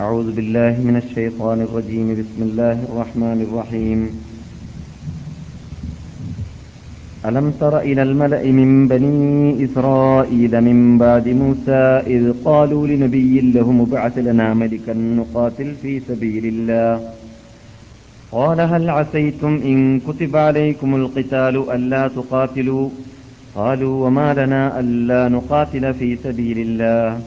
أعوذ بالله من الشيطان الرجيم. بسم الله الرحمن الرحيم. ألم تر إلى الملأ من بني إسرائيل من بعد موسى إذ قالوا لنبي لهم ابعث لنا ملكا نقاتل في سبيل الله. قال هل عسيتم إن كتب عليكم القتال ألا تقاتلوا؟ قالوا وما لنا ألا نقاتل في سبيل الله.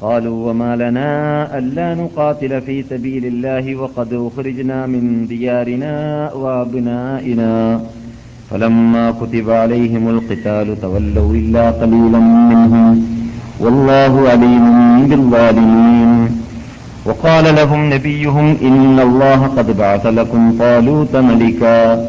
قالوا وما لنا ألا نقاتل في سبيل الله وقد أخرجنا من ديارنا وأبنائنا. فلما كتب عليهم القتال تولوا إلا قليلا منهم. والله عليم بالظالمين. وقال لهم نبيهم إن الله قد بعث لكم طالوت ملكا.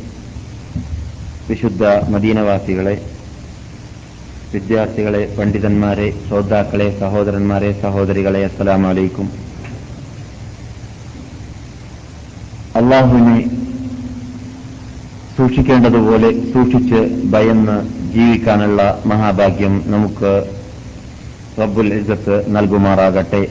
വിശുദ്ധ മദീനവാസികളെ വിദ്യാർത്ഥികളെ പണ്ഡിതന്മാരെ ശ്രോതാക്കളെ സഹോദരന്മാരെ സഹോദരികളെ അസ്സലാം വലൈക്കും അള്ളാഹുവിനെ സൂക്ഷിക്കേണ്ടതുപോലെ സൂക്ഷിച്ച് ഭയന്ന് ജീവിക്കാനുള്ള മഹാഭാഗ്യം നമുക്ക് റബ്ബുൽ ഇസത്ത് നൽകുമാറാകട്ടെ.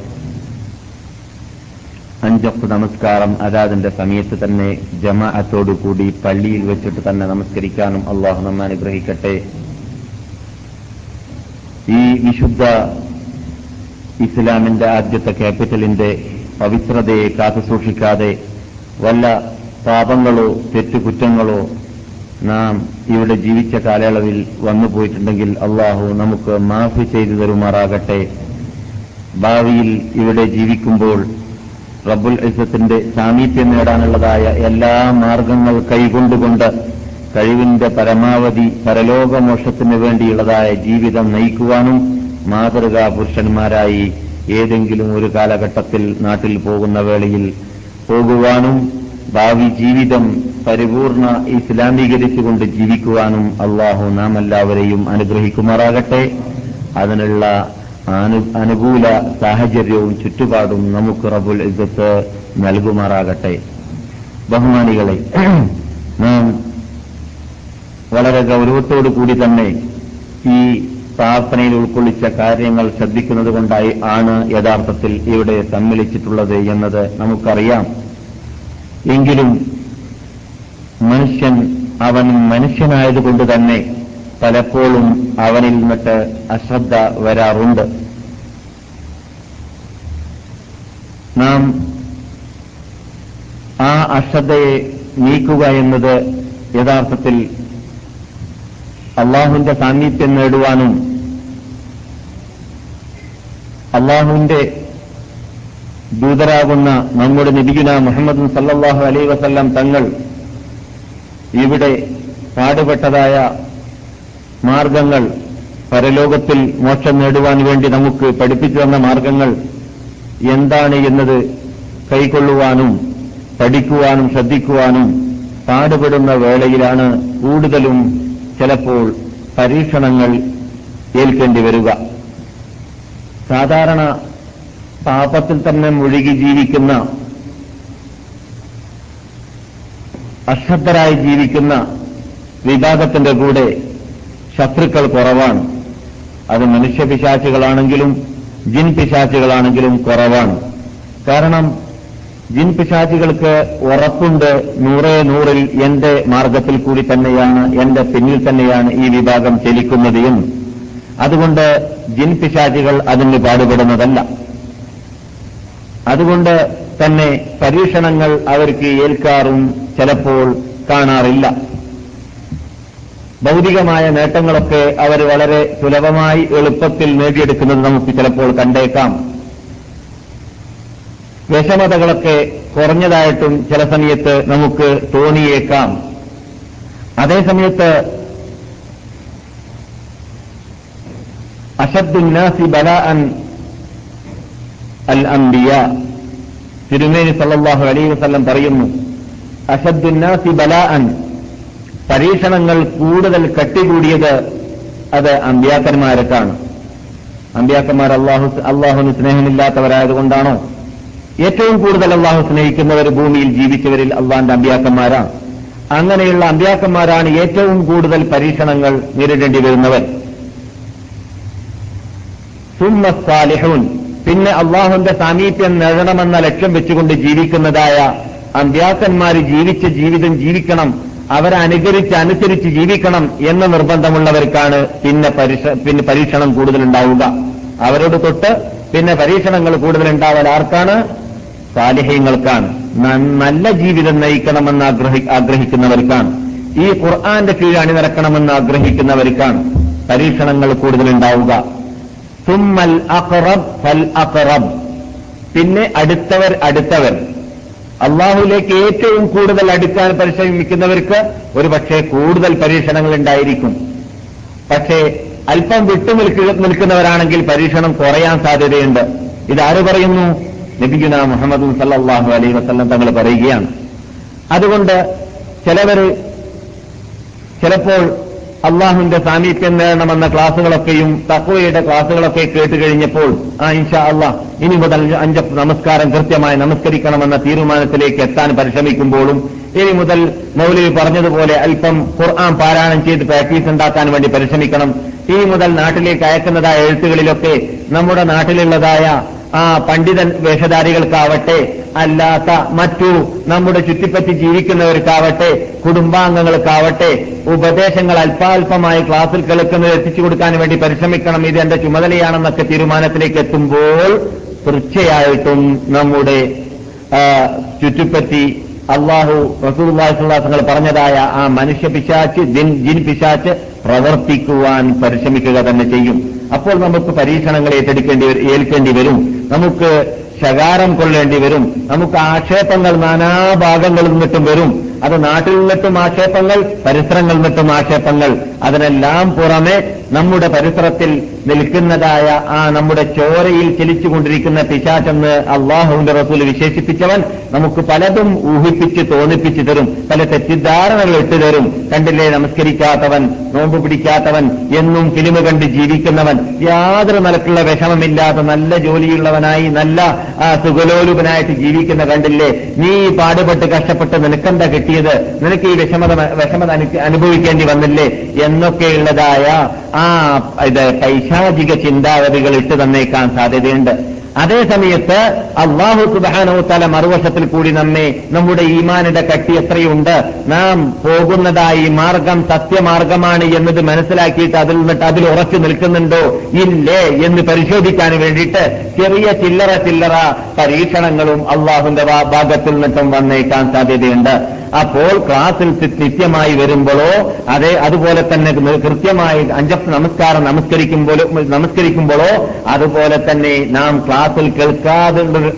അഞ്ചൊക്കെ നമസ്കാരം. അതാതിന്റെ സമയത്ത് തന്നെ ജമാഅത്തോടു കൂടി പള്ളിയിൽ വെച്ചിട്ട് തന്നെ നമസ്കരിക്കാനും അള്ളാഹു നമ്മെ അനുഗ്രഹിക്കട്ടെ. ഈ വിശുദ്ധ ഇസ്ലാമിന്റെ ആദ്യത്തെ ക്യാപിറ്റലിന്റെ പവിത്രതയെ കാത്തുസൂക്ഷിക്കാതെ വല്ല പാപങ്ങളോ തെറ്റുകുറ്റങ്ങളോ നാം ഇവിടെ ജീവിച്ച കാലയളവിൽ വന്നു പോയിട്ടുണ്ടെങ്കിൽ അള്ളാഹു നമുക്ക് മാഫി ചെയ്തു തരുമാറാകട്ടെ. ഭാവിയിൽ ഇവിടെ ജീവിക്കുമ്പോൾ റബ്ബുൽ ഇസത്തിന്റെ സാമീപ്യം നേടാനുള്ളതായ എല്ലാ മാർഗങ്ങൾ കൈകൊണ്ടുകൊണ്ട് കഴിവിന്റെ പരമാവധി പരലോകമോക്ഷത്തിന് വേണ്ടിയുള്ളതായ ജീവിതം നയിക്കുവാനും മാതൃകാ പുരുഷന്മാരായി ഏതെങ്കിലും ഒരു കാലഘട്ടത്തിൽ നാട്ടിൽ പോകുന്ന വേളയിൽ പോകുവാനും ഭാവി ജീവിതം പരിപൂർണ ഇസ്ലാമീകരിച്ചുകൊണ്ട് ജീവിക്കുവാനും അള്ളാഹു നാം എല്ലാവരെയും അനുഗ്രഹിക്കുമാറാകട്ടെ. അതിനുള്ള അനുകൂല സാഹചര്യവും ചുറ്റുപാടും നമുക്ക് റബുൽ ഇസ്സത്ത് നൽകുമാറാകട്ടെ. ബഹുമാനികളെ നാം വളരെ ഗൗരവത്തോടു കൂടി തന്നെ ഈ പ്രാർത്ഥനയിൽ ഉൾക്കൊള്ളിച്ച കാര്യങ്ങൾ ശ്രദ്ധിക്കുന്നത് കൊണ്ടായി ആണ് യഥാർത്ഥത്തിൽ ഇവിടെ സമ്മേളിച്ചിട്ടുള്ളത് എന്നത് നമുക്കറിയാം. എങ്കിലും മനുഷ്യൻ അവൻ മനുഷ്യനായതുകൊണ്ട് തന്നെ പലപ്പോഴും അവനിൽ നിന്നിട്ട് അശ്രദ്ധ വരാറുണ്ട്. നാം ആ അശ്രദ്ധയെ നീക്കുക എന്നത് യഥാർത്ഥത്തിൽ അള്ളാഹുവിന്റെ സാമീപ്യം നേടുവാനും അള്ളാഹുവിന്റെ ദൂതരാകുന്ന നമ്മുടെ നബിഗുന മുഹമ്മദ് സല്ലാഹു അലൈ വസല്ലം തങ്ങൾ ഇവിടെ പാടുപെട്ടതായ മാർഗങ്ങൾ പരലോകത്തിൽ മോക്ഷം നേടുവാൻ വേണ്ടി നമുക്ക് പഠിപ്പിച്ചു തന്ന മാർഗങ്ങൾ എന്താണ് എന്നത് കൈക്കൊള്ളുവാനും പഠിക്കുവാനും ശ്രദ്ധിക്കുവാനും പാടുപെടുന്ന വേളയിലാണ് കൂടുതലും ചിലപ്പോൾ പരീക്ഷണങ്ങൾ ഏൽക്കേണ്ടി വരിക. സാധാരണ പാപത്തിൽ തന്നെ മുഴുകി ജീവിക്കുന്ന അശ്രദ്ധരായി ജീവിക്കുന്ന വിഭാഗത്തിന്റെ കൂടെ ശത്രുക്കൾ കുറവാണ്. അത് മനുഷ്യ മനുഷ്യപിശാചികളാണെങ്കിലും ജിൻ പിശാചികളാണെങ്കിലും കുറവാണ്. കാരണം ജിൻ പിശാചികൾക്ക് ഉറപ്പുണ്ട് നൂറേ നൂറിൽ എന്റെ മാർഗത്തിൽ കൂടി തന്നെയാണ് എന്റെ പിന്നിൽ തന്നെയാണ് ഈ വിഭാഗം ചലിക്കുന്നത് അതുകൊണ്ട് ജിൻ പിശാചികൾ അതിന് പാടുപെടുന്നതല്ല. അതുകൊണ്ട് തന്നെ പരീക്ഷണങ്ങൾ അവർക്ക് ഏൽക്കാറും ചിലപ്പോൾ കാണാറില്ല. ഭൗതികമായ നേട്ടങ്ങളൊക്കെ അവർ വളരെ സുലഭമായി എളുപ്പത്തിൽ നേടിയെടുക്കുന്നത് നമുക്ക് ചിലപ്പോൾ കണ്ടേക്കാം. വിഷമതകളൊക്കെ കുറഞ്ഞതായിട്ടും ചില സമയത്ത് നമുക്ക് തോന്നിയേക്കാം. അതേസമയത്ത് അഷദ്ദുന്നാസി അൻ അൽ അംബിയ തിരുമേനി സല്ലാഹു അലൈഹി വസല്ലം പറയുന്നു അഷദ്ദുന്നാസി ബലാഅൻ പരീക്ഷണങ്ങൾ കൂടുതൽ കട്ടികൂടിയത് അത് അമ്പ്യാക്കന്മാർക്കാണ് അമ്പ്യാക്കന്മാർ അള്ളാഹു അള്ളാഹുന് സ്നേഹമില്ലാത്തവരായതുകൊണ്ടാണോ? ഏറ്റവും കൂടുതൽ അള്ളാഹു സ്നേഹിക്കുന്നവർ ഭൂമിയിൽ ജീവിച്ചവരിൽ അള്ളാന്റെ അമ്പ്യാക്കന്മാരാണ്. അങ്ങനെയുള്ള അമ്പ്യാക്കന്മാരാണ് ഏറ്റവും കൂടുതൽ പരീക്ഷണങ്ങൾ നേരിടേണ്ടി വരുന്നവർ. സുമ്മസാലിഹൂൻ പിന്നെ അള്ളാഹുന്റെ സാമീപ്യം നേടണമെന്ന ലക്ഷ്യം വെച്ചുകൊണ്ട് ജീവിക്കുന്നതായ അമ്പ്യാക്കന്മാർ ജീവിച്ച ജീവിതം ജീവിക്കണം അവരെ അനുകരിച്ച് അനുസരിച്ച് ജീവിക്കണം എന്ന നിർബന്ധമുള്ളവർക്കാണ് പിന്നെ പിന്നെ പരീക്ഷണം കൂടുതലുണ്ടാവുക. അവരോട് തൊട്ട് പിന്നെ പരീക്ഷണങ്ങൾ കൂടുതലുണ്ടാവൽ ആർക്കാണ്? സാലിഹ്യങ്ങൾക്കാണ്. നല്ല ജീവിതം നയിക്കണമെന്ന് ആഗ്രഹി ആഗ്രഹിക്കുന്നവർക്കാണ്. ഈ ഖുർആന്റെ കീഴ് അണിനിരക്കണമെന്ന് ആഗ്രഹിക്കുന്നവർക്കാണ് പരീക്ഷണങ്ങൾ കൂടുതലുണ്ടാവുക. തുമ്മൽ അഖറബ് ഫൽ അഖറബ്. പിന്നെ അടുത്തവർ അടുത്തവർ. അള്ളാഹുലേക്ക് ഏറ്റവും കൂടുതൽ അടുക്കാൻ പരിശ്രമിക്കുന്നവർക്ക് ഒരു പക്ഷേ കൂടുതൽ പരീക്ഷണങ്ങൾ ഉണ്ടായിരിക്കും പക്ഷേ അല്പം വിട്ടു നിൽക്കുന്നവരാണെങ്കിൽ പരീക്ഷണം കുറയാൻ സാധ്യതയുണ്ട്. ഇതാര് പറയുന്നു? നബിഗുന മുഹമ്മദ് സല്ലാഹു അലൈ വസ്ലം തങ്ങൾ പറയുകയാണ്. അതുകൊണ്ട് ചിലവർ ചിലപ്പോൾ അള്ളാഹുവിന്റെ സാമീപ്യം നേടണമെന്ന ക്ലാസുകളൊക്കെയും തക്വയുടെ ക്ലാസുകളൊക്കെ കേട്ട് കഴിഞ്ഞപ്പോൾ ആ ഇൻഷാ അള്ളാഹ് ഇനി മുതൽ അഞ്ച് നമസ്കാരം കൃത്യമായി നമസ്കരിക്കണമെന്ന തീരുമാനത്തിലേക്ക് എത്താൻ പരിശ്രമിക്കുമ്പോഴും ഇനി മുതൽ മൗലവി പറഞ്ഞതുപോലെ അല്പം ഖുർആൻ പാരായണം ചെയ്ത് പ്രാക്ടീസ് ഉണ്ടാക്കാൻ വേണ്ടി പരിശ്രമിക്കണം. ഇനി മുതൽ നാട്ടിലേക്ക് അയക്കുന്നതായ എഴുത്തുകളിലൊക്കെ നമ്മുടെ നാട്ടിലുള്ളതായ ആ പണ്ഡിതൻ വേഷധാരികൾക്കാവട്ടെ അല്ലാത്ത മറ്റു നമ്മുടെ ചുറ്റിപ്പറ്റി ജീവിക്കുന്നവർക്കാവട്ടെ കുടുംബാംഗങ്ങൾക്കാവട്ടെ ഉപദേശങ്ങൾ അല്പാൽപമായി ക്ലാസ്സിൽ കേൾക്കുന്നത് എത്തിച്ചു കൊടുക്കാൻ വേണ്ടി പരിശ്രമിക്കണം ഇത് എന്റെ ചുമതലയാണെന്നൊക്കെ തീരുമാനത്തിലേക്ക് എത്തുമ്പോൾ തീർച്ചയായിട്ടും നമ്മുടെ ചുറ്റിപ്പറ്റി അള്ളാഹു റസൂൽങ്ങൾ പറഞ്ഞതായ ആ മനുഷ്യ പിശാച്ച് ജിൻ ജിൻ പിശാച്ച് പ്രവർത്തിക്കുവാൻ പരിശ്രമിക്കുക തന്നെ ചെയ്യും. അപ്പോൾ നമുക്ക് പരീക്ഷണങ്ങൾ ഏറ്റെടുക്കേണ്ടി ഏൽക്കേണ്ടി വരും. നമുക്ക് ശകാരം കൊള്ളേണ്ടി വരും. നമുക്ക് ആക്ഷേപങ്ങൾ നാനാഭാഗങ്ങളിൽ നിന്നിട്ടും വരും. അത് നാട്ടിൽ നിന്നിട്ടും ആക്ഷേപങ്ങൾ പരിസരങ്ങളിൽ നിന്നിട്ടും ആക്ഷേപങ്ങൾ. അതിനെല്ലാം പുറമെ നമ്മുടെ പരിസരത്തിൽ നിൽക്കുന്നതായ ആ നമ്മുടെ ചോരയിൽ ചലിച്ചുകൊണ്ടിരിക്കുന്ന പിശാചെന്ന് അള്ളാഹുവിന്റെ റസൂൽ വിശേഷിപ്പിച്ചവൻ നമുക്ക് പലതും ഊഹിപ്പിച്ച് തോന്നിപ്പിച്ചു തരും. പല തെറ്റിദ്ധാരണകൾ ഇട്ടു തരും. കണ്ടില്ലേ നമസ്കരിക്കാത്തവൻ നോമ്പ് പിടിക്കാത്തവൻ എന്നും ഫിലിമ് കണ്ട് ജീവിക്കുന്നവൻ. യാതൊരു നിലക്കുള്ള വിഷമമില്ലാത്ത നല്ല ജോലിയുള്ളവനായി നല്ല ആ, സുഖലോലുപനായിട്ട് ജീവിക്കുന്ന കണ്ടില്ലേ? നീ പാടുപെട്ട് കഷ്ടപ്പെട്ട് നിനക്കെന്താ കിട്ടിയത്? നിനക്ക് ഈ വിഷമത വിഷമത അനു- അനുഭവിക്കേണ്ടി വന്നില്ലേ? എന്നൊക്കെയുള്ളതായ ആ ഇത് പൈശാചിക ചിന്താഗതികൾ ഇട്ട് തന്നേക്കാൻ സാധ്യതയുണ്ട്. അതേ സമയത്ത് അള്ളാഹു സുബാനോത്തല മറുവശത്തിൽ കൂടി നമ്മെ നമ്മുടെ ഈമാനിന്റെ കട്ടി എത്രയുണ്ട്? നാം പോകുന്നതായി മാർഗം സത്യമാർഗമാണ് എന്നത് മനസ്സിലാക്കിയിട്ട് അതിൽ നിന്നിട്ട് അതിൽ ഉറച്ചു നിൽക്കുന്നുണ്ടോ? ഇല്ലേ എന്ന് പരിശോധിക്കാൻ വേണ്ടിയിട്ട് ചെറിയ ചില്ലറ ചില്ലറ പരീക്ഷണങ്ങളും അള്ളാഹുന്റെ ഭാഗത്തിൽ നിന്നിട്ടും വന്നേക്കാൻ സാധ്യതയുണ്ട്. അപ്പോൾ ക്ലാസ്സിൽ നിത്യമായി വരുമ്പോഴോ അതേ അതുപോലെ തന്നെ കൃത്യമായി അഞ്ചഫ് നമസ്കാരം നമസ്കരിക്കുമ്പോഴോ നമസ്കരിക്കുമ്പോഴോ അതുപോലെ തന്നെ നാം ക്ലാസ്സിൽ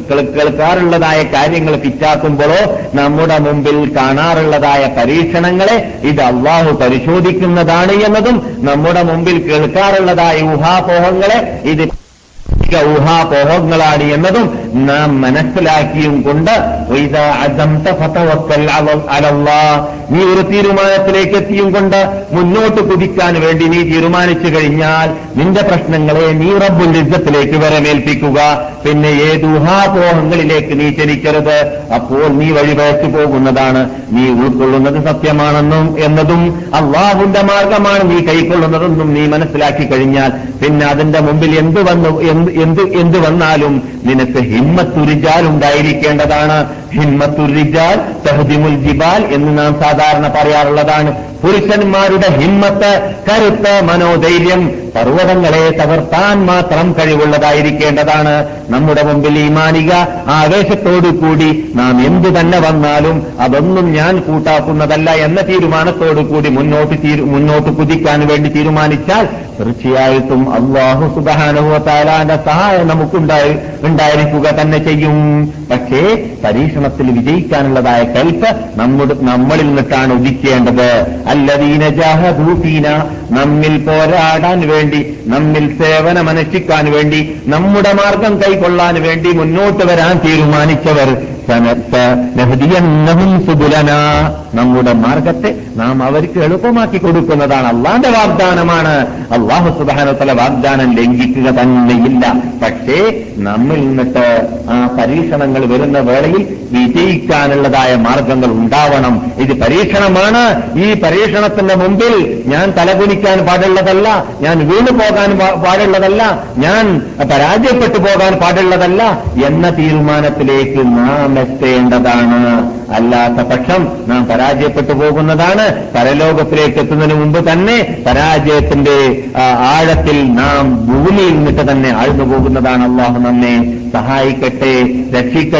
കേൾ- കേൾക്കാറുള്ളതായ കാര്യങ്ങൾ പിറ്റാക്കുമ്പോഴോ നമ്മുടെ മുമ്പിൽ കാണാറുള്ളതായ പരീക്ഷണങ്ങളെ ഇത് അള്ളാഹു പരിശോധിക്കുന്നതാണ് എന്നതും നമ്മുടെ മുമ്പിൽ കേൾക്കാറുള്ളതായ ഊഹാപോഹങ്ങളെ ഇത് ഭൗതിക ഊഹാപോഹങ്ങളാണ് എന്നതും നാം മനസ്സിലാക്കിയും കൊണ്ട് "വൈദാ അസംത ഫതവക്കൽ നീ ഒരു തീരുമാനത്തിലേക്ക് എത്തിയും കൊണ്ട് മുന്നോട്ട് കുതിക്കാൻ വേണ്ടി നീ തീരുമാനിച്ചു കഴിഞ്ഞാൽ നിന്റെ പ്രശ്നങ്ങളെ നീ റബ്ബുൽ യുദ്ധത്തിലേക്ക് വരമേൽപ്പിക്കുക. പിന്നെ ഏത് ഊഹാപോഹങ്ങളിലേക്ക് നീ ചലിക്കരുത്? അപ്പോൾ നീ വഴിപഴച്ചു പോകുന്നതാണ്. നീ ഉൾക്കൊള്ളുന്നത് സത്യമാണെന്നും എന്നതും അള്ളാഹുന്റെ മാർഗമാണ് നീ കൈക്കൊള്ളുന്നതെന്നും നീ മനസ്സിലാക്കി കഴിഞ്ഞാൽ പിന്നെ അതിന്റെ മുമ്പിൽ എന്ത് വന്നു എന്ത് എന്ത് വന്നാലും നിനക്ക് ഹിമ്മത്തുരിജാൽ ഉണ്ടായിരിക്കേണ്ടതാണ്. ഹിമ്മത്തുരിജാൽ തഹദിമുൽ ജിബാൽ എന്ന് നാം സാധാരണ പറയാറുള്ളതാണ്. പുരുഷന്മാരുടെ ഹിമ്മത്ത് കരുത്ത് മനോധൈര്യം പർവതങ്ങളെ തകർത്താൻ മാത്രം കഴിവുള്ളതായിരിക്കേണ്ടതാണ്. നമ്മുടെ മുമ്പിൽ ഈ മാനിക ആവേശത്തോടു കൂടി നാം എന്തു തന്നെ വന്നാലും അതൊന്നും ഞാൻ കൂട്ടാക്കുന്നതല്ല എന്ന തീരുമാനത്തോടു കൂടി മുന്നോട്ട് മുന്നോട്ട് കുതിക്കാൻ വേണ്ടി തീരുമാനിച്ചാൽ തീർച്ചയായിട്ടും അള്ളാഹു സുബാനുഭവ താലാന്റെ സഹായം നമുക്കുണ്ടായി ഉണ്ടായിരിക്കുക തന്നെ ചെയ്യും. പക്ഷേ പരീക്ഷണത്തിൽ വിജയിക്കാനുള്ളതായ കൽപ്പ് നമ്മുടെ നമ്മളിൽ നിന്നിട്ടാണ് ഉദിക്കേണ്ടത്. അല്ലദീന ജാഹദൂഫീന നമ്മിൽ പോരാടാൻ വേണ്ടി നമ്മിൽ സേവനമനുഷ്ഠിക്കാൻ വേണ്ടി നമ്മുടെ മാർഗം കൈക്കൊള്ളാൻ വേണ്ടി മുന്നോട്ട് വരാൻ തീരുമാനിച്ചവർ നമ്മുടെ മാർഗത്തെ നാം അവർക്ക് എളുപ്പമാക്കി കൊടുക്കുന്നതാണ് അള്ളാന്റെ വാഗ്ദാനമാണ്. അള്ളാഹു സുബാനത്തല വാഗ്ദാനം ലംഘിക്കുക തന്നെയില്ല. പക്ഷേ നമ്മിൽ നിന്നിട്ട് ആ പരീക്ഷണങ്ങൾ വരുന്ന വേളയിൽ വിജയിക്കാനുള്ളതായ മാർഗങ്ങൾ ഉണ്ടാവണം. ഇത് പരീക്ഷണമാണ്. ഈ പരീക്ഷണത്തിന്റെ മുമ്പിൽ ഞാൻ തലകുനിക്കാൻ പാടുള്ളതല്ല ഞാൻ വീണു പോകാൻ പാടുള്ളതല്ല ഞാൻ പരാജയപ്പെട്ടു പോകാൻ പാടുള്ളതല്ല എന്ന തീരുമാനത്തിലേക്ക് നാം എത്തേണ്ടതാണ്. അല്ലാത്ത പക്ഷം നാം പരാജയപ്പെട്ടു പോകുന്നതാണ്. പരലോകത്തിലേക്ക് എത്തുന്നതിന് മുമ്പ് തന്നെ പരാജയത്തിന്റെ ആഴത്തിൽ നാം ഭൂമിയിൽ നിന്നിട്ട് തന്നെ ആഴ്ന്നു പോകുന്നതാണ് അള്ളാഹു നമ്മെ സഹായിക്കട്ടെ രക്ഷിക്കട്ടെ.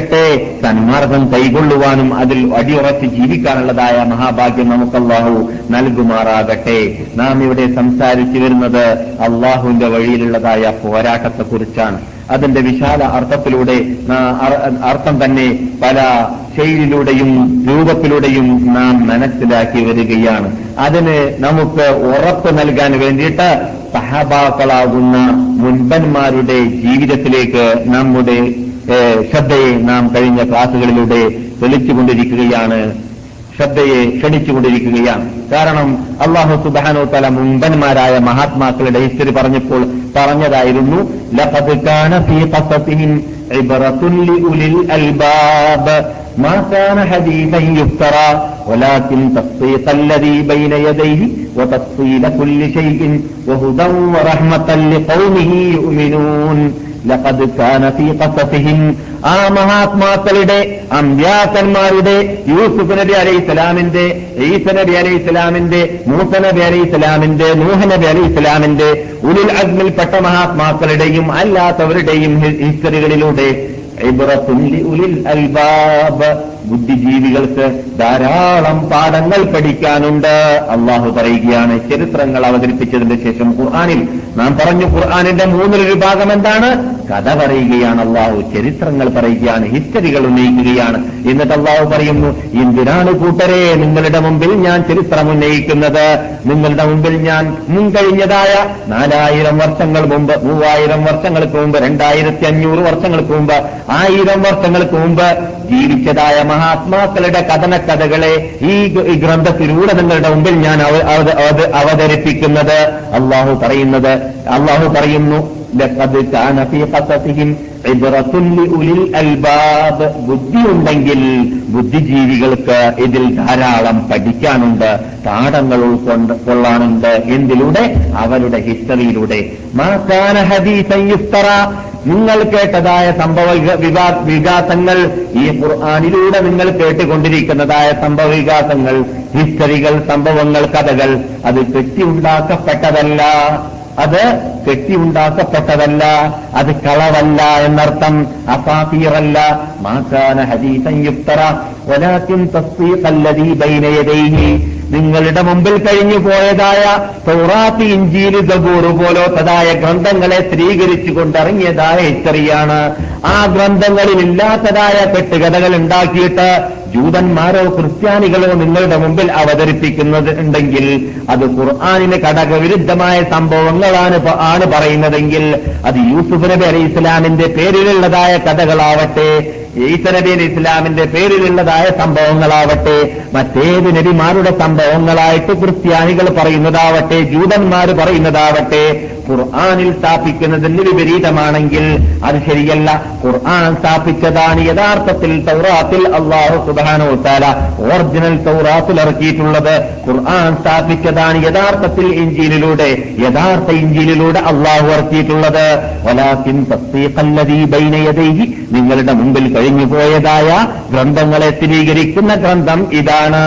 സന്മാർഗം കൈകൊള്ളുവാനും അതിൽ അടിയുറച്ച് ജീവിക്കാനുള്ളതായ മഹാഭാഗ്യം നമുക്ക് അള്ളാഹു നൽകുമാറാകട്ടെ. നാം ഇവിടെ സംസാരിച്ചു വരുന്നത് അള്ളാഹുവിന്റെ വഴിയിലുള്ളതായ പോരാട്ടത്തെക്കുറിച്ചാണ്. അതിന്റെ വിശാല അർത്ഥത്തിലൂടെ അർത്ഥം തന്നെ പല ശൈലിയിലൂടെയും രൂപത്തിലൂടെയും നാം മനസ്സിലാക്കി വരികയാണ്. അതിന് നമുക്ക് ഉറപ്പ് നൽകാൻ വേണ്ടിയിട്ട് സഹബാക്കളാകുന്ന മുൻപന്മാരുടെ ജീവിതത്തിലേക്ക് നമ്മുടെ ശ്രദ്ധയെ നാം കഴിഞ്ഞ ക്ലാസുകളിലൂടെ തെളിച്ചുകൊണ്ടിരിക്കുകയാണ് ശ്രദ്ധയെ ക്ഷണിച്ചുകൊണ്ടിരിക്കുകയാണ് കാരണം അള്ളാഹു സുബാനോ തല മുമ്പന്മാരായ മഹാത്മാക്കളുടെ ഹിസ്റ്ററി പറഞ്ഞപ്പോൾ പറഞ്ഞതായിരുന്നു ലഖദ് കാന ഫീ ഖസസിഹിം ഇബ്റത്തുൻ ലിഉലിൽ അൽബാബ് ما كان حديثا يفترى ولكن تصديق الذي بين يديه وتفصيل كل شيء وهدى ورحمة لقومه يؤمنون ലഖദ് കാന ഫീ ഖസഫിഹിം. ആ മഹാത്മാക്കളുടെ അമ്പ്യാക്കന്മാരുടെ യൂസുഫ് നബി അലൈഹി ഇസ്ലാമിന്റെ ഈസ നബി അലൈഹി ഇസ്ലാമിന്റെ മൂസ നബി അലൈഹി ഇസ്ലാമിന്റെ നൂഹ നബി അലൈഹി ഇസ്ലാമിന്റെ ഉലുൽ അഗ്മിൽപ്പെട്ട മഹാത്മാക്കളുടെയും അല്ലാത്തവരുടെയും ഹിസ്റ്ററികളിലൂടെ ഇബ്രത്തുൽ ഉലിൽ അൽബാബ് ബുദ്ധിജീവികൾക്ക് ധാരാളം പാഠങ്ങൾ പഠിക്കാനുണ്ട്. അള്ളാഹു പറയുകയാണ് ചരിത്രങ്ങൾ അവതരിപ്പിച്ചതിന് ശേഷം ഖുർആാനിൽ നാം പറഞ്ഞു ഖുർആാനിന്റെ മൂന്നൊരു ഭാഗം എന്താണ്? കഥ പറയുകയാണ് അള്ളാഹു ചരിത്രങ്ങൾ പറയുകയാണ് ഹിസ്റ്ററികൾ ഉന്നയിക്കുകയാണ്. എന്നിട്ട് അള്ളാഹു പറയുന്നു എന്തിനാണ് കൂട്ടരെ നിങ്ങളുടെ മുമ്പിൽ ഞാൻ ചരിത്രം ഉന്നയിക്കുന്നത്? നിങ്ങളുടെ മുമ്പിൽ ഞാൻ മുൻകഴിഞ്ഞതായ നാലായിരം വർഷങ്ങൾ മുമ്പ് മൂവായിരം വർഷങ്ങൾക്ക് മുമ്പ് രണ്ടായിരത്തി അഞ്ഞൂറ് വർഷങ്ങൾക്ക് മുമ്പ് ആയിരം വർഷങ്ങൾക്ക് മുമ്പ് ജീവിച്ചതായ മഹാത്മാക്കളുടെ കഥനക്കഥകളെ ഈ ഗ- ഈ ഗ്രന്ഥത്തിലൂടെ നിങ്ങളുടെ മുമ്പിൽ ഞാൻ അവ- അവത- അവത- അവതരിപ്പിക്കുന്നത് അള്ളാഹു പറയുന്നത് അള്ളാഹു പറയുന്നു. ലഖദ് കാന ഫീ ഖസസിഹിം ഇബ്റത്തുൻ ലിഉലിൽ അൽബാബ്. ബുദ്ധിയുണ്ടെങ്കിൽ ബുദ്ധിജീവികൾക്ക് ഇതിൽ ധാരാളം പഠിക്കാനുണ്ട് പാഠങ്ങൾ ഉൾക്കൊള്ളാനുണ്ട് എന്തിലൂടെ? അവരുടെ ഹിസ്റ്ററിയിലൂടെ. മാക്കാന ഹദീസൻ യുഫ്തറ. നിങ്ങൾ കേട്ടതായ സംഭവ വികാസങ്ങൾ ഈ ഖുർആാനിലൂടെ നിങ്ങൾ കേട്ടുകൊണ്ടിരിക്കുന്നതായ സംഭവ വികാസങ്ങൾ ഹിസ്റ്ററികൾ സംഭവങ്ങൾ കഥകൾ അത് കെട്ടിയുണ്ടാക്കപ്പെട്ടതല്ല അത് കെട്ടിയുണ്ടാക്കപ്പെട്ടതല്ല അത് കളവല്ല എന്നർത്ഥം അസാഫീറല്ല. മാസാന ഹദീസൻ യുക്തറ ഒലാത്തിൻ തസ്വീഖല്ലതീ ബൈന യദൈഹി നിങ്ങളുടെ മുമ്പിൽ കഴിഞ്ഞു പോയതായ സൗറാത്തി ഇഞ്ചീൽ സബൂർ പോലോത്തതായ ഗ്രന്ഥങ്ങളെ സ്ത്രീകരിച്ചു കൊണ്ടിറങ്ങിയതായ ഇത്തറിയാണ് ആ ഗ്രന്ഥങ്ങളിൽ ഇല്ലാത്തതായ കെട്ടുകഥകൾ ഉണ്ടാക്കിയിട്ട് ജൂതന്മാരോ ക്രിസ്ത്യാനികളോ നിങ്ങളുടെ മുമ്പിൽ അവതരിപ്പിക്കുന്നത് ഉണ്ടെങ്കിൽ അത് ഖുർആാനിന് ഘടകവിരുദ്ധമായ സംഭവങ്ങളാണ് ആണ് പറയുന്നതെങ്കിൽ അത് യൂസുഫ് നബി അലി ഇസ്ലാമിന്റെ പേരിലുള്ളതായ കഥകളാവട്ടെ ഈസ നബി അലി ഇസ്ലാമിന്റെ പേരിലുള്ളതായ സംഭവങ്ങളാവട്ടെ മറ്റേത് നബിമാരുടെ സംഭവങ്ങളായിട്ട് ക്രിസ്ത്യാനികൾ പറയുന്നതാവട്ടെ ജൂതന്മാർ പറയുന്നതാവട്ടെ ഖുർആാനിൽ സ്ഥാപിക്കുന്നതിന് വിപരീതമാണെങ്കിൽ അത് ശരിയല്ല. ഖുർആൻ സ്ഥാപിച്ചതാണ് യഥാർത്ഥത്തിൽ തൗറാത്തിൽ അള്ളാഹു സുബാനോ താല ഒറിജിനൽ തൗറാത്തിൽ ഇറക്കിയിട്ടുള്ളത്. ഖുർആൻ സ്ഥാപിച്ചതാണ് യഥാർത്ഥത്തിൽ ഇഞ്ചിയിലൂടെ യഥാർത്ഥ ഇഞ്ചിയിലൂടെ അള്ളാഹു ഇറക്കിയിട്ടുള്ളത്. വലാത്തിൻ നിങ്ങളുടെ മുമ്പിൽ കഴിഞ്ഞു പോയതായ ഗ്രന്ഥങ്ങളെ സ്ഥിരീകരിക്കുന്ന ഗ്രന്ഥം ഇതാണ്.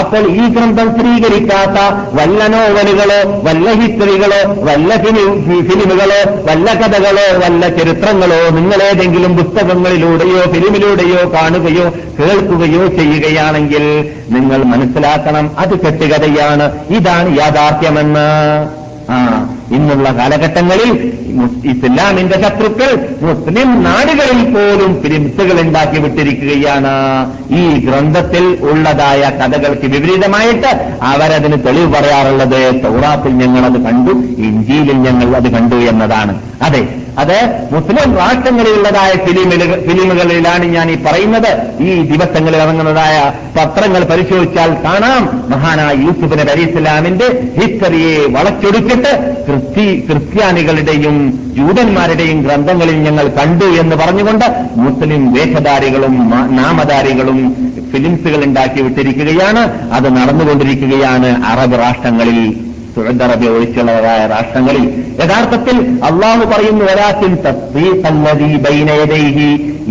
അപ്പോൾ ഈ ഗ്രന്ഥം സ്ഥിരീകരിക്കാത്ത വല്ല നോവലുകളോ വല്ല ഹിസ്റ്ററികളോ വല്ല ഫിലിമുകളോ വല്ല കഥകളോ വല്ല ചരിത്രങ്ങളോ നിങ്ങളേതെങ്കിലും പുസ്തകങ്ങളിലൂടെയോ ഫിലിമിലൂടെയോ കാണുകയോ കേൾക്കുകയോ ചെയ്യുകയാണെങ്കിൽ നിങ്ങൾ മനസ്സിലാക്കണം അത് കെട്ടുകഥയാണ്. ഇതാണ് യാഥാർത്ഥ്യമെന്ന്. ആ. ഇന്നുള്ള കാലഘട്ടങ്ങളിൽ ഇസ്ലാമിന്റെ ശത്രുക്കൾ മുസ്ലിം നാടുകളിൽ പോലും ഫിലിംസുകൾ ഉണ്ടാക്കി വിട്ടിരിക്കുകയാണ്. ഈ ഗ്രന്ഥത്തിൽ ഉള്ളതായ കഥകൾക്ക് വിപരീതമായിട്ട് അവരതിന് തെളിവ് പറയാറുള്ളത് തൗറാത്തിൽ ഞങ്ങൾ അത് കണ്ടു ഇഞ്ചിയിലും ഞങ്ങൾ അത് കണ്ടു എന്നതാണ്. അതെ അത് മുസ്ലിം രാഷ്ട്രങ്ങളിലുള്ളതായ ഫിലിമുകളിലാണ് ഞാൻ ഈ പറയുന്നത്. ഈ ദിവസങ്ങളിൽ ഇറങ്ങുന്നതായ പത്രങ്ങൾ പരിശോധിച്ചാൽ കാണാം. മഹാനായ യൂസുഫ് അലി ഇസ്ലാമിന്റെ ഹിസ്റ്ററിയെ വളച്ചൊടുക്കിട്ട് ക്രിസ്തി ക്രിസ്ത്യാനികളുടെയും ജൂതന്മാരുടെയും ഗ്രന്ഥങ്ങളിൽ ഞങ്ങൾ കണ്ടു എന്ന് പറഞ്ഞുകൊണ്ട് മുസ്ലിം വേഷധാരികളും നാമധാരികളും ഫിലിംസുകൾ ഉണ്ടാക്കി വിട്ടിരിക്കുകയാണ്. അത് നടന്നുകൊണ്ടിരിക്കുകയാണ്. അറബ് രാഷ്ട്രങ്ങളിൽ സുഹൃദ് അറബി ഒഴിച്ചുള്ളതായ രാഷ്ട്രങ്ങളിൽ യഥാർത്ഥത്തിൽ അള്ളാഹു പറയുന്നു ഒരാത്തിൽ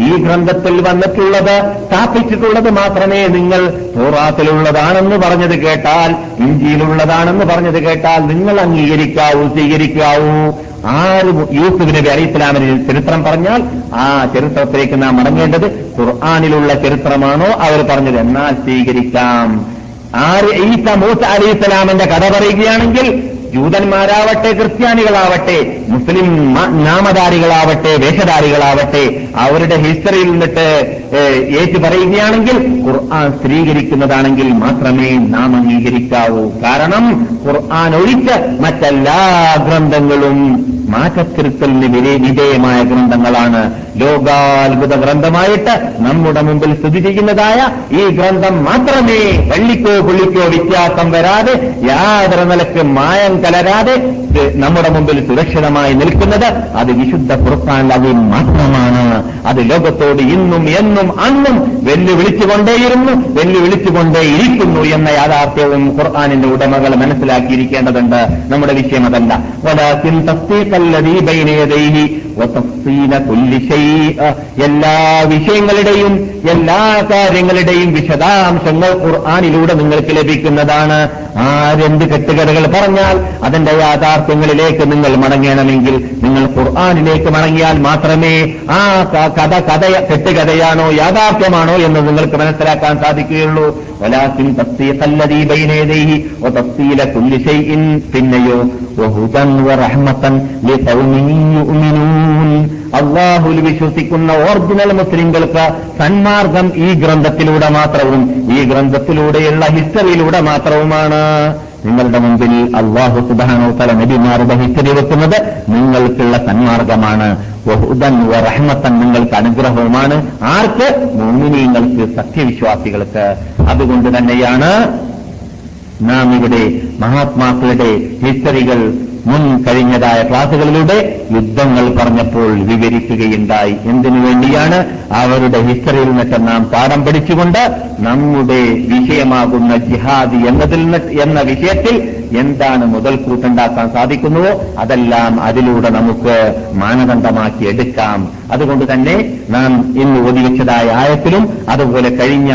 ഈ ഗ്രന്ഥത്തിൽ വന്നിട്ടുള്ളത് സ്ഥാപിച്ചിട്ടുള്ളത് മാത്രമേ നിങ്ങൾ തോറാത്തിലുള്ളതാണെന്ന് പറഞ്ഞത് കേട്ടാൽ ഇഞ്ചിയിലുള്ളതാണെന്ന് പറഞ്ഞത് കേട്ടാൽ നിങ്ങൾ അംഗീകരിക്കാവൂ സ്വീകരിക്കാവൂ. ആര് യൂസുഫ് നബി ഇസ്ലാമിന് ചരിത്രം പറഞ്ഞാൽ ആ ചരിത്രത്തിലേക്ക് നാം മടങ്ങേണ്ടത് ഖുർആാനിലുള്ള ചരിത്രമാണോ അവർ പറഞ്ഞത്? എന്നാൽ സ്വീകരിക്കാം. ആര് ഈസ മൂസ അലി ഇസ്ലാമിന്റെ കഥ പറയുകയാണെങ്കിൽ ജൂതന്മാരാവട്ടെ ക്രിസ്ത്യാനികളാവട്ടെ മുസ്ലിം നാമധാരികളാവട്ടെ വേഷധാരികളാവട്ടെ അവരുടെ ഹിസ്റ്ററിയിൽ നിന്നിട്ട് ഏറ്റു പറയുകയാണെങ്കിൽ ഖുർആൻ സ്ത്രീകരിക്കുന്നതാണെങ്കിൽ മാത്രമേ നാം അംഗീകരിക്കാവൂ. കാരണം ഖുർആൻ ഒഴിച്ച് മറ്റെല്ലാ ഗ്രന്ഥങ്ങളും മാറ്റത്തിരുത്തലിന് വിധേ- വിധേയമായ ഗ്രന്ഥങ്ങളാണ് ലോകാത്ഭുത ഗ്രന്ഥമായിട്ട് നമ്മുടെ മുമ്പിൽ സ്ഥിതി ചെയ്യുന്നതായ ഈ ഗ്രന്ഥം മാത്രമേ വെള്ളിക്കോ പുള്ളിക്കോ വ്യത്യാസം വരാതെ യാതൊരു നിലയ്ക്ക് മായം കലരാതെ നമ്മുടെ മുമ്പിൽ സുരക്ഷിതമായി നിൽക്കുന്നത് അത് വിശുദ്ധ ഖുർആൻ അതിൽ മാത്രമാണ്. അത് ലോകത്തോട് ഇന്നും എന്നും അന്നും വെല്ലുവിളിച്ചുകൊണ്ടേയിരുന്നു വെല്ലുവിളിച്ചുകൊണ്ടേയിരിക്കുന്നു എന്ന യാഥാർത്ഥ്യവും ഖുർആാനിന്റെ ഉടമകൾ മനസ്സിലാക്കിയിരിക്കേണ്ടതുണ്ട്. നമ്മുടെ വിഷയം അതല്ല. എല്ലാ വിഷയങ്ങളുടെയും എല്ലാ കാര്യങ്ങളുടെയും വിശദാംശങ്ങൾ ഖുർആാനിലൂടെ നിങ്ങൾക്ക് ലഭിക്കുന്നതാണ്. ആരെന്ത് കെട്ടുകഥകൾ പറഞ്ഞാൽ അതിന്റെ യാഥാർത്ഥ്യങ്ങളിലേക്ക് നിങ്ങൾ മടങ്ങണമെങ്കിൽ നിങ്ങൾ ഖുർആാനിലേക്ക് മടങ്ങിയാൽ മാത്രമേ ആ കഥ കഥ കെട്ടുകഥയാണോ യാഥാർത്ഥ്യമാണോ എന്ന് നിങ്ങൾക്ക് മനസ്സിലാക്കാൻ സാധിക്കുകയുള്ളൂ. കുല്ലി ശൈഇൻ പിന്നെയോ അള്ളാഹുൽ വിശ്വസിക്കുന്ന ഒറിജിനൽ മുസ്ലിംകൾക്ക് സന്മാർഗം ഈ ഗ്രന്ഥത്തിലൂടെ മാത്രവും ഈ ഗ്രന്ഥത്തിലൂടെയുള്ള ഹിസ്റ്ററിയിലൂടെ മാത്രവുമാണ്. നിങ്ങളുടെ മുമ്പിൽ അള്ളാഹു സുബാനോ തല നബിമാരുടെ ഹിസ്റ്ററി വെക്കുന്നത് നിങ്ങൾക്കുള്ള സന്മാർഗമാണ്. വഹുദൻ റഹ്മത്തൻ നിങ്ങൾക്ക് അനുഗ്രഹവുമാണ്. ആർക്ക്? മോമിനിയങ്ങൾക്ക് സത്യവിശ്വാസികൾക്ക്. അതുകൊണ്ട് തന്നെയാണ് നാം ഇവിടെ മഹാത്മാക്കളുടെ ഹിസ്റ്ററികൾ മുൻ കഴിഞ്ഞതായ ക്ലാസുകളിലൂടെ യുദ്ധങ്ങൾ പറഞ്ഞപ്പോൾ വിവരിക്കുകയുണ്ടായി. എന്തിനു വേണ്ടിയാണ് അവരുടെ ഹിസ്റ്ററിയിൽ നിന്നൊക്കെ നാം പാഠം പഠിച്ചുകൊണ്ട് നമ്മുടെ വിഷയമാകുന്ന ജിഹാദ് എന്നതിൽ എന്ന വിഷയത്തിൽ എന്താണ് മുതൽക്കൂട്ടുണ്ടാക്കാൻ സാധിക്കുന്നുവോ അതെല്ലാം അതിലൂടെ നമുക്ക് മാനദണ്ഡമാക്കി എടുക്കാം. അതുകൊണ്ട് തന്നെ നാം ഇന്ന് ഒതുവിച്ചതായ ആയത്തിലും അതുപോലെ കഴിഞ്ഞ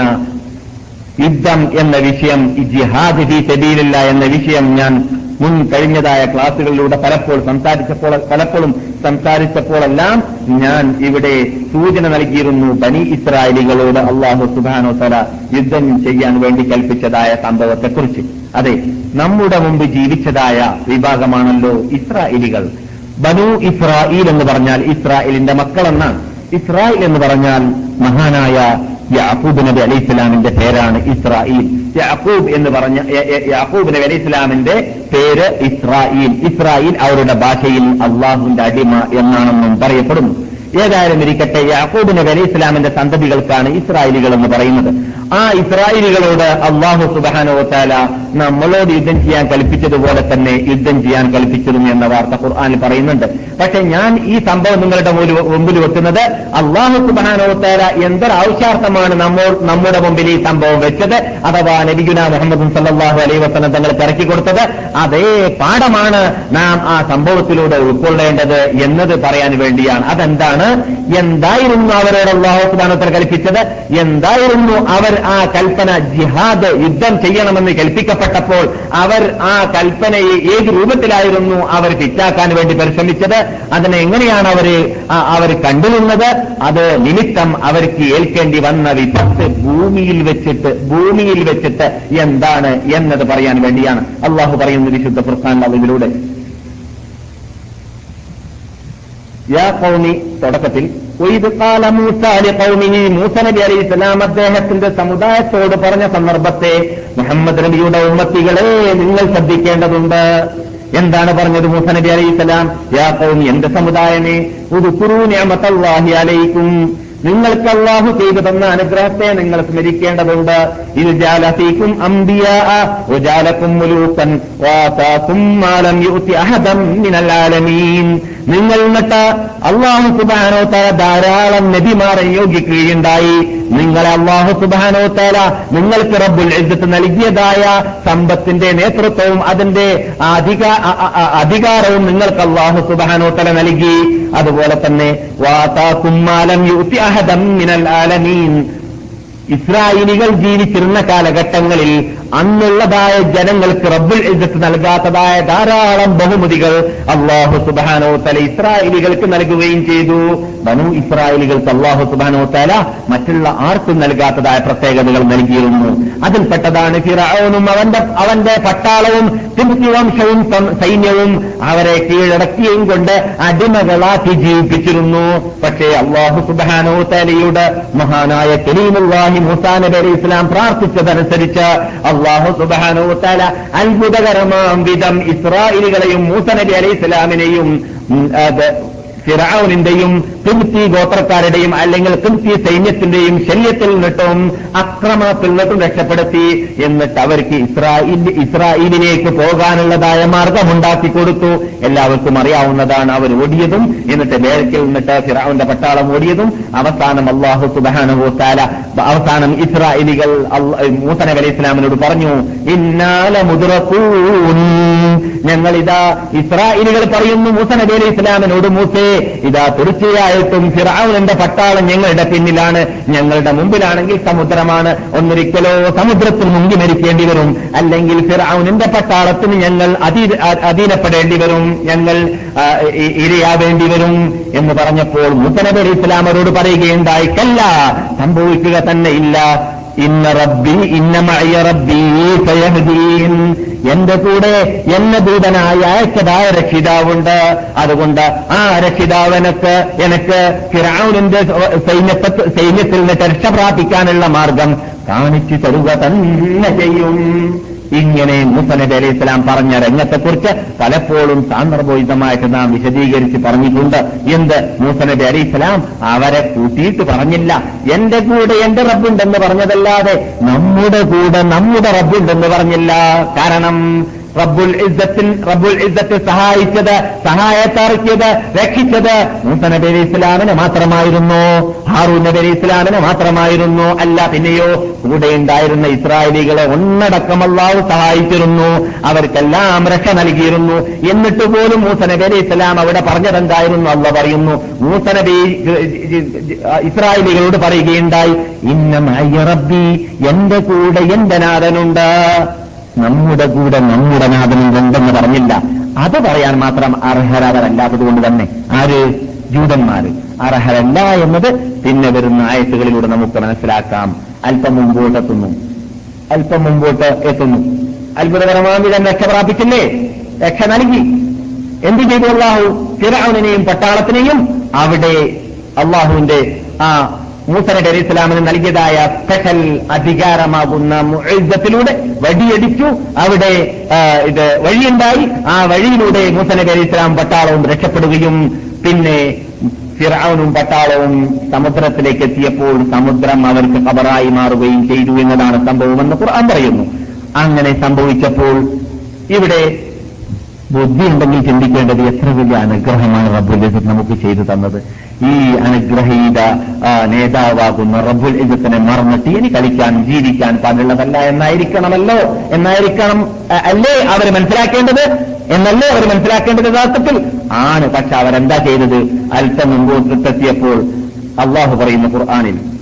യുദ്ധം എന്ന വിഷയം ജിഹാദ് ഫീ സബീലില്ല എന്ന വിഷയം ഞാൻ മുൻ കഴിഞ്ഞതായ ക്ലാസുകളിലൂടെ പലപ്പോൾ സംസാരിച്ചപ്പോൾ പലപ്പോഴും സംസാരിച്ചപ്പോഴെല്ലാം ഞാൻ ഇവിടെ സൂചന നൽകിയിരുന്നു ബനി ഇസ്രായേലികളോട് അള്ളാഹു സുബാനോ തല യുദ്ധം ചെയ്യാൻ വേണ്ടി കൽപ്പിച്ചതായ സംഭവത്തെക്കുറിച്ച്. അതെ നമ്മുടെ മുമ്പ് ജീവിച്ചതായ വിഭാഗമാണല്ലോ ഇസ്രായേലികൾ. ബനു ഇസ്രായേൽ എന്ന് പറഞ്ഞാൽ ഇസ്രായേലിന്റെ മക്കളെന്നാണ്. ഇസ്രായേൽ എന്ന് പറഞ്ഞാൽ മഹാനായ യാക്കൂബ് നബി അലൈഹി ഇസ്ലാമിന്റെ പേരാണ് ഇസ്രായേൽ യാക്കൂബ് എന്ന് പറഞ്ഞ യാക്കൂബ് നബി അലൈഹി ഇസ്ലാമിന്റെ പേര് ഇസ്രായേൽ ഇസ്രായേൽ അവരുടെ ഭാഷയിൽ അള്ളാഹുവിന്റെ അടിമ എന്നാണെന്നും പറയപ്പെടുന്നു. ഏതായാലും ഇരിക്കട്ടെ യാക്കൂബ് നബി ഇസ്ലാമിന്റെ സന്തതികൾക്കാണ് ഇസ്രായേലികൾ എന്ന് പറയുന്നത്. ആ ഇസ്രായേലികളോട് അള്ളാഹു സുബാനോത്താല നമ്മളോട് യുദ്ധം ചെയ്യാൻ കൽപ്പിച്ചതുപോലെ തന്നെ യുദ്ധം ചെയ്യാൻ കൽപ്പിച്ചിരുന്നു എന്ന വാർത്ത ഖുർആാനിൽ പറയുന്നുണ്ട്. പക്ഷെ ഞാൻ ഈ സംഭവം നിങ്ങളുടെ മുമ്പിൽ- വെക്കുന്നത് അള്ളാഹു സുബാനോത്താല എന്തൊരാവശ്യാർത്ഥമാണ് നമ്മോ നമ്മുടെ മുമ്പിൽ ഈ സംഭവം വെച്ചത് അഥവാ നബിഗുന മുഹമ്മദ് സല്ലാഹു അലൈ വസനം തങ്ങൾ തിരക്കി കൊടുത്തത് അതേ പാഠമാണ് നാം ആ സംഭവത്തിലൂടെ ഉൾക്കൊള്ളേണ്ടത് എന്നത് പറയാൻ വേണ്ടിയാണ്. അതെന്താണ്? എന്തായിരുന്നു അവരോട് അള്ളാഹു സുബാനോത്തര കൽപ്പിച്ചത്? എന്തായിരുന്നു അവർ ആ കൽപ്പന ജിഹാദ് യുദ്ധം ചെയ്യണമെന്ന് കൽപ്പിക്കപ്പെട്ടപ്പോൾ അവർ ആ കൽപ്പനയെ ഏത് രൂപത്തിലായിരുന്നു അവർ ഫിറ്റാക്കാൻ വേണ്ടി പരിശ്രമിച്ചത്? അതിനെ എങ്ങനെയാണ് അവർ അവർ കണ്ടുനിന്നത് അത് നിമിത്തം അവർക്ക് ഏൽക്കേണ്ടി വന്ന വിപത്ത് ഭൂമിയിൽ വെച്ചിട്ട് ഭൂമിയിൽ വെച്ചിട്ട് എന്താണ് എന്നത് പറയാൻ വേണ്ടിയാണ്. അള്ളാഹു പറയുന്ന വിശുദ്ധ പ്രസ്ഥാനം അതിലൂടെ. യാ കൗമി തുടക്കത്തിൽ മൂസ അലൈഹി ഇസ്ലാം അദ്ദേഹത്തിന്റെ സമുദായത്തോട് പറഞ്ഞ സന്ദർഭത്തെ മുഹമ്മദ് നബിയുടെ ഉമ്മത്തികളെ നിങ്ങൾ ശ്രദ്ധിക്കേണ്ടതുണ്ട്. എന്താണ് പറഞ്ഞത് മൂസ നബി അലൈഹി സ്വലാം? യാ കൗമി എന്റെ സമുദായമേ ഉദുക്കുറു നിയമത്തല്ലാഹി അലൈക്കും നിങ്ങൾക്ക് അള്ളാഹു ചെയ്തു തന്ന അനുഗ്രഹത്തെ നിങ്ങൾ സ്മരിക്കേണ്ടതുണ്ട്. ഇത് ജാലഫീക്കും നിങ്ങൾ എന്നിട്ട് അള്ളാഹു സുബാനോത്താല ധാരാളം നബിമാരെ യോഗിക്കുകയുണ്ടായി നിങ്ങളെ അള്ളാഹു സുബാനോത്താല നിങ്ങൾക്ക് റബ്ബുൽ എഴുതത്ത് നൽകിയതായ സമ്പത്തിന്റെ നേതൃത്വവും അതിന്റെ അധികാരവും നിങ്ങൾക്ക് അള്ളാഹു സുബാനോത്തല നൽകി. അതുപോലെ തന്നെ വാതാ കുമ്മാലം യൂത്തി أحدا من العالمين. ഇസ്രായേലികൾ ജീവിച്ചിരുന്ന കാലഘട്ടങ്ങളിൽ അന്നുള്ളതായ ജനങ്ങൾക്ക് റബ്ബുൽ ഇജ്ജത്ത് നൽകാത്തതായ ധാരാളം ബഹുമതികൾ അള്ളാഹു സുബാനോ തല ഇസ്രായേലികൾക്ക് നൽകുകയും ചെയ്തു. ബനു ഇസ്രായേലികൾക്ക് അള്ളാഹു സുബാനോ തല മറ്റുള്ള ആർക്കും നൽകാത്തതായ പ്രത്യേകതകൾ നൽകിയിരുന്നു. അതിൽപ്പെട്ടതാണ് ഫിറാവനും അവന്റെ അവന്റെ പട്ടാളവും തിരുത്തി വംശവും സൈന്യവും അവരെ കീഴടക്കിയും കൊണ്ട് അടിമകളാക്കി ജീവിപ്പിച്ചിരുന്നു. പക്ഷേ അള്ളാഹു സുബാനോ തലയുടെ മഹാനായ കലീമുല്ലാഹി മുസാ നബി അലൈഹി ഇസ്ലാം പ്രാർത്ഥിച്ചതനുസരിച്ച് അള്ളാഹു സുബാനോ തല അത്ഭുതകരമാം വിധം ഇസ്രായേലികളെയും മൂസ നബി അലൈഹി ഇസ്ലാമിനെയും ഉം, കിംസി ഗോത്രക്കാരുടെയും അല്ലെങ്കിൽ കിംസി സൈന്യത്തിന്റെയും ശല്യത്തിൽ നിന്നിട്ടും അക്രമത്തിൽ നിന്നിട്ടും രക്ഷപ്പെടുത്തി എന്നിട്ട് അവർക്ക് ഇസ്രായേൽ ഇസ്രായേലിലേക്ക് പോകാനുള്ളതായ മാർഗമുണ്ടാക്കി കൊടുത്തു. എല്ലാവർക്കും അറിയാവുന്നതാണ് അവർ ഓടിയതും എന്നിട്ട് വേലയ്ക്കിൽ നിന്നിട്ട് ഫിറാവിന്റെ പട്ടാളം ഓടിയതും. അവസാനം അള്ളാഹു സുബാനുഭൂത്താല അവസാനം ഇസ്രായേലികൾ അള്ള- അലി ഇസ്ലാമിനോട് പറഞ്ഞു ഇന്നാല മുതിറക്കൂൻ ഞങ്ങളിതാ ഇസ്രായേലികൾ പറയുന്നു മൂസ നബി അലൈഹി ഇസ്ലാമിനോട് മൂസേ ഇതാ തീർച്ചയായിട്ടും ഫിറൌനിന്റെ പട്ടാളം ഞങ്ങളുടെ പിന്നിലാണ്. ഞങ്ങളുടെ മുമ്പിലാണെങ്കിൽ സമുദ്രമാണ്. ഒന്നൊരിക്കലോ സമുദ്രത്തിൽ മുങ്ങി മരിക്കേണ്ടി വരും. അല്ലെങ്കിൽ ഫിറൌനിന്റെ പട്ടാളത്തിന് ഞങ്ങൾ അധീനപ്പെടേണ്ടി വരും. ഞങ്ങൾ ഇരയാവേണ്ടി വരും എന്ന് പറഞ്ഞപ്പോൾ മൂസ നബി അലൈഹി ഇസ്ലാമരോട് പറയുകയുണ്ടായി കല്ല സംഭവിക്കുക തന്നെ ഇല്ല. ഇന്ന റബ്ബി ഇന്ന മഅയ റബ്ബി ഫയഹദീൻ. എന്റെ കൂടെ എന്ന ദൂതനായ അയച്ചതായ രക്ഷിതാവുണ്ട്. അതുകൊണ്ട് ആ രക്ഷിതാവനക്ക് എനിക്ക് ഫിറൌനിന്റെ സൈന്യത്തെ സൈന്യത്തിൽ നിന്ന് രക്ഷ പ്രാപിക്കാനുള്ള മാർഗം കാണിച്ചു തരുക തന്നെ ചെയ്യും. ഇങ്ങനെ മൂസ നബി അലൈഹി ഇസ്ലാം പറഞ്ഞ രംഗത്തെക്കുറിച്ച് പലപ്പോഴും സാന്ദർഭോചിതമായിട്ട് നാം വിശദീകരിച്ച് പറഞ്ഞിട്ടുണ്ട്. എന്ത്? മൂസ നബി അലൈഹി ഇസ്ലാം അവരെ കൂട്ടിയിട്ട് പറഞ്ഞില്ല. എന്റെ കൂടെ എന്റെ റബ്ബുണ്ടെന്ന് പറഞ്ഞതല്ലാതെ നമ്മുടെ കൂടെ നമ്മുടെ റബ്ബുണ്ടെന്ന് പറഞ്ഞില്ല. കാരണം റബ്ബുൽ ഇസ്സത്തിൽ റബ്ബുൽ ഇസ്സത്തിൽ സഹായിച്ചത് സഹായത്തറക്കിയത് രക്ഷിച്ചത് മൂസ നബി അലൈഹി ഇസ്ലാമിനെ മാത്രമായിരുന്നു. ഹാറൂൻ നബി അലൈഹി ഇസ്ലാമിനെ മാത്രമായിരുന്നു. അല്ല പിന്നെയോ കൂടെ ഉണ്ടായിരുന്ന ഇസ്രായേലികളെ ഒന്നടക്കം അല്ലാഹു സഹായിച്ചിരുന്നു. അവർക്കെല്ലാം രക്ഷ നൽകിയിരുന്നു. എന്നിട്ട് പോലും മൂസ നബി അലൈഹി ഇസ്ലാം അവിടെ പറഞ്ഞതെന്തായിരുന്നു? അല്ല പറയുന്നു. മൂസ നബി ഇസ്രായേലികളോട് പറയുകയുണ്ടായി ഇന്ന റബ്ബി എന്റെ കൂടെ എന്റെ നാഥനുണ്ട്. നമ്മുടെ കൂടെ നമ്മുടെ നാഥനുണ്ടെന്ന് പറഞ്ഞില്ല. അത് പറയാൻ മാത്രം അർഹരവരല്ലാത്തത് കൊണ്ട് തന്നെ ആര്? ജൂതന്മാര്. അർഹരല്ല എന്നത് പിന്നെ വരുന്ന ആയത്തുകളിലൂടെ നമുക്ക് മനസ്സിലാക്കാം. അല്പം മുമ്പോട്ടെത്തുന്നു അല്പം മുമ്പോട്ട് എത്തുന്നു. അത്ഭുതകരമായ വിധം രക്ഷ പ്രാപിച്ചില്ലേ? രക്ഷ നൽകി. എന്ത് ചെയ്തു അള്ളാഹു? തിരാവിനെയും പട്ടാളത്തിനെയും അവിടെ അള്ളാഹുവിന്റെ ആ മൂസ നബി അലൈഹി ഇസ്ലാമിന് നൽകിയതായ സ്പെഷ്യൽ അധികാരമാകുന്ന മുഴുദ്ധത്തിലൂടെ വഴിയടിച്ചു അവിടെ ഇത് വഴിയുണ്ടായി. ആ വഴിയിലൂടെ മൂസനബി അലൈഹി ഇസ്ലാം പട്ടാളവും രക്ഷപ്പെടുകയും പിന്നെ ഫിറാവനും പട്ടാളവും സമുദ്രത്തിലേക്ക് എത്തിയപ്പോൾ സമുദ്രം അവർക്ക് കബറായി മാറുകയും ചെയ്തു എന്നതാണ് സംഭവമെന്ന് ഖുർആൻ പറയുന്നു. അങ്ങനെ സംഭവിച്ചപ്പോൾ ഇവിടെ ബുദ്ധി ഉണ്ടെങ്കിൽ ചിന്തിക്കേണ്ടത് എത്ര വലിയ അനുഗ്രഹമാണ് റബ്ബുൽ ഇസത്ത് നമുക്ക് ചെയ്തു തന്നത്. ഈ അനുഗ്രഹീത നേതാവാകുന്ന റബ്ബുൽ ഇസത്തിനെ മറന്നിട്ട് ഇനി കളിക്കാൻ ജീവിക്കാൻ പാടുള്ളതല്ല എന്നായിരിക്കണമല്ലോ. എന്നായിരിക്കണം അല്ലേ അവർ മനസ്സിലാക്കേണ്ടത്? എന്നല്ലേ അവർ മനസ്സിലാക്കേണ്ടത് യഥാർത്ഥത്തിൽ? ആണ്. പക്ഷെ അവരെന്താ ചെയ്തത്? അല്പം മുമ്പോട്ടെത്തിയപ്പോൾ അള്ളാഹു പറയുന്ന ഖുർആാനിൽ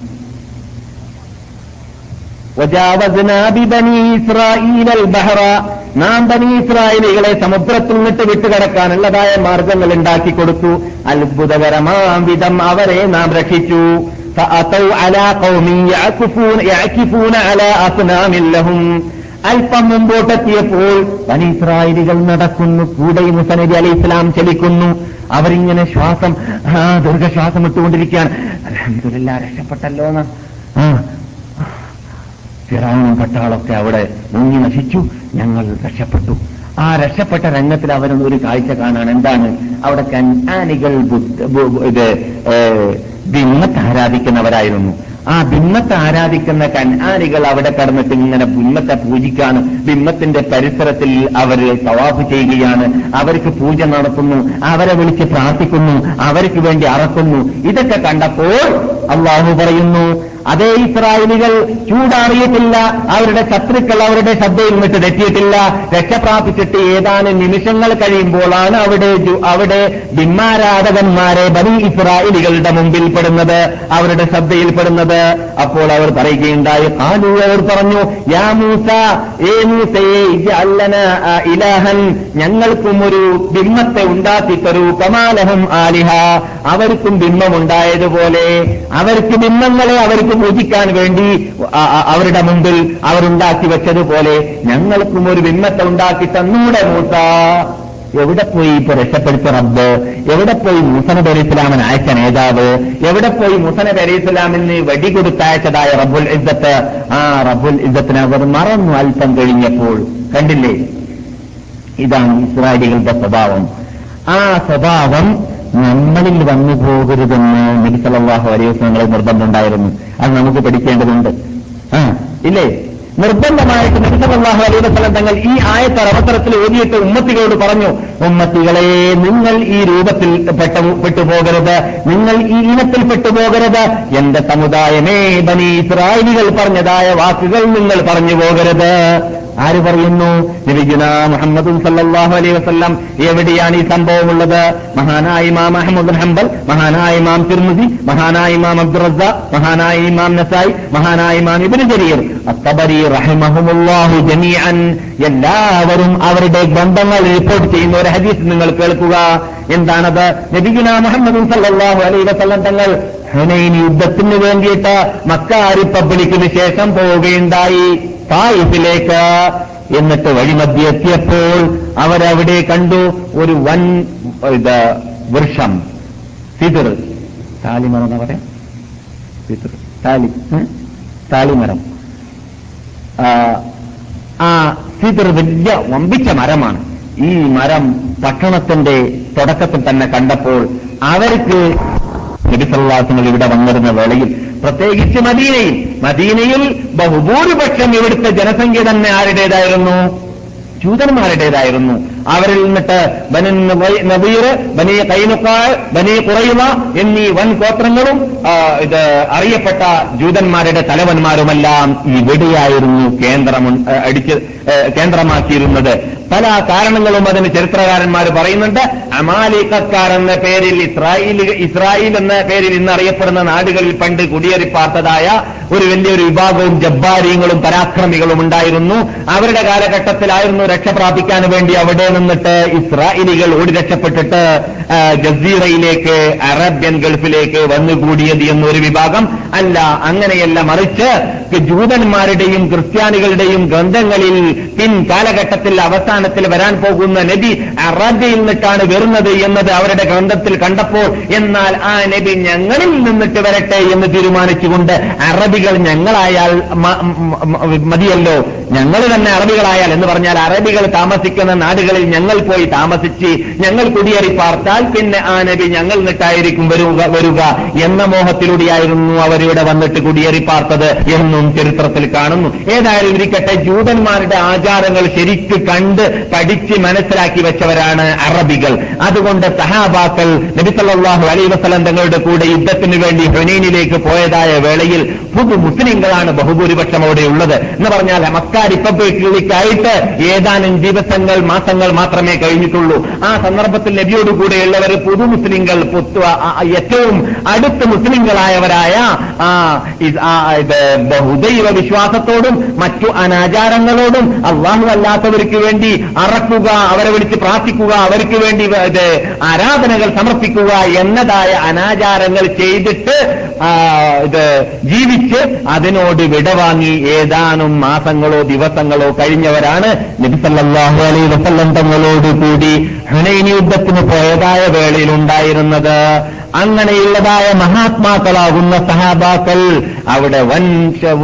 നാം ബനി ഇസ്രായേലികളെ സമുദ്രത്തിൽ നിന്നിട്ട് വിട്ടുകടക്കാനുള്ളതായ മാർഗങ്ങൾ ഉണ്ടാക്കി കൊടുത്തു. അത്ഭുതകരമാം വിധം അവരെ നാം രക്ഷിച്ചു. അല്പം മുമ്പോട്ടെത്തിയപ്പോൾ പനീസ്രായിരികൾ നടക്കുന്നു. കൂടെ മുസനബി അലി അലൈഹി ഇസ്ലാം ചലിക്കുന്നു. അവരിങ്ങനെ ശ്വാസം ദീർഘശ്വാസം ഇട്ടുകൊണ്ടിരിക്കുകയാണ്. അലഹമില്ല രക്ഷപ്പെട്ടല്ലോ എന്ന് ഫിറാനും പട്ടാളൊക്കെ അവിടെ മുങ്ങി നശിച്ചു. ഞങ്ങൾ രക്ഷപ്പെട്ടു. ആ രക്ഷപ്പെട്ട രംഗത്തിൽ അവരും ഒരു കാഴ്ച കാണാൻ എന്താണ്? അവിടെ ബു- ഇത് ബിമ്മത്ത് ആരാധിക്കുന്നവരായിരുന്നു. ആ ബിമ്മത്ത് ആരാധിക്കുന്ന കൻആനികൾ അവിടെ കടന്നിട്ട് ഇങ്ങനെ ബിമ്മത്തെ പൂജിക്കാണ്. ബിമ്മത്തിന്റെ പരിസരത്തിൽ അവർ തവാഫ് ചെയ്യുകയാണ്. അവർക്ക് പൂജ നടത്തുന്നു. അവരെ വിളിച്ച് പ്രാർത്ഥിക്കുന്നു. അവർക്ക് വേണ്ടി അറക്കുന്നു. ഇതൊക്കെ കണ്ടപ്പോൾ അള്ളാഹു പറയുന്നു അതേ ഇസ്രായേലികൾ ചൂടാറിയിട്ടില്ല. അവരുടെ ശത്രുക്കൾ അവരുടെ ശ്രദ്ധയിൽ നിന്നിട്ട് തെറ്റിയിട്ടില്ല. രക്ഷപ്രാപിച്ചിട്ട് ഏതാനും നിമിഷങ്ങൾ കഴിയുമ്പോഴാണ് അവിടെ അവിടെ ബിംബാരാധകന്മാരെ ബലി ഇസ്രായേലികളുടെ മുമ്പിൽ പെടുന്നത് അവരുടെ ശ്രദ്ധയിൽപ്പെടുന്നത്. അപ്പോൾ അവർ പറയുകയുണ്ടായി ആലു അവർ പറഞ്ഞു യാ മൂസ ഏ മൂസയെ അല്ലന ഇലാഹൻ ഞങ്ങൾക്കും ഒരു ബിംബത്തെ ഉണ്ടാക്കി തരൂ കമാലഹം ആലിഹ. അവർക്കും ബിംബമുണ്ടായതുപോലെ അവർക്ക് ബിംബങ്ങളെ അവർക്ക് പൂജിക്കാൻ വേണ്ടി അവരുടെ മുമ്പിൽ അവരുണ്ടാക്കി വെച്ചതുപോലെ ഞങ്ങൾക്കും ഒരു ബിംബത്തെ ഉണ്ടാക്കി തന്നൂടെ മൂസ. എവിടെ പോയി ഇപ്പൊ രക്ഷപ്പെടുത്ത റബ്ബ്? എവിടെ പോയി മുസന അലി ഇസ്ലാമൻ അയച്ച നേതാവ്? എവിടെ പോയി മുസനബ് അലി ഇസ്ലാമിന് വെടികൊടുത്തയച്ചതായ റബ്ബുൽ ഇസ്സത്ത്? ആ റബ്ബുൽ ഇസ്സത്തിനെ അവർ മറന്നു അല്പം കഴിഞ്ഞപ്പോൾ. കണ്ടില്ലേ? ഇതാണ് ഇസ്രായേലികളുടെ സ്വഭാവം. ആ സ്വഭാവം നമ്മളിൽ വന്നു പോകരുതെന്ന് നബി സല്ലല്ലാഹു അലൈഹി വസല്ലം നിർബന്ധമുണ്ടായിരുന്നു. അത് നമുക്ക് പഠിക്കേണ്ടതുണ്ട്. ആ ഇല്ലേ? നിർബന്ധമായിട്ട് നബി സല്ലല്ലാഹു അലൈഹി വസല്ലം തങ്ങൾ ഈ ആയത്തെ അവസരത്തിൽ ഓതിയിട്ട് ഉമ്മത്തികളോട് പറഞ്ഞു ഉമ്മത്തികളെ നിങ്ങൾ ഈ രൂപത്തിൽ പെട്ട പെട്ടുപോകരുത്. നിങ്ങൾ ഈ ഇനത്തിൽ പെട്ടുപോകരുത്. എന്റെ സമുദായമേ ബനി ഇസ്രായേലികൾ പറഞ്ഞതായ വാക്കുകൾ നിങ്ങൾ പറഞ്ഞു പോകരുത്. ആര് പറയുന്നു? നബിജുന മുഹമ്മദ് സല്ലാഹു അലൈഹി വസല്ലം. എവിടെയാണ് ഈ സംഭവമുള്ളത്? മഹാനായ ഇമാം അഹമ്മദ് ഹംബൽ മഹാനായ ഇമാം തിർമുദി മഹാനായ ഇമാം അബ്ദുൾ റസ മഹാനായ ഇമാം നസായി മഹാനായ ഇമാം ഇബ്നു ജരീർ. അത്തബരി റഹിമഹുമുല്ലാഹു ജമീഅൻ. എല്ലാവരും അവരുടെ ബന്ധങ്ങൾ റിപ്പോർട്ട് ചെയ്യുന്ന ഒരു ഹദീസ് നിങ്ങൾ കേൾക്കുക. എന്താണത്? നബിഗുന മുഹമ്മദ് സല്ലല്ലാഹു അലൈഹി വസല്ലം തങ്ങൾ ഹുനൈൻ യുദ്ധത്തിന് വേണ്ടിയിട്ട് മക്ക റിപ്പബ്ലിക്കിന് ശേഷം പോവുകയുണ്ടായി. തായിഫിലേക്ക്. എന്നിട്ട് വഴിമധ്യ എത്തിയപ്പോൾ അവരവിടെ കണ്ടു ഒരു വൻ ഇത് വൃക്ഷം. സിതിർ താലിമരം എന്നാ പറയാം? സിതിർ താലി താലിമരം ആ, സിദർ വലിയ വമ്പിച്ച മരമാണ്. ഈ മരം പട്ടണത്തിന്റെ തുടക്കത്തിൽ തന്നെ കണ്ടപ്പോൾ അവർക്ക് നബിസല്ലാസങ്ങൾ ഇവിടെ വന്നിരുന്ന വേളയിൽ പ്രത്യേകിച്ച് മദീനയിൽ മദീനയിൽ ബഹുഭൂരിപക്ഷം ഇവിടുത്തെ ജനസംഖ്യ തന്നെ ആരുടേതായിരുന്നു? ജൂതന്മാരുടേതായിരുന്നു. അവരിൽ നിന്നിട്ട് ബനി നബീർ ബനി കൈനുക്കാൾ ബനി കുറയുക എന്നീ വൻ ഗോത്രങ്ങളും ഇത് അറിയപ്പെട്ട ജൂതന്മാരുടെ തലവന്മാരുമെല്ലാം ഇവിടെയായിരുന്നു കേന്ദ്രം അടിച്ച് കേന്ദ്രമാക്കിയിരുന്നത്. പല കാരണങ്ങളും അതിന് ചരിത്രകാരന്മാർ പറയുന്നുണ്ട്. അമാലിക്കക്കാർ എന്ന പേരിൽ ഇസ്രായേൽ ഇസ്രായേൽ എന്ന പേരിൽ ഇന്ന് അറിയപ്പെടുന്ന നാടുകളിൽ പണ്ട് കുടിയേറി പാർത്തതായ ഒരു വലിയൊരു വിഭാഗവും ജബ്ബാരിയങ്ങളും പരാക്രമികളും ഉണ്ടായിരുന്നു. അവരുടെ കാലഘട്ടത്തിലായിരുന്നു രക്ഷ പ്രാപിക്കാൻ വേണ്ടി അവിടെ നിന്നിട്ട് ഇസ്രായേലികൾ ഓടി രക്ഷപ്പെട്ടിട്ട് ജസീറയിലേക്ക് അറബ്യൻ ഗൾഫിലേക്ക് വന്നുകൂടിയത് എന്നൊരു വിഭാഗം. അല്ല അങ്ങനെയല്ല മറിച്ച് ജൂതന്മാരുടെയും ക്രിസ്ത്യാനികളുടെയും ഗ്രന്ഥങ്ങളിൽ പിൻ കാലഘട്ടത്തിൽ അവസാനത്തിൽ വരാൻ പോകുന്ന നബി അറബിയിൽ നിന്നിട്ടാണ് വരുന്നത് എന്നത് അവരുടെ ഗ്രന്ഥത്തിൽ കണ്ടപ്പോൾ എന്നാൽ ആ നബി ഞങ്ങളിൽ നിന്നിട്ട് വരട്ടെ എന്ന് തീരുമാനിച്ചുകൊണ്ട് അറബികൾ ഞങ്ങളായാൽ മതിയല്ലോ. ഞങ്ങൾ തന്നെ അറബികളായാൽ എന്ന് പറഞ്ഞാൽ അറബികൾ താമസിക്കുന്ന നാടുകളിൽ ഞങ്ങൾ പോയി താമസിച്ച് ഞങ്ങൾ കുടിയേറി പാർത്താൽ പിന്നെ ആ നബി ഞങ്ങൾ നിട്ടായിരിക്കും വരുക വരുക എന്ന മോഹത്തിലൂടെയായിരുന്നു അവരിവിടെ വന്നിട്ട് കുടിയേറി പാർത്തത് എന്നും ചരിത്രത്തിൽ കാണുന്നു. ഏതായാലും ഇരിക്കട്ടെ ജൂതന്മാരുടെ ആചാരങ്ങൾ ശരിക്ക് കണ്ട് പഠിച്ച് മനസ്സിലാക്കി വെച്ചവരാണ് അറബികൾ. അതുകൊണ്ട് സഹാബാക്കൾ നബിസല്ലാഹു അലൈ വസലം തങ്ങളുടെ കൂടെ യുദ്ധത്തിന് വേണ്ടി ഹുനൈനിലേക്ക് പോയതായ വേളയിൽ പുതു മുസ്ലിങ്ങളാണ് ബഹുഭൂരിപക്ഷം അവിടെ ഉള്ളത് എന്ന് പറഞ്ഞാൽ മക്ക റിപ്പബ്ലിക്കിലേക്കായിട്ട് ഏതാനും ദിവസങ്ങൾ മാസങ്ങൾ മാത്രമേ കഴിഞ്ഞിട്ടുള്ളൂ. ആ സന്ദർഭത്തിൽ നബിയോട് കൂടെയുള്ളവർ പുതു മുസ്ലിങ്ങൾ ഏറ്റവും അടുത്ത മുസ്ലിങ്ങളായവരായ ബഹുദൈവ വിശ്വാസത്തോടും മറ്റു അനാചാരങ്ങളോടും അള്ളാഹു അല്ലാത്തവർക്ക് വേണ്ടി അറക്കുക അവരെ വിളിച്ച് പ്രാർത്ഥിക്കുക അവർക്ക് വേണ്ടി ആരാധനകൾ സമർപ്പിക്കുക എന്നതായ അനാചാരങ്ങൾ ചെയ്തിട്ട് ഇത് ജീവിച്ച് അതിനോട് വിടവാങ്ങി ഏതാനും മാസങ്ങളോ ദിവസങ്ങളോ കഴിഞ്ഞവരാണ് നബിസല്ലാഹു അലൈ വസല്ലം തങ്ങളോട് കൂടി ഹുനൈൻ യുദ്ധത്തിന് പോയതായ വേളയിൽ ഉണ്ടായിരുന്നത് അങ്ങനെയുള്ളതായ മഹാത്മാക്കളാകുന്ന സഹാബാക്കൾ അവിടെ വൻ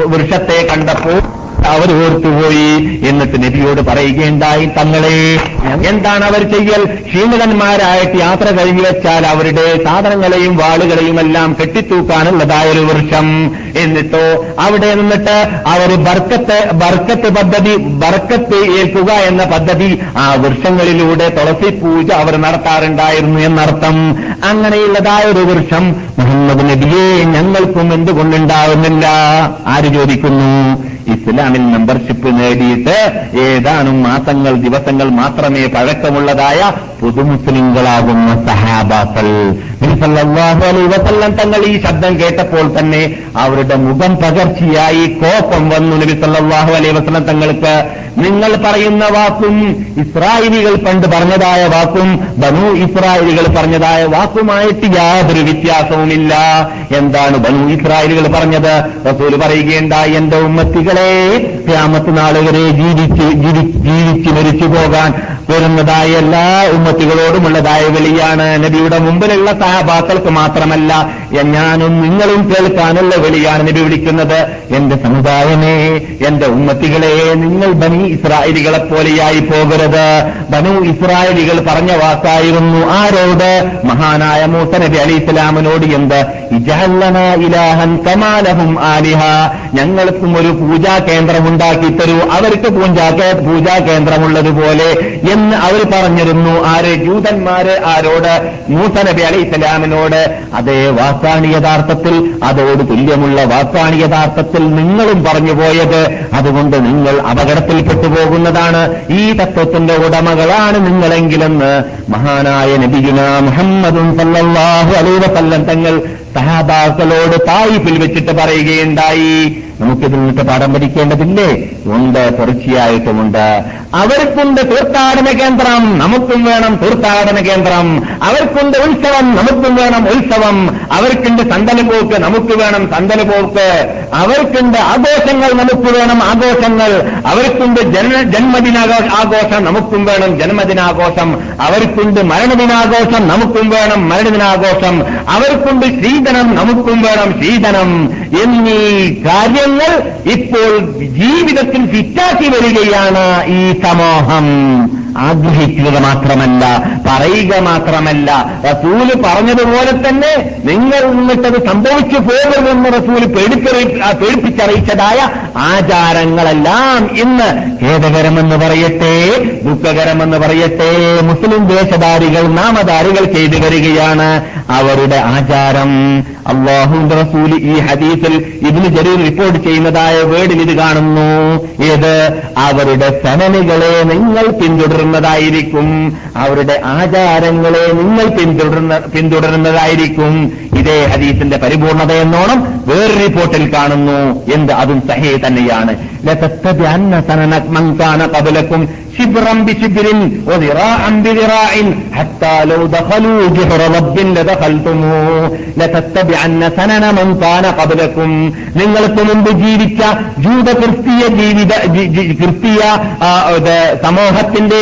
വൃക്ഷത്തെ കണ്ടപ്പോൾ അവർ ഓർത്തുപോയി എന്നിട്ട് നബിയോട് പറയുകയുണ്ടായി തങ്ങളെ എന്താണ് അവർ ചെയ്യൽ? ക്ഷീണിതന്മാരായിട്ട് യാത്ര കഴിഞ്ഞു വെച്ചാൽ അവരുടെ സാധനങ്ങളെയും വാളുകളെയും എല്ലാം കെട്ടിത്തൂക്കാനുള്ളതായ ഒരു വൃക്ഷം. എന്നിട്ടോ അവിടെ നിന്നിട്ട് അവർ ബർക്കത്ത് ബർക്കത്ത് പദ്ധതി ബർക്കത്ത് ഏൽക്കുക എന്ന പദ്ധതി ആ വൃക്ഷങ്ങളിലൂടെ തുളസി പൂജ അവർ നടത്താറുണ്ടായിരുന്നു എന്നർത്ഥം. അങ്ങനെയുള്ളതായ ഒരു വൃക്ഷം മുഹമ്മദ് നബിയെ ഞങ്ങൾക്കും എന്തുകൊണ്ടുണ്ടാവുന്നില്ല? ആര് ചോദിക്കുന്നു? ഇസ്ലാമിൽ മെമ്പർഷിപ്പ് നേടിയിട്ട് ഏതാനും മാസങ്ങൾ ദിവസങ്ങൾ മാത്രമേ പഴക്കമുള്ളതായ പുതുമുസ്ലിങ്ങളാകുന്ന സഹാബാക്കൾ. നബി സല്ലല്ലാഹു അലൈഹി വസല്ലം തങ്ങൾ ഈ ശബ്ദം കേട്ടപ്പോൾ തന്നെ അവരുടെ മുഖം പകർച്ചയായി കോപം വന്നു. നബി അലൈഹി വസല്ലം തങ്ങൾക്ക് നിങ്ങൾ പറയുന്ന വാക്കും ഇസ്രായേലികൾ പണ്ട് പറഞ്ഞതായ വാക്കും ബനു ഇസ്രായേലികൾ പറഞ്ഞതായ വാക്കുമായിട്ട് യാതൊരു വ്യത്യാസവുമില്ല. എന്താണ് ബനു ഇസ്രായേലുകൾ പറഞ്ഞത്? റസൂൽ പറയുകയുണ്ടായി എന്റെ ഉമ്മത്തികളെ ക്യാമത്ത് നാളുവരെ ജീവിച്ച് ജീവി- ജീവിച്ച് മരിച്ചു പോകാൻ വരുന്നതായ എല്ലാ ഉമ്മത്തികളോടുമുള്ളതായ വിളിയാണ്. നബിയുടെ മുമ്പിലുള്ള സഹബാക്കൾക്ക് മാത്രമല്ല ഞാനും നിങ്ങളും കേൾക്കാനുള്ള വിളിയാണ് നബി വിളിക്കുന്നത്. എന്റെ സമുദായമേ എന്റെ ഉമ്മത്തികളെ നിങ്ങൾ ബനു ഇസ്രായേലികളെ പോലെയായി പോകരുത്. ബനു ഇസ്രായേലികൾ പറഞ്ഞ വാക്കായിരുന്നു ആരോട്? മഹാനായ മൂസ നബി അലി ഇസ്ലാമിനോട് എന്ത്? ഇലാഹൻ കമാലഹും ആലിഹ. ഞങ്ങൾക്കും ഒരു പൂജാ കേന്ദ്രം ഉണ്ടാക്കി തരൂ. അവർക്ക് പൂജാ പൂജാ കേന്ദ്രമുള്ളതുപോലെ എന്ന് അവർ പറഞ്ഞിരുന്നു. ആര്? ജൂതന്മാര് ആരോട്? മൂസ നബി അലി ഇസ്ലാമിനോട് അതേ വാക്കാണ് യഥാർത്ഥത്തിൽ അതോട് തുല്യമുള്ള വാക്കാണ് യഥാർത്ഥത്തിൽ നിങ്ങളും പറഞ്ഞു പോയത്. അതുകൊണ്ട് നിങ്ങൾ അപകടത്തിൽപ്പെട്ടു പോകുന്നതാണ്. ഈ തത്വത്തിന്റെ ഉടമകളാണ് നിങ്ങളെങ്കിലെന്ന് മഹാനായ നബിഗുന മുഹമ്മദും സല്ലാഹു വസല്ലം തങ്ങൾ സഹാബാക്കളോട് തായിപ്പിൽ വെച്ചിട്ട് പറയുകയുണ്ടായി. നമുക്കിതിൽ നിന്നിട്ട് പാഠം പഠിക്കേണ്ടതില്ലേ? ഉണ്ട് തീർച്ചയായിട്ടുമുണ്ട് അവർക്കുണ്ട് തീർത്ഥാടന കേന്ദ്രം നമുക്കും വേണം തീർത്ഥാടന കേന്ദ്രം. അവർക്കുണ്ട് ഉത്സവം നമുക്കും വേണം ഉത്സവം. അവർക്കുണ്ട് സന്തനപോക്ക് നമുക്ക് വേണം സന്തനപോക്ക് അവർക്കുണ്ട് ആഘോഷങ്ങൾ നമുക്ക് വേണം ആഘോഷങ്ങൾ. അവർക്കുണ്ട് ജന്മ ജന്മദിനാഘോ ആഘോഷം നമുക്കും വേണം ജന്മദിനാഘോഷം. അവർക്കുണ്ട് മരണദിനാഘോഷം നമുക്കും വേണം മരണദിനാഘോഷം. അവർക്കുണ്ട് ശീതനം നമുക്കും വേണം ശീതനം എന്നീ കാര്യങ്ങൾ ഇപ്പോൾ ജീവിതത്തിൽ ഫിറ്റാക്കി വരികയാണ് ഈ സമൂഹം. ആഗ്രഹിക്കുക മാത്രമല്ല പറയുക മാത്രമല്ല റസൂൽ പറഞ്ഞതുപോലെ തന്നെ നിങ്ങൾ നിന്നിട്ടത് സംഭവിച്ചു പോകരുതെന്ന് റസൂൽ പേടിപ്പിച്ചറിയിച്ചതായ ആചാരങ്ങളെല്ലാം ഇന്ന് ഖേദകരമെന്ന് പറയട്ടെ ദുഃഖകരമെന്ന് പറയട്ടെ മുസ്ലിം ദേശധാരികൾ നാമധാരികൾ ചെയ്തു വരികയാണ് അവരുടെ ആചാരം. അള്ളാഹുന്റെ റസൂൽ ഈ ഹദീസിൽ ഇതിന് ജരീർ റിപ്പോർട്ട് ചെയ്യുന്നതായ വേർഡിൽ ഇത് കാണുന്നു. ഏത്? അവരുടെ സനനുകളെ നിങ്ങൾ പിന്തുടരുന്നതായിരിക്കും അവരുടെ ആചാരങ്ങളെ നിങ്ങൾ പിന്തുടരുന്ന പിന്തുടരുന്നതായിരിക്കും ഇതേ ഹദീസിന്റെ പരിപൂർണത എന്നോണം വേറൊരു റിപ്പോർട്ടിൽ കാണുന്നു എന്ത് അതും സഹേ തന്നെയാണ് لتتبعن سنن من كان قبلكم شبرا بشبر وذراعا بذراع حتى لو دخلوا جحر رب لدخلتموه لتتبعن سنن من كان قبلكم നിങ്ങൾക്ക് മുമ്പ് ജീവിച്ച ജൂത ക്രിസ്തീയ ജീവിത ജി- ജി- ക്രിസ്തീയ ആ, ഇത് സമൂഹത്തിന്റെ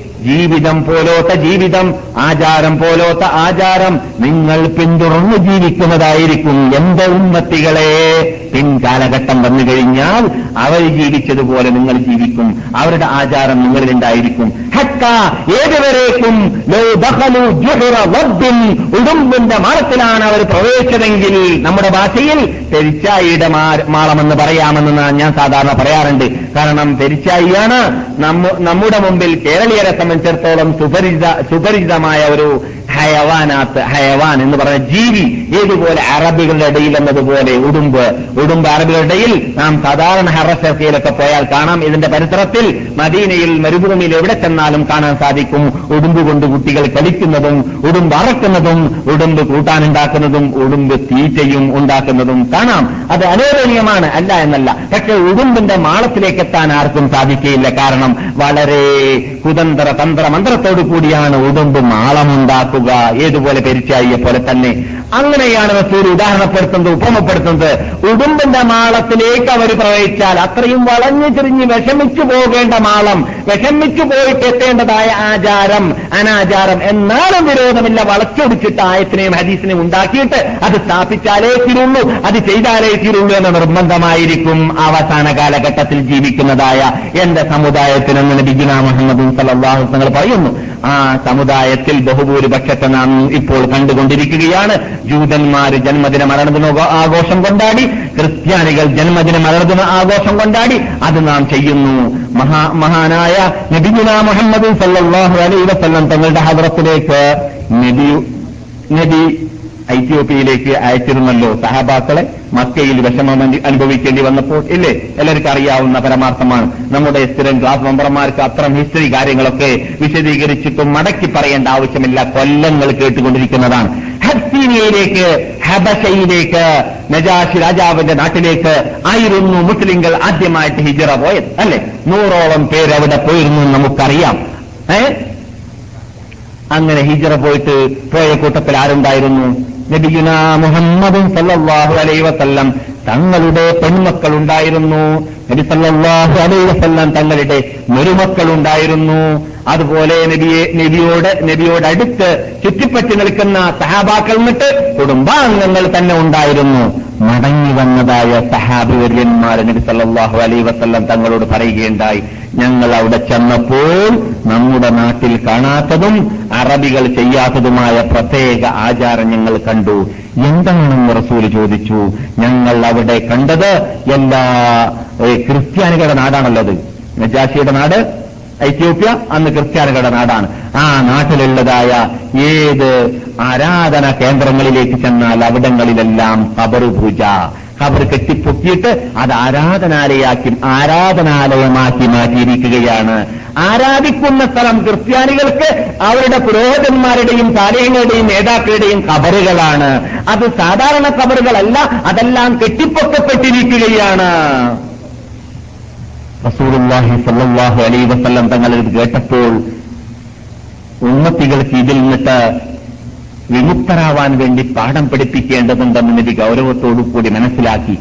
ജീവിതം പോലോത്ത ജീവിതം ആചാരം പോലോത്ത ആചാരം നിങ്ങൾ പിന്തുടർന്ന് ജീവിക്കുന്നതായിരിക്കും എന്റെ ഉന്നത്തികളെ പിൻകാലഘട്ടം വന്നു കഴിഞ്ഞാൽ അവർ ജീവിച്ചതുപോലെ നിങ്ങൾ ജീവിക്കും. അവരുടെ ആചാരം നിങ്ങളിലുണ്ടായിരിക്കും ഹക്ക ഏതുവരേക്കും ഉടുമ്പിന്റെ മാളത്തിലാണ് അവർ പ്രവേശിച്ചതെങ്കിൽ നമ്മുടെ ഭാഷയിൽ പെരിച്ചായിയുടെ മാ- മാളമെന്ന് പറയാമെന്ന് ഞാൻ സാധാരണ പറയാറുണ്ട്. കാരണം പെരിച്ചായിയാണ് നമ്മുടെ മുമ്പിൽ കേരളീയരെ സംബന്ധിച്ചിടത്തോളം സുപരിചിത സുപരിചിതമായ ഒരു ഹയവാനാത്ത് ഹയവാൻ എന്ന് പറഞ്ഞ ജീവി ഏതുപോലെ അറബികളുടെ ഇടയിൽ എന്നതുപോലെ ഉടുമ്പ് ഉടുമ്പ് അറബികളുടെ ഇടയിൽ നാം സാധാരണ ഹറസർക്കയിലൊക്കെ പോയാൽ കാണാം. ഇതിന്റെ പരിസരത്തിൽ മദീനയിൽ മരുഭൂമിയിൽ എവിടെ ചെന്നാലും കാണാൻ സാധിക്കും. ഉടുമ്പ് കൊണ്ട് കുട്ടികൾ കളിക്കുന്നതും ഉടുമ്പ് അറക്കുന്നതും ഉടുമ്പ് കൂട്ടാനുണ്ടാക്കുന്നതും ഉടുമ്പ് തീറ്റയും ഉണ്ടാക്കുന്നതും കാണാം. അത് അനോദനീയമാണ്. അല്ല എന്നല്ല. പക്ഷെ ഉടുമ്പിന്റെ മാളത്തിലേക്ക് എത്താൻ ആർക്കും സാധിക്കുകയില്ല. കാരണം വളരെ കുതന്ത്ര തന്ത്ര മന്ത്രത്തോടു കൂടിയാണ് ഉടുമ്പ് മാളമുണ്ടാക്കുക ഏതുപോലെ പെരിച്ചായിയെ പോലെ തന്നെ. അങ്ങനെയാണ് റസൂൽ ഉദാഹരണപ്പെടുത്തുന്നത് ഉപമപ്പെടുത്തുന്നത്. ഉടുമ്പിന്റെ മാളത്തിലേക്ക് അവർ പ്രവഹിച്ചാൽ അത്രയും വളഞ്ഞു തിരിഞ്ഞ് വിഷമിച്ചു പോകേണ്ട മാളം വിഷമിച്ചു പോയിട്ട് എത്തേണ്ടതായ ആചാരം അനാചാരം എന്നാലും വിരോധമില്ല. വളച്ചൊടിച്ചിട്ട് ആയത്തിനെയും ഹദീസിനെയും ഉണ്ടാക്കിയിട്ട് അത് സ്ഥാപിച്ചാലേ തീരുള്ളൂ അത് ചെയ്താലേ തീരുള്ളൂ എന്ന നിർബന്ധമായിരിക്കും അവസാന കാലഘട്ടത്തിൽ ജീവിക്കുന്നതായ എന്റെ സമുദായത്തിനെന്ന് ബിജുന മുഹമ്മദ് സല്ലാഹു തങ്ങൾ പറയുന്നു. ആ സമുദായത്തിൽ ബഹുഭൂരിപക്ഷത്തെ നാം ഇപ്പോൾ കണ്ടുകൊണ്ടിരിക്കുകയാണ്? ജൂതന്മാർ ജന്മദിന മരണദിന ആഘോഷം കൊണ്ടാടി. ക്രിസ്ത്യാനികൾ ജന്മദിന മരണദിന ആഘോഷം കൊണ്ടാടി. അത് നാം ചെയ്യുന്നു. മഹാ മഹാനായ നബിഗുല മുഹമ്മദ് സല്ലാഹു അലൈ തങ്ങളുടെ ഹദ്രത്തിലേക്ക് നബി നബി ഐത്യോപ്യയിലേക്ക് അയച്ചിരുന്നല്ലോ സഹാബാക്കളെ. മക്കയിൽ വിഷമം അനു- അനുഭവിക്കേണ്ടി വന്നപ്പോൾ ഇല്ലേ? എല്ലാവർക്കും അറിയാവുന്ന പരമാർത്ഥമാണ്. നമ്മുടെ സ്ഥിരം ക്ലാസ് മെമ്പർമാർക്ക് അത്തരം ഹിസ്റ്ററി കാര്യങ്ങളൊക്കെ വിശദീകരിച്ചിട്ടും മടക്കി പറയേണ്ട ആവശ്യമില്ല. കൊല്ലങ്ങൾ കേട്ടുകൊണ്ടിരിക്കുന്നതാണ്. ഹസ്തീനിയയിലേക്ക് ഹബശയിലേക്ക് നജാഷി രാജാവിന്റെ നാട്ടിലേക്ക് ആയിരുന്നു മുസ്ലിങ്ങൾ ആദ്യമായിട്ട് ഹിജറ പോയത് അല്ലെ? നൂറോളം പേര് അവിടെ പോയിരുന്നു നമുക്കറിയാം. ഏ? അങ്ങനെ ഹിജറ പോയിട്ട് പോയ കൂട്ടത്തിൽ ആരുണ്ടായിരുന്നു? നബിയുന മുഹമ്മദും സല്ലാഹു അലൈഹി വസല്ലം തങ്ങളുടെ പെൺമക്കൾ ഉണ്ടായിരുന്നു നബി സല്ലാഹു അലൈഹി വസല്ലം തങ്ങളുടെ മരുമക്കൾ ഉണ്ടായിരുന്നു അതുപോലെ നബിയെ നബിയോട് നബിയോട് അടുത്ത് ചുറ്റിപ്പറ്റി നിൽക്കുന്ന സഹാബാക്കൾ എന്നിട്ട് കുടുംബാംഗങ്ങൾ തന്നെ ഉണ്ടായിരുന്നു. മടങ്ങി വന്നതായ സഹാബിവര്യന്മാർ നബി സല്ലല്ലാഹു അലൈഹി വസല്ലം തങ്ങളോട് പറയുകയുണ്ടായി ഞങ്ങൾ അവിടെ ചെന്നപ്പോൾ നമ്മുടെ നാട്ടിൽ കാണാത്തതും അറബികൾ ചെയ്യാത്തതുമായ പ്രത്യേക ആചാരം ഞങ്ങൾ കണ്ടു. എന്താണെന്ന് റസൂൽ ചോദിച്ചു ഞങ്ങൾ അവിടെ കണ്ടത് എല്ലാ ക്രിസ്ത്യാനികളുടെ നാടാണല്ലോ അത്. നജാഷിയുടെ നാട് എത്യോപ്യ? അന്ന് ക്രിസ്ത്യാനികളുടെ നാടാണ്. ആ നാട്ടിലുള്ളതായ ഏത് ആരാധന കേന്ദ്രങ്ങളിലേക്ക് ചെന്നാൽ അവിടങ്ങളിലെല്ലാം കബറു പൂജ. കബർ കെട്ടിപ്പൊക്കിയിട്ട് അത് ആരാധനാലയാക്കി ആരാധനാലയമാക്കി മാറ്റിയിരിക്കുകയാണ്. ആരാധിക്കുന്ന സ്ഥലം ക്രിസ്ത്യാനികൾക്ക് അവരുടെ പുരോഹിതന്മാരുടെയും താരങ്ങളുടെയും നേതാക്കളുടെയും കബറുകളാണ് അത് സാധാരണ കബറുകളല്ല അതെല്ലാം കെട്ടിപ്പൊക്കപ്പെട്ടിരിക്കുകയാണ്. റസൂലുള്ളാഹി സല്ലാഹു അലൈഹി വസല്ലം തങ്ങൾ ഇത് കേട്ടപ്പോൾ ഉമ്മത്തികൾക്ക് ഇതിൽ നിന്നിട്ട് വിമുക്തരാവാൻ വേണ്ടി പാഠം പഠിപ്പിക്കേണ്ടതുണ്ടെന്ന് നബി ഗൗരവത്തോടു കൂടി മനസ്സിലാക്കി.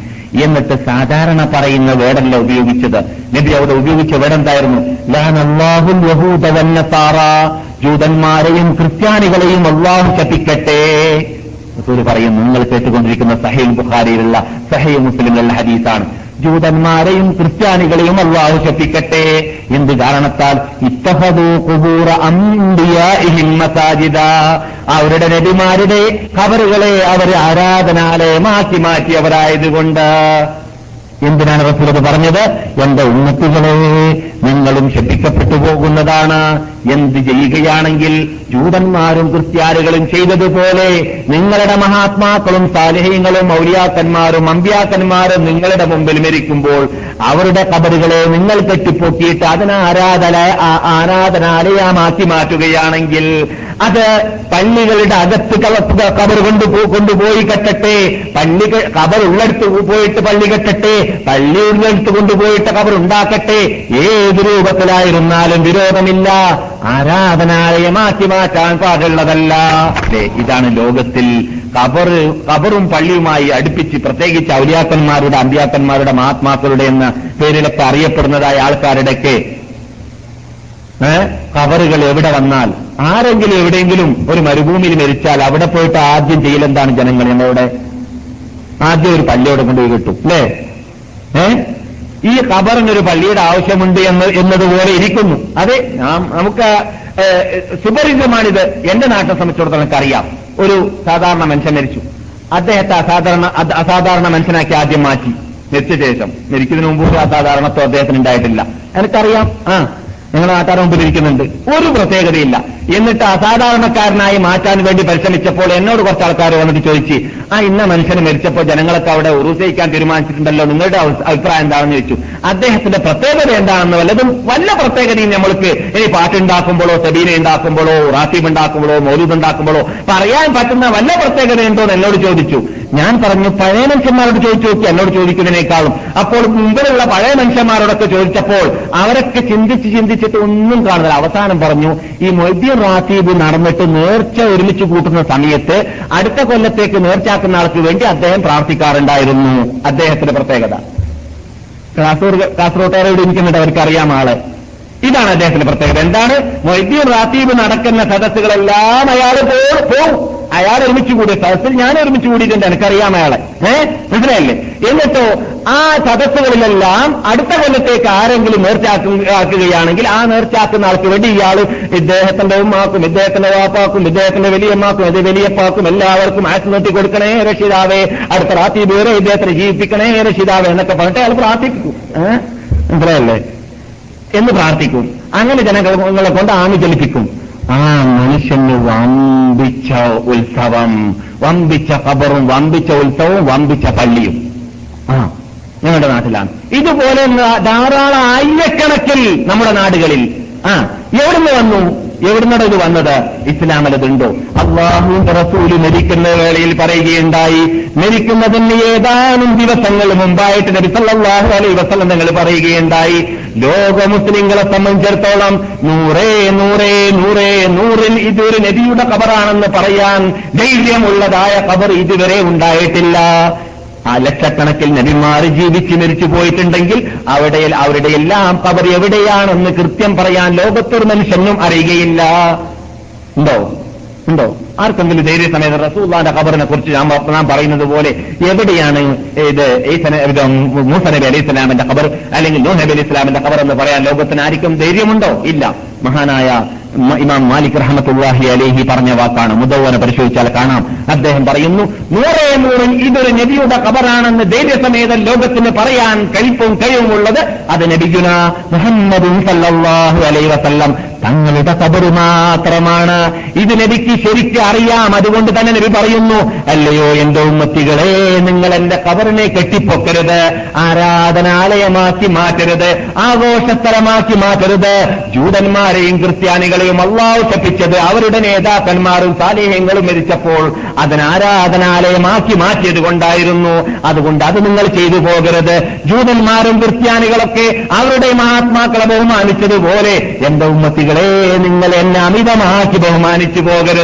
എന്നിട്ട് സാധാരണ പറയുന്ന വേടല്ല ഉപയോഗിച്ചത്. നബി അവിടെ ഉപയോഗിച്ച വേടെന്തായിരുന്നു ലാനല്ലാഹുൽ ജൂതന്മാരെയും ക്രിസ്ത്യാനികളെയും അള്ളാഹു ശപിക്കട്ടെ. റസൂൽ പറയും നിങ്ങൾ കേട്ടുകൊണ്ടിരിക്കുന്ന സഹീൽ ബുഖാരിയിലുള്ള സഹീൽ മുസ്ലിമിലുള്ള ഹദീസാണ്. ജൂതന്മാരെയും ക്രിസ്ത്യാനികളെയും അള്ളാഹു ശപ്പിക്കട്ടെ എന്ത് കാരണത്താൽ? ഇത്തഹദു കുബൂറ മസാജിദ. അവരുടെ നബിമാരുടെ ഖബറുകളെ അവർ ആരാധനാലയമാക്കി മാറ്റിയവരായതുകൊണ്ട് എന്തിനാണ് റസൂലത് പറഞ്ഞത്? എന്റെ ഉന്നത്തികളെ നിങ്ങളും ശപിക്കപ്പെട്ടു പോകുന്നതാണ്. എന്ത് ചെയ്യുകയാണെങ്കിൽ ജൂതന്മാരും ക്രിസ്ത്യാനികളും ചെയ്തതുപോലെ നിങ്ങളുടെ മഹാത്മാക്കളും സാലിഹ്യങ്ങളും മൗര്യാക്കന്മാരും അമ്പ്യാക്കന്മാരും നിങ്ങളുടെ മുമ്പിൽ മരിക്കുമ്പോൾ അവരുടെ കബറുകളെ നിങ്ങൾ കെട്ടിപ്പൊക്കിയിട്ട് അതിനെ ആരാധന ആ- ആരാധനാലയമാക്കി മാറ്റുകയാണെങ്കിൽ അത് പള്ളികളുടെ അകത്ത് കബർ കൊണ്ടു കൊണ്ടുപോയി കെട്ടട്ടെ. പള്ളി കബർ ഉള്ളെടുത്ത് പോയിട്ട് പള്ളി കെട്ടട്ടെ. പള്ളി ഉള്ളെടുത്ത് കൊണ്ടുപോയിട്ട് കബർ ഉണ്ടാക്കട്ടെ ഏത് രൂപത്തിലായിരുന്നാലും വിരോധമില്ല. ആരാധനാലയമാക്കി മാറ്റാൻ പാടുള്ളതല്ല. ഇതാണ് ലോകത്തിൽ കബർ കബറും പള്ളിയുമായി അടുപ്പിച്ച് പ്രത്യേകിച്ച് ഔലിയാക്കന്മാരുടെ അമ്പ്യാക്കന്മാരുടെ മഹാത്മാക്കളുടെ എന്ന പേരിലൊക്കെ അറിയപ്പെടുന്നതായ ആൾക്കാരുടെയൊക്കെ കവറുകൾ എവിടെ വന്നാൽ ആരെങ്കിലും എവിടെയെങ്കിലും ഒരു മരുഭൂമിയിൽ മരിച്ചാൽ അവിടെ പോയിട്ട് ആദ്യം ചെയ്യലെന്താണ് ജനങ്ങൾ? ഞങ്ങളുടെ ആദ്യം ഒരു പള്ളിയോടെ കൊണ്ടുപോയി കിട്ടും അല്ലേ? ഏ? ഈ ഖബറിനൊരു പള്ളിയുടെ ആവശ്യമുണ്ട് എന്ന് എന്നതുപോലെ ഇരിക്കുന്നു. അതെ നമുക്ക് സുപരിചിതമാണിത്. എന്റെ നാട്ടിനെ സംബന്ധിച്ചിടത്തോളം എനിക്കറിയാം. ഒരു സാധാരണ മനുഷ്യൻ മരിച്ചു. അദ്ദേഹത്തെ അസാധാരണ അസാധാരണ മനുഷ്യനാക്കി ആദ്യം മാറ്റി. മരിച്ച ശേഷം. മരിക്കുന്നതിന് മുമ്പ് അസാധാരണത്വം അദ്ദേഹത്തിന് ഉണ്ടായിട്ടില്ല. എനിക്കറിയാം. ആ ഞങ്ങളുടെ നാട്ടുകാരുടെ മുമ്പിൽ ഇരിക്കുന്നുണ്ട്. ഒരു പ്രത്യേകതയില്ല. എന്നിട്ട് അസാധാരണക്കാരനായി മാറ്റാൻ വേണ്ടി പരിശ്രമിച്ചപ്പോൾ എന്നോട് കുറച്ച് ആൾക്കാർ വന്നിട്ട് ചോദിച്ചു ആ ഇന്ന മനുഷ്യന് മരിച്ചപ്പോൾ ജനങ്ങളൊക്കെ അവിടെ ഉറൂസയിക്കാൻ തീരുമാനിച്ചിട്ടുണ്ടല്ലോ. നിങ്ങളുടെ അഭിപ്രായം എന്താണെന്ന് ചോദിച്ചു. അദ്ദേഹത്തിന്റെ പ്രത്യേകത എന്താണെന്ന് വല്ലതും വല്ല പ്രത്യേകതയും നമ്മൾക്ക് ഇനി പാട്ടുണ്ടാക്കുമ്പോഴോ സെബീന ഉണ്ടാക്കുമ്പോഴോ റാസീബ് ഉണ്ടാക്കുമ്പോഴോ മൗലൂദ് ഉണ്ടാക്കുമ്പോഴോ പറയാൻ പറ്റുന്ന വല്ല പ്രത്യേകത ഉണ്ടോ എന്ന് എന്നോട് ചോദിച്ചു. ഞാൻ പറഞ്ഞു പഴയ മനുഷ്യന്മാരോട് ചോദിച്ചു നോക്കി എന്നോട് ചോദിക്കുന്നതിനേക്കാളും. അപ്പോൾ മുമ്പിലുള്ള പഴയ മനുഷ്യന്മാരോടൊക്കെ ചോദിച്ചപ്പോൾ അവരൊക്കെ ചിന്തിച്ച് ചിന്തിച്ചിട്ട് ഒന്നും കാണുന്നില്ല. അവസാനം പറഞ്ഞു ഈ മൊയ്തീൻ റാത്തീബ് നടന്നിട്ട് നേർച്ച ഒരുമിച്ച് കൂട്ടുന്ന സമയത്ത് അടുത്ത കൊല്ലത്തേക്ക് നേർച്ചാക്കുന്ന ആൾക്ക് വേണ്ടി അദ്ദേഹം പ്രാർത്ഥിക്കാറുണ്ടായിരുന്നു. അദ്ദേഹത്തിന്റെ പ്രത്യേകത. കാസർഗോഡ് കാസർഗോട്ടുകാരോട് ഇരിക്കുന്നുണ്ട് അവർക്കറിയാം ആളെ. ഇതാണ് അദ്ദേഹത്തിന്റെ പ്രത്യേകത. എന്താണ്? മൊയ്തീൻ റാത്തീബ് നടക്കുന്ന സദസ്സുകളെല്ലാം അയാൾ പോവും അയാൾ ഒരുമിച്ച് കൂടിയ സദസ്സിൽ ഞാൻ ഒരുമിച്ച് കൂടിയിട്ടുണ്ട്. എനിക്കറിയാം അയാളെ. ഏഹ് മനസ്സിലായില്ലേ? എന്നിട്ടോ ആ സദസ്സുകളിലെല്ലാം അടുത്ത കൊല്ലത്തേക്ക് ആരെങ്കിലും നേർച്ചാക്കുകയാണെങ്കിൽ ആ നേർച്ചാക്കുന്ന ആൾക്ക് വേണ്ടി ഇയാൾ ഇദ്ദേഹത്തിന്റെ ഉമ്മാക്കും ഇദ്ദേഹത്തിന്റെ വാപ്പാക്കും ഇദ്ദേഹത്തിന്റെ വലിയമ്മാക്കും അത് വലിയപ്പാക്കും എല്ലാവർക്കും ആക്സ് നോട്ടി കൊടുക്കണേ രക്ഷിതാവേ അടുത്ത റാത്തീബ് വരെ ഇദ്ദേഹത്തെ ജീവിപ്പിക്കണേ രക്ഷിതാവേ എന്നൊക്കെ പറഞ്ഞിട്ട് അയാൾ പ്രാർത്ഥിക്കും ഏഹ് മനസ്സിലായല്ലേ? എന്ന് പ്രാർത്ഥിക്കും. അങ്ങനെ ജനങ്ങളെ കൊണ്ട് ആമി ജലിപ്പിക്കും. ആ മനുഷ്യന് വമ്പിച്ച ഉത്സവം വമ്പിച്ച ഖബറും വമ്പിച്ച ഉത്സവവും വമ്പിച്ച പള്ളിയും. ആ ഞങ്ങളുടെ നാട്ടിലാണ്. ഇതുപോലെ ധാരാളം ആയിരക്കണക്കിൽ നമ്മുടെ നാടുകളിൽ. ആ എവിടുന്ന് വന്നു? എവിടുന്നട ഇത് വന്നത്? ഇസ്ലാമിലതുണ്ടോ? അള്ളാഹുവിന്റെ റസൂൽ മരിക്കുന്ന വേളയിൽ പറയുകയുണ്ടായി. മരിക്കുന്നതിന് ഏതാനും ദിവസങ്ങൾ മുമ്പായിട്ട് നബിസല്ലാഹു അലൈ വസല്ലം തങ്ങൾ പറയുകയുണ്ടായി. ലോക മുസ്ലിങ്ങളെ സംബന്ധിച്ചിടത്തോളം നൂറേ നൂറേ നൂറേ നൂറിൽ ഇതൊരു നബിയുടെ കബറാണെന്ന് പറയാൻ ധൈര്യമുള്ളതായ കബർ ഇതുവരെ ഉണ്ടായിട്ടില്ല. ആ ലക്ഷക്കണക്കിൽ നബിമാർ ജീവിച്ച് മരിച്ചു പോയിട്ടുണ്ടെങ്കിൽ അവിടെ അവരുടെ എല്ലാം കബർ എവിടെയാണെന്ന് കൃത്യം പറയാൻ ലോകത്തൊരു മനുഷ്യനും അറിയുകയില്ല. ഉണ്ടോ? ഉണ്ടോ? ആർക്കെങ്കിലും ധൈര്യസമേത റസൂള്ളാന്റെ ഖബറിനെ കുറിച്ച് ഞാൻ നാം പറയുന്നത് പോലെ എവിടെയാണ് ഇത് മൂസനബി അലി ഇസ്ലാമിന്റെ ഖബർ അല്ലെങ്കിൽ നൂഹ് അലൈഹി ഇസ്ലാമിന്റെ ഖബർ എന്ന് പറയാൻ ലോകത്തിന് ആർക്കും ധൈര്യമുണ്ടോ? ഇല്ല. മഹാനായ ഇമാം മാലിക് റഹമത്തുല്ലാഹി അലേഹി പറഞ്ഞ വാക്കാണ്. മുദവന പരിശോധിച്ചാൽ കാണാം. അദ്ദേഹം പറയുന്നു നൂറേ നൂറിൽ ഇതൊരു നബിയുടെ ഖബറാണെന്ന് ധൈര്യസമേതം ലോകത്തിന് പറയാൻ കഴിപ്പും കഴിവുമുള്ളത് അത് നബിഗുന മുഹമ്മദ് അലൈഹി വസല്ലം. തങ്ങളുടെ കബറ് മാത്രമാണ്. ഇത് നബിക്ക് ശരിക്ക് അറിയാം. അതുകൊണ്ട് തന്നെ നബി പറയുന്നു അല്ലയോ എന്റെ ഉമ്മത്തികളെ നിങ്ങൾ എന്റെ കബറിനെ കെട്ടിപ്പൊക്കരുത് ആരാധനാലയമാക്കി മാറ്റരുത് ആഘോഷസ്ഥലമാക്കി മാറ്റരുത്. ജൂതന്മാരെയും ക്രിസ്ത്യാനികളെയും അള്ളാഹു ശപ്പിച്ചത് അവരുടെ നേതാക്കന്മാരും സാലേഹ്യങ്ങളും മരിച്ചപ്പോൾ അതിനാരാധനാലയമാക്കി മാറ്റിയത് കൊണ്ടായിരുന്നു. അതുകൊണ്ട് അത് നിങ്ങൾ ചെയ്തു പോകരുത്. ജൂതന്മാരും ക്രിസ്ത്യാനികളൊക്കെ അവരുടെ മഹാത്മാക്കളെ ബഹുമാനിച്ചതുപോലെ എന്റെ ഉമ്മത്തികളെ നിങ്ങൾ എന്നെ അമിതമാക്കി ബഹുമാനിച്ചു പോകരുത്.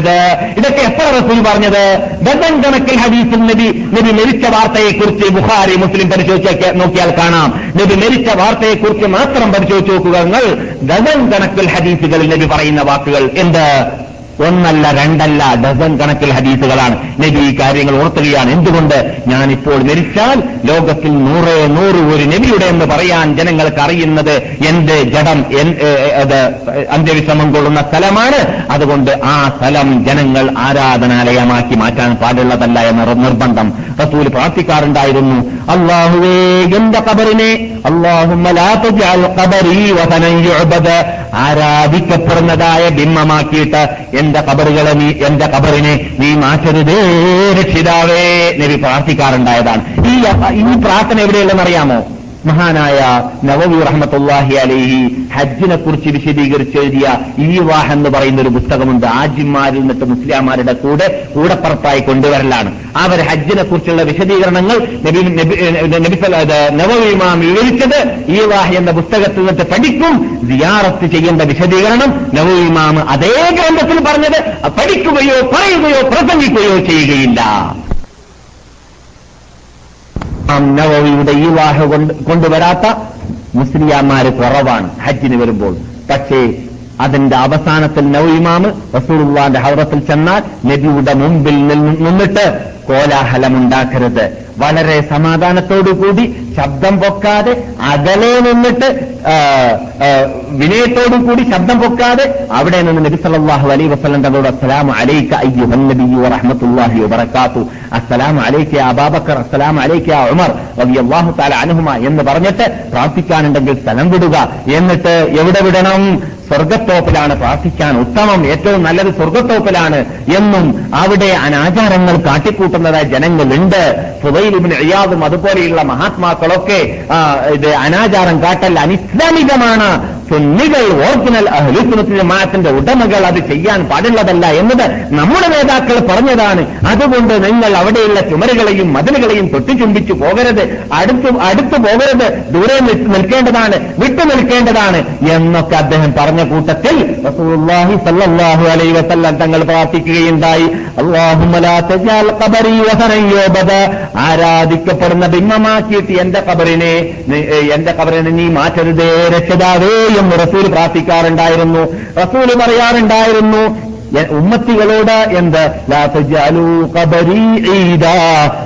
ഇതൊക്കെ എത്ര റസൂൽ പറഞ്ഞത്? ഡസൻ കണക്കിൽ ഹദീസിൽ നബി നബി മരിച്ച വാർത്തയെക്കുറിച്ച് ബുഹാരി മുസ്ലിം പരിശോധിച്ച് നോക്കിയാൽ കാണാം. നബി മരിച്ച വാർത്തയെക്കുറിച്ച് മാത്രം പരിശോധിച്ച് നോക്കുക നിങ്ങൾ ഡസൻ കണക്കിൽ ഹദീസുകളിൽ നബി പറയുന്ന വാക്കുകൾ എന്ത്? ഒന്നല്ല രണ്ടല്ല ഡസൻ കണക്കിൽ ഹദീസുകളാണ്. നബി ഈ കാര്യങ്ങൾ ഓർത്തുകയാണ്. എന്തുകൊണ്ട്? ഞാനിപ്പോൾ മരിച്ചാൽ ലോകത്തിൽ നൂറ് നൂറ് ഒരു നബിയുടെ എന്ന് പറയാൻ ജനങ്ങൾക്ക് അറിയുന്നത് എന്റെ ജഡം അത് അന്ത്യവിശ്രമം കൊള്ളുന്ന സ്ഥലമാണ്. അതുകൊണ്ട് ആ സ്ഥലം ജനങ്ങൾ ആരാധനാലയമാക്കി മാറ്റാൻ പാടുള്ളതല്ല എന്ന നിർബന്ധം. റസൂൽ പ്രാർത്ഥിക്കാറുണ്ടായിരുന്നു അള്ളാഹുവേ എന്റെ കബറിനെ ആരാധിക്കപ്പെടുന്നതായ ബിംബമാക്കിയിട്ട് എന്റെ കബറുകളെ നീ എന്റെ കബറിനെ നീ മാറ്റരുതേ. രക്ഷിതാവേ നബി പ്രാർത്ഥിക്കാറുണ്ടായതാണ്. ഈ ഈ പ്രാർത്ഥന എവിടെയുള്ളതെന്നറിയാമോ മഹാനായ നവവി റഹ്മത്തുല്ലാഹി അലേഹി ഹജ്ജിനെ കുറിച്ച് വിശദീകരിച്ച് എഴുതിയ ഈവാഹ് എന്ന് പറയുന്ന ഒരു പുസ്തകമുണ്ട്. ആജിമാരിൽ നിന്നിട്ട് മുസ്ലിംമാരുടെ കൂടെ കൂടപ്പുറത്തായി കൊണ്ടുവരലാണ്. അവർ ഹജ്ജിനെ കുറിച്ചുള്ള വിശദീകരണങ്ങൾ നബി നബി- ഈ വിവരിച്ചത് ഈവാഹ് എന്ന പുസ്തകത്തിൽ നിന്ന് പഠിക്കും. സിയാറത്ത് ചെയ്യേണ്ട വിശദീകരണം നവവി ഇമാം അതേ ഗ്രന്ഥത്തിൽ പറഞ്ഞത്. പഠിക്കുകയോ പറയുകയോ പ്രസംഗിക്കുകയോ ചെയ്യുകയില്ല. നവവിയുടെ ഈ വാഹ കൊണ്ട് കൊണ്ടുവരാത്ത മുസ്ലിയാന്മാര് കുറവാണ്. ഹജ്ജിന് വരുമ്പോൾ. പക്ഷേ അതിന്റെ അവസാനത്തിൽ നവയിമാമ് റസൂറുള്ളാന്റെ ഹൗറത്തിൽ ചെന്നാൽ നബിയുടെ മുമ്പിൽ നിന്ന് നിന്നിട്ട് കോലാഹലമുണ്ടാക്കരുത്. വളരെ സമാധാനത്തോടുകൂടി ശബ്ദം പൊക്കാതെ അകലെ നിന്നിട്ട് വിനയത്തോടു കൂടി ശബ്ദം പൊക്കാതെ അവിടെ നിന്ന് നബി സല്ലല്ലാഹു അലൈഹി വസല്ലം തങ്ങളോട് അസ്സലാം അലൈക അയ്യുഹൻ നബിയ്യു വറഹ്മത്തുള്ളാഹി വബറക്കാത്തു അസ്സലാം അലൈക അബാബക്കർ അബൂബക്കർ അലൈക്ക അലൈക ഉമർ റളിയല്ലാഹു താല അനുഹുമ എന്ന് പറഞ്ഞിട്ട് പ്രാർത്ഥിക്കാനുണ്ടെങ്കിൽ സ്ഥലം വിടുക. എന്നിട്ട് എവിടെ വിടണം? സ്വർഗത്തോപ്പിലാണ് പ്രാർത്ഥിക്കാൻ ഉത്തമം. ഏറ്റവും നല്ലത് സ്വർഗത്തോപ്പിലാണ് എന്നും അവിടെ അനാചാരങ്ങൾ കാട്ടിക്കൂട്ടുന്നതായി ജനങ്ങളുണ്ട്. ഫുദൈലിബിന് അയ്യാദും അതുപോലെയുള്ള മഹാത്മാക്കളൊക്കെ ആ, ഇത് അനാചാരം കാട്ടൽ അനിസ്ലാമികമാണ്. സുന്നികൾ ഓർജിനൽ അഹ്ലുസുനത്തിന്റെ ഉടമകൾ അത് ചെയ്യാൻ പാടുള്ളതല്ല എന്നത് നമ്മുടെ നേതാക്കൾ പറഞ്ഞതാണ്. അതുകൊണ്ട് നിങ്ങൾ അവിടെയുള്ള ചുമരുകളെയും മതിലുകളെയും തൊട്ടിച്ചുംബിച്ചു പോകരുത്. അടുത്ത് അടുത്തു പോകരുത്. ദൂരെ നിൽക്കേണ്ടതാണ് വിട്ടു നിൽക്കേണ്ടതാണ് എന്നൊക്കെ അദ്ദേഹം പറഞ്ഞ കൂട്ടത്തിൽ റസൂലുള്ളാഹി അലൈഹി വസല്ലം തങ്ങൾ പ്രാർത്ഥിക്കുകയുണ്ടായി. അല്ലാഹുമ്മ ലാ തജാൽ ഖബരി വസനൻ ആരാധിക്കപ്പെടുന്ന ബിംബമാക്കിയിട്ട് എന്റെ ഖബറിനെ കബറിനെ എന്റെ ഖബറിനെ നീ മാറ്റരുതേ രക്ഷിതാവേ എന്ന് റസൂൽ പ്രാർത്ഥിക്കാറുണ്ടായിരുന്നു. റസൂൽ പറയാറുണ്ടായിരുന്നു ഉമ്മത്തികളോട് എന്ത്?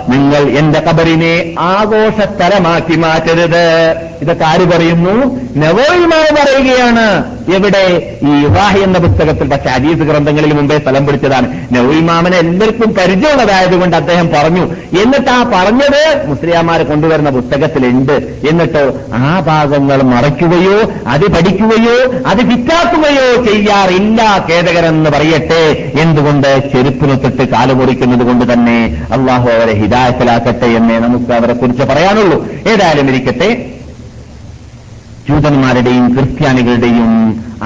നിങ്ങൾ എന്റെ കബറിനെ ആഘോഷസ്ഥലമാക്കി മാറ്റരുത്. ഇതൊക്കെ ആര് പറയുന്നു? നവോയിമാർ പറയുകയാണ്. എവിടെ? ഈ ഇവാഹി എന്ന പുസ്തകത്തിൽ പക്ഷെ അജീസ് ഗ്രന്ഥങ്ങളിൽ മുമ്പേ സ്ഥലം പിടിച്ചതാണ്. നവോയിമാമനെ എല്ലാവർക്കും പരിചയമുള്ളതായതുകൊണ്ട് അദ്ദേഹം പറഞ്ഞു. എന്നിട്ട് ആ പറഞ്ഞത് മുസ്ലിയാമാരെ കൊണ്ടുവരുന്ന പുസ്തകത്തിലുണ്ട്. എന്നിട്ട് ആ ഭാഗങ്ങൾ മറയ്ക്കുകയോ അത് പഠിക്കുകയോ അത് വിറ്റാക്കുകയോ ചെയ്യാറില്ല ഖേദകരെന്ന് പറയട്ടെ എന്തുകൊണ്ട് ചെരുപ്പിന് തൊട്ട് കാൽ മുറിക്കുന്നത് കൊണ്ട് തന്നെ അള്ളാഹു അവരെ ഹിതായത്തിലാക്കട്ടെ എന്നേ നമുക്ക് അവരെ കുറിച്ച് പറയാനുള്ളൂ. ഏതായാലും ഇരിക്കട്ടെ. ജൂതന്മാരുടെയും ക്രിസ്ത്യാനികളുടെയും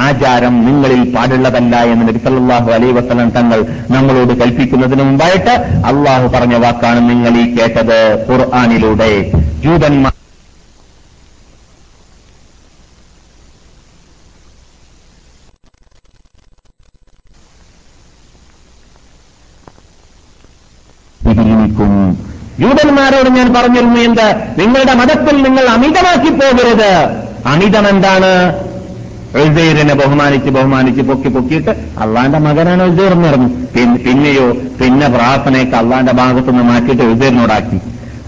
ആചാരം നിങ്ങളിൽ പാടുള്ളതല്ല എന്ന് നബി സല്ലല്ലാഹു അലൈഹി വസല്ലം തങ്ങൾ നമ്മളോട് കൽപ്പിക്കുന്നതിന് മുമ്പായിട്ട് അള്ളാഹു പറഞ്ഞ വാക്കാണ് നിങ്ങൾ ഈ കേട്ടത് ഖുർആാനിലൂടെ. ജൂതന്മാർ വിധിക്കും ജൂതന്മാരോട് ഞാൻ പറഞ്ഞിരുന്നു എന്ത്? നിങ്ങളുടെ മതത്തിൽ നിങ്ങൾ അമിതമാക്കി പോകരുത്. അമിതം എന്താണ്? എഴുതേരിനെ ബഹുമാനിച്ച് ബഹുമാനിച്ച് പൊക്കി പൊക്കിയിട്ട് അള്ളാന്റെ മകനാണ് എഴുതേർ എന്ന് പറഞ്ഞു. പിന്നെ പിന്നെയോ പിന്നെ പ്രാർത്ഥനയൊക്കെ അള്ളാന്റെ ഭാഗത്തുനിന്ന് മാറ്റിയിട്ട് എഴുതേരിനോടാക്കി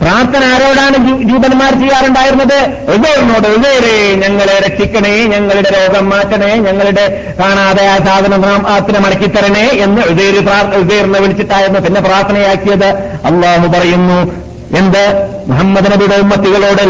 പ്രാർത്ഥന ആരോടാണ് ജൂതന്മാർ ചെയ്യാറുണ്ടായിരുന്നത്? എഴുതേറിനോട് എഴുതേരേ ഞങ്ങളെ രക്ഷിക്കണേ ഞങ്ങളുടെ രോഗം മാറ്റണേ ഞങ്ങളുടെ കാണാതെ ആ സാധനം നാം ആത്തിനെ മടക്കിത്തരണേ എന്ന് എഴുതേര് എഴുതേറിനെ വിളിച്ചിട്ടായിരുന്നു പിന്നെ പ്രാർത്ഥനയാക്കിയത്. അള്ളാഹു പറയുന്നു എന്ത്? മുഹമ്മദ് നബിയുടെ ഉമ്മത്തികളോട്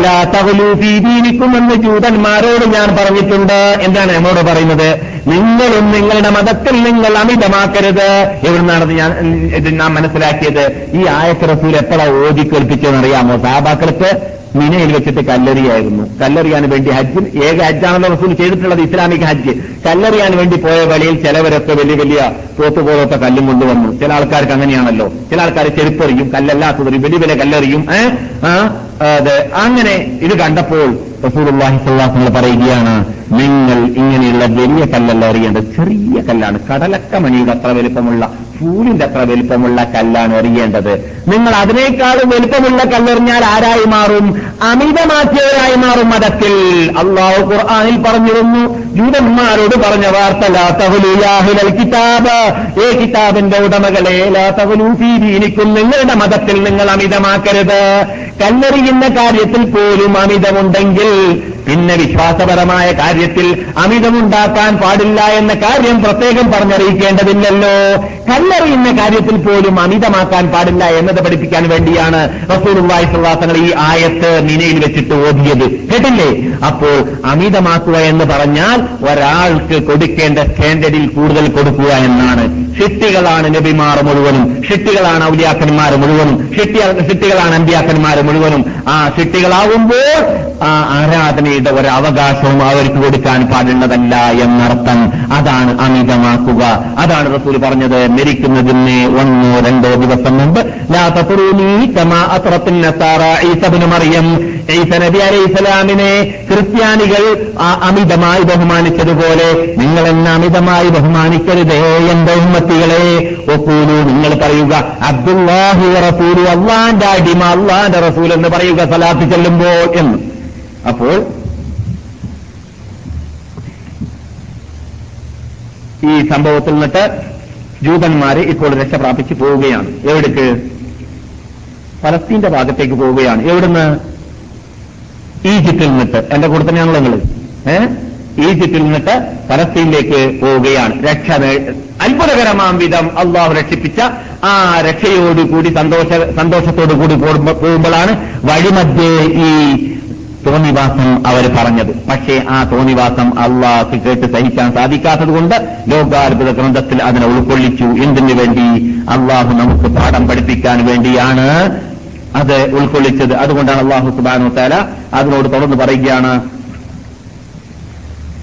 എന്ന് ജൂതന്മാരോട് ഞാൻ പറഞ്ഞിട്ടുണ്ട്. എന്താണ് എന്നോട് പറയുന്നത്? നിങ്ങളും നിങ്ങളുടെ മതത്തിൽ നിങ്ങൾ അമിതമാക്കരുത്. എവിടുന്നാണത് ഞാൻ ഇത് നാം മനസ്സിലാക്കിയത്? ഈ ആയത്ത് റസൂൽ എപ്പോഴാ ഓതി കേൾപ്പിച്ചതെന്ന് അറിയാമോ? സാബാക്കൾക്ക് മിനയിൽ വെച്ചിട്ട് കല്ലെറിയായിരുന്നു. കല്ലെറിയാൻ വേണ്ടി ഹജ്ജ് ഏക ഹജ്ജാണെന്ന് റസൂൽ ചെയ്തിട്ടുള്ളത് ഇസ്ലാമിക ഹജ്ജ്. കല്ലെറിയാൻ വേണ്ടി പോയ വഴിയിൽ ചിലവരൊക്കെ വലിയ വലിയ തോത്ത് പോലത്തെ കല്ലും കൊണ്ടുവന്നു. ചില ആൾക്കാർക്ക് അങ്ങനെയാണല്ലോ. ചില ആൾക്കാർ ചെരുപ്പെറിയും കല്ലല്ലാത്തവരും വലിയ വലിയ കല്ലെറിയും അങ്ങനെ ഇത് കണ്ടപ്പോൾ റസൂലുള്ളാഹി വസല്ലം പറയുകയാണ് നിങ്ങൾ ഇങ്ങനെയുള്ള വലിയ കല്ലല്ല എറിയേണ്ടത്. ചെറിയ കല്ലാണ്. കടലക്ക മണിയുടെ അത്ര വലുപ്പമുള്ള ഫൂലിന്റെ അത്ര വലുപ്പമുള്ള കല്ലാണ് എറിയേണ്ടത്. നിങ്ങൾ അതിനേക്കാളും വലുപ്പമുള്ള കല്ലെറിഞ്ഞാൽ ആരായി മാറും? അമിതമാക്കിയവരായി മാറും മതത്തിൽ. അള്ളാഹു ഖുർആനിൽ പറഞ്ഞിരുന്നു ജൂതന്മാരോട് പറഞ്ഞ വാർത്ത കിതാബ്. ഏ കിതാബിന്റെ ഉടമകളെ ലാ തഹ്ലു ഫീ ദീനിക്കും. നിങ്ങളുടെ മതത്തിൽ നിങ്ങൾ അമിതമാക്കരുത്. കല്ലെറിയുന്ന കാര്യത്തിൽ പോലും അമിതമുണ്ടെങ്കിൽ പിന്നെ വിശ്വാസപരമായ കാര്യത്തിൽ അമിതമുണ്ടാക്കാൻ പാടില്ല എന്ന കാര്യം പ്രത്യേകം പറഞ്ഞറിയിക്കേണ്ടതില്ലല്ലോ. കല്ലെറിയുന്ന കാര്യത്തിൽ പോലും അമിതമാക്കാൻ പാടില്ല എന്നത് പഠിപ്പിക്കാൻ വേണ്ടിയാണ് റസൂലുള്ളാഹി അലൈഹി ഈ ആയത്ത് മിനയിൽ വെച്ചിട്ട് ഓതിയത്. കേട്ടില്ലേ? അപ്പോൾ അമിതമാക്കുക എന്ന് പറഞ്ഞാൽ ഒരാൾക്ക് കൊടുക്കേണ്ട സ്റ്റാൻഡേർഡിൽ കൂടുതൽ കൊടുക്കുക എന്നാണ്. ഷിട്ടികളാണ് നബിമാർ മുഴുവനും. ഷിട്ടികളാണ് ഔലിയാക്കന്മാർ മുഴുവനും. ഷിട്ടി ഷിട്ടികളാണ് അമ്പിയാക്കന്മാർ മുഴുവനും ആ ചിട്ടികളാവുമ്പോൾ ആ ആരാധനയുടെ ഒരു അവകാശവും അവർക്ക് കൊടുക്കാൻ പാടുള്ളതല്ല എന്നർത്ഥം. അതാണ് അമിതമാക്കുക. അതാണ് റസൂൽ പറഞ്ഞത് മരിക്കുന്നതിന് ഒന്നോ രണ്ടോ ദിവസം മുമ്പ് മറിയം. ഈസ നബി അലൈഹി ഇസ്ലാമിനെ ക്രിസ്ത്യാനികൾ അമിതമായി ബഹുമാനിച്ചതുപോലെ നിങ്ങൾ എന്നെ അമിതമായി ബഹുമാനിക്കരുതേ എന്റെ ഉമ്മത്തികളെ. ഒക്കൂലു നിങ്ങൾ പറയുക അബ്ദുല്ലാഹി റസൂലു അള്ളാന്റെ അടിമ അള്ളാന്റെ റസൂൽ എന്ന് പറയുക സലാത്ത് ചെല്ലുമ്പോൾ എന്ന്. അപ്പോൾ ഈ സംഭവത്തിൽ നിന്നിട്ട് ജൂതന്മാര് ഇപ്പോൾ രക്ഷ പ്രാപിച്ചു പോവുകയാണ്. എവിടേക്ക്? ഫലസ്തീന്റെ ഭാഗത്തേക്ക് പോവുകയാണ്. എവിടുന്ന്? ഈജിപ്തിൽ നിന്നിട്ട്. എന്റെ കൂടെ തന്നെയാണല്ലോ നിങ്ങൾ ഏഹ് ഈജിപ്തിൽ നിന്നിട്ട് പലസ്തീനിലേക്ക് പോവുകയാണ്. രക്ഷ അത്ഭുതകരമാം വിധം അള്ളാഹു രക്ഷിപ്പിച്ച ആ രക്ഷയോടുകൂടി സന്തോഷ സന്തോഷത്തോടുകൂടി പോകുമ്പ- പോകുമ്പോഴാണ് വഴിമധ്യേ ഈ തോന്നിവാസം അവർ പറഞ്ഞത്. പക്ഷേ ആ തോന്നിവാസം അള്ളാഹ് കേട്ട് സഹിക്കാൻ സാധിക്കാത്തത് കൊണ്ട് ലോകാത്ഭുത ഗ്രന്ഥത്തിൽ അതിനെ ഉൾക്കൊള്ളിച്ചു. എന്തിനു വേണ്ടി? അള്ളാഹു നമുക്ക് പാഠം പഠിപ്പിക്കാൻ വേണ്ടിയാണ് അത് ഉൾക്കൊള്ളിച്ചത്. അതുകൊണ്ടാണ് അള്ളാഹു സുബാനു താല അതിനോട് തുടർന്ന് പറയുകയാണ്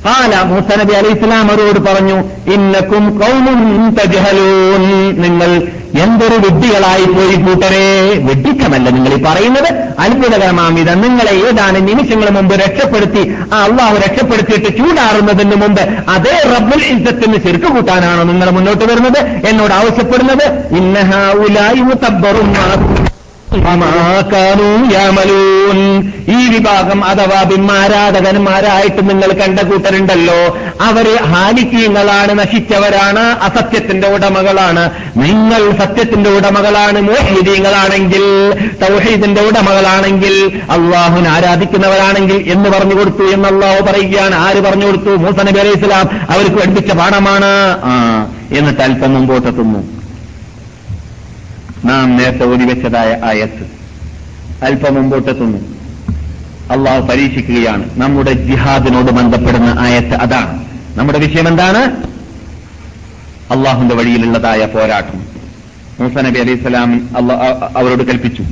കാല മൂസ നബി അലൈഹി ഇസ്ലാം അവരോട് പറഞ്ഞു ഇന്നക്കും കൗമും തജഹലൂൻ നിങ്ങൾ എന്തൊരു വിഡ്ഢികളായി പോയി കൂട്ടരെ. വിഡ്ഢിക്കമല്ല നിങ്ങൾ ഈ പറയുന്നത്. അത്ഭുതകരമാം ഇത്. നിങ്ങളെ ഏതാണ് നിമിഷങ്ങൾ മുമ്പ് രക്ഷപ്പെടുത്തി ആ അള്ളാഹു രക്ഷപ്പെടുത്തിയിട്ട് ചൂടാറുന്നതിന് മുമ്പ് അതേ റബ്ബുൽ ഇസ്സത്തിന് ശിർക്ക് കൂട്ടാനാണോ നിങ്ങൾ മുന്നോട്ട് വരുന്നത്? എന്നോട് ആവശ്യപ്പെടുന്നത്. ഇന്നഹാവുലായി മുത്തബ്ബറും തബ്ബറും. ഈ വിഭാഗം അഥവാ ബിംബാരാധകന്മാരായിട്ട് നിങ്ങൾ കണ്ട കൂട്ടരുണ്ടല്ലോ. അവർ ഹാലിക്കീങ്ങളാണ് നശിച്ചവരാണ് അസത്യത്തിന്റെ ഉടമകളാണ്. നിങ്ങൾ സത്യത്തിന്റെ ഉടമകളാണ് മോഹിദീങ്ങളാണെങ്കിൽ തൗഹീദിന്റെ ഉടമകളാണെങ്കിൽ അള്ളാഹുവിനെ ആരാധിക്കുന്നവരാണെങ്കിൽ എന്ന് പറഞ്ഞു കൊടുത്തു എന്ന് അള്ളാഹു പറയുകയാണ്. ആര് പറഞ്ഞു കൊടുത്തു? മൂസ നബി അലൈഹി സ്വലാം. അവർക്ക് പഠിപ്പിച്ച പാഠമാണ്. എന്നിട്ട് അല്പം മുമ്പോട്ടെത്തുന്നു നാം നേരത്തെ ഓടിവെച്ചതായ ആയത്ത് അല്പം മുമ്പോട്ടെത്തുന്നു അള്ളാഹു പരീക്ഷിക്കുകയാണ്. നമ്മുടെ ജിഹാദിനോട് ബന്ധപ്പെടുന്ന ആയത്ത് അതാണ്. നമ്മുടെ വിഷയം എന്താണ്? അള്ളാഹുന്റെ വഴിയിലുള്ളതായ പോരാട്ടം. മൂസ നബി അലൈഹി സ്വലാം അവരോട് കൽപ്പിച്ചു.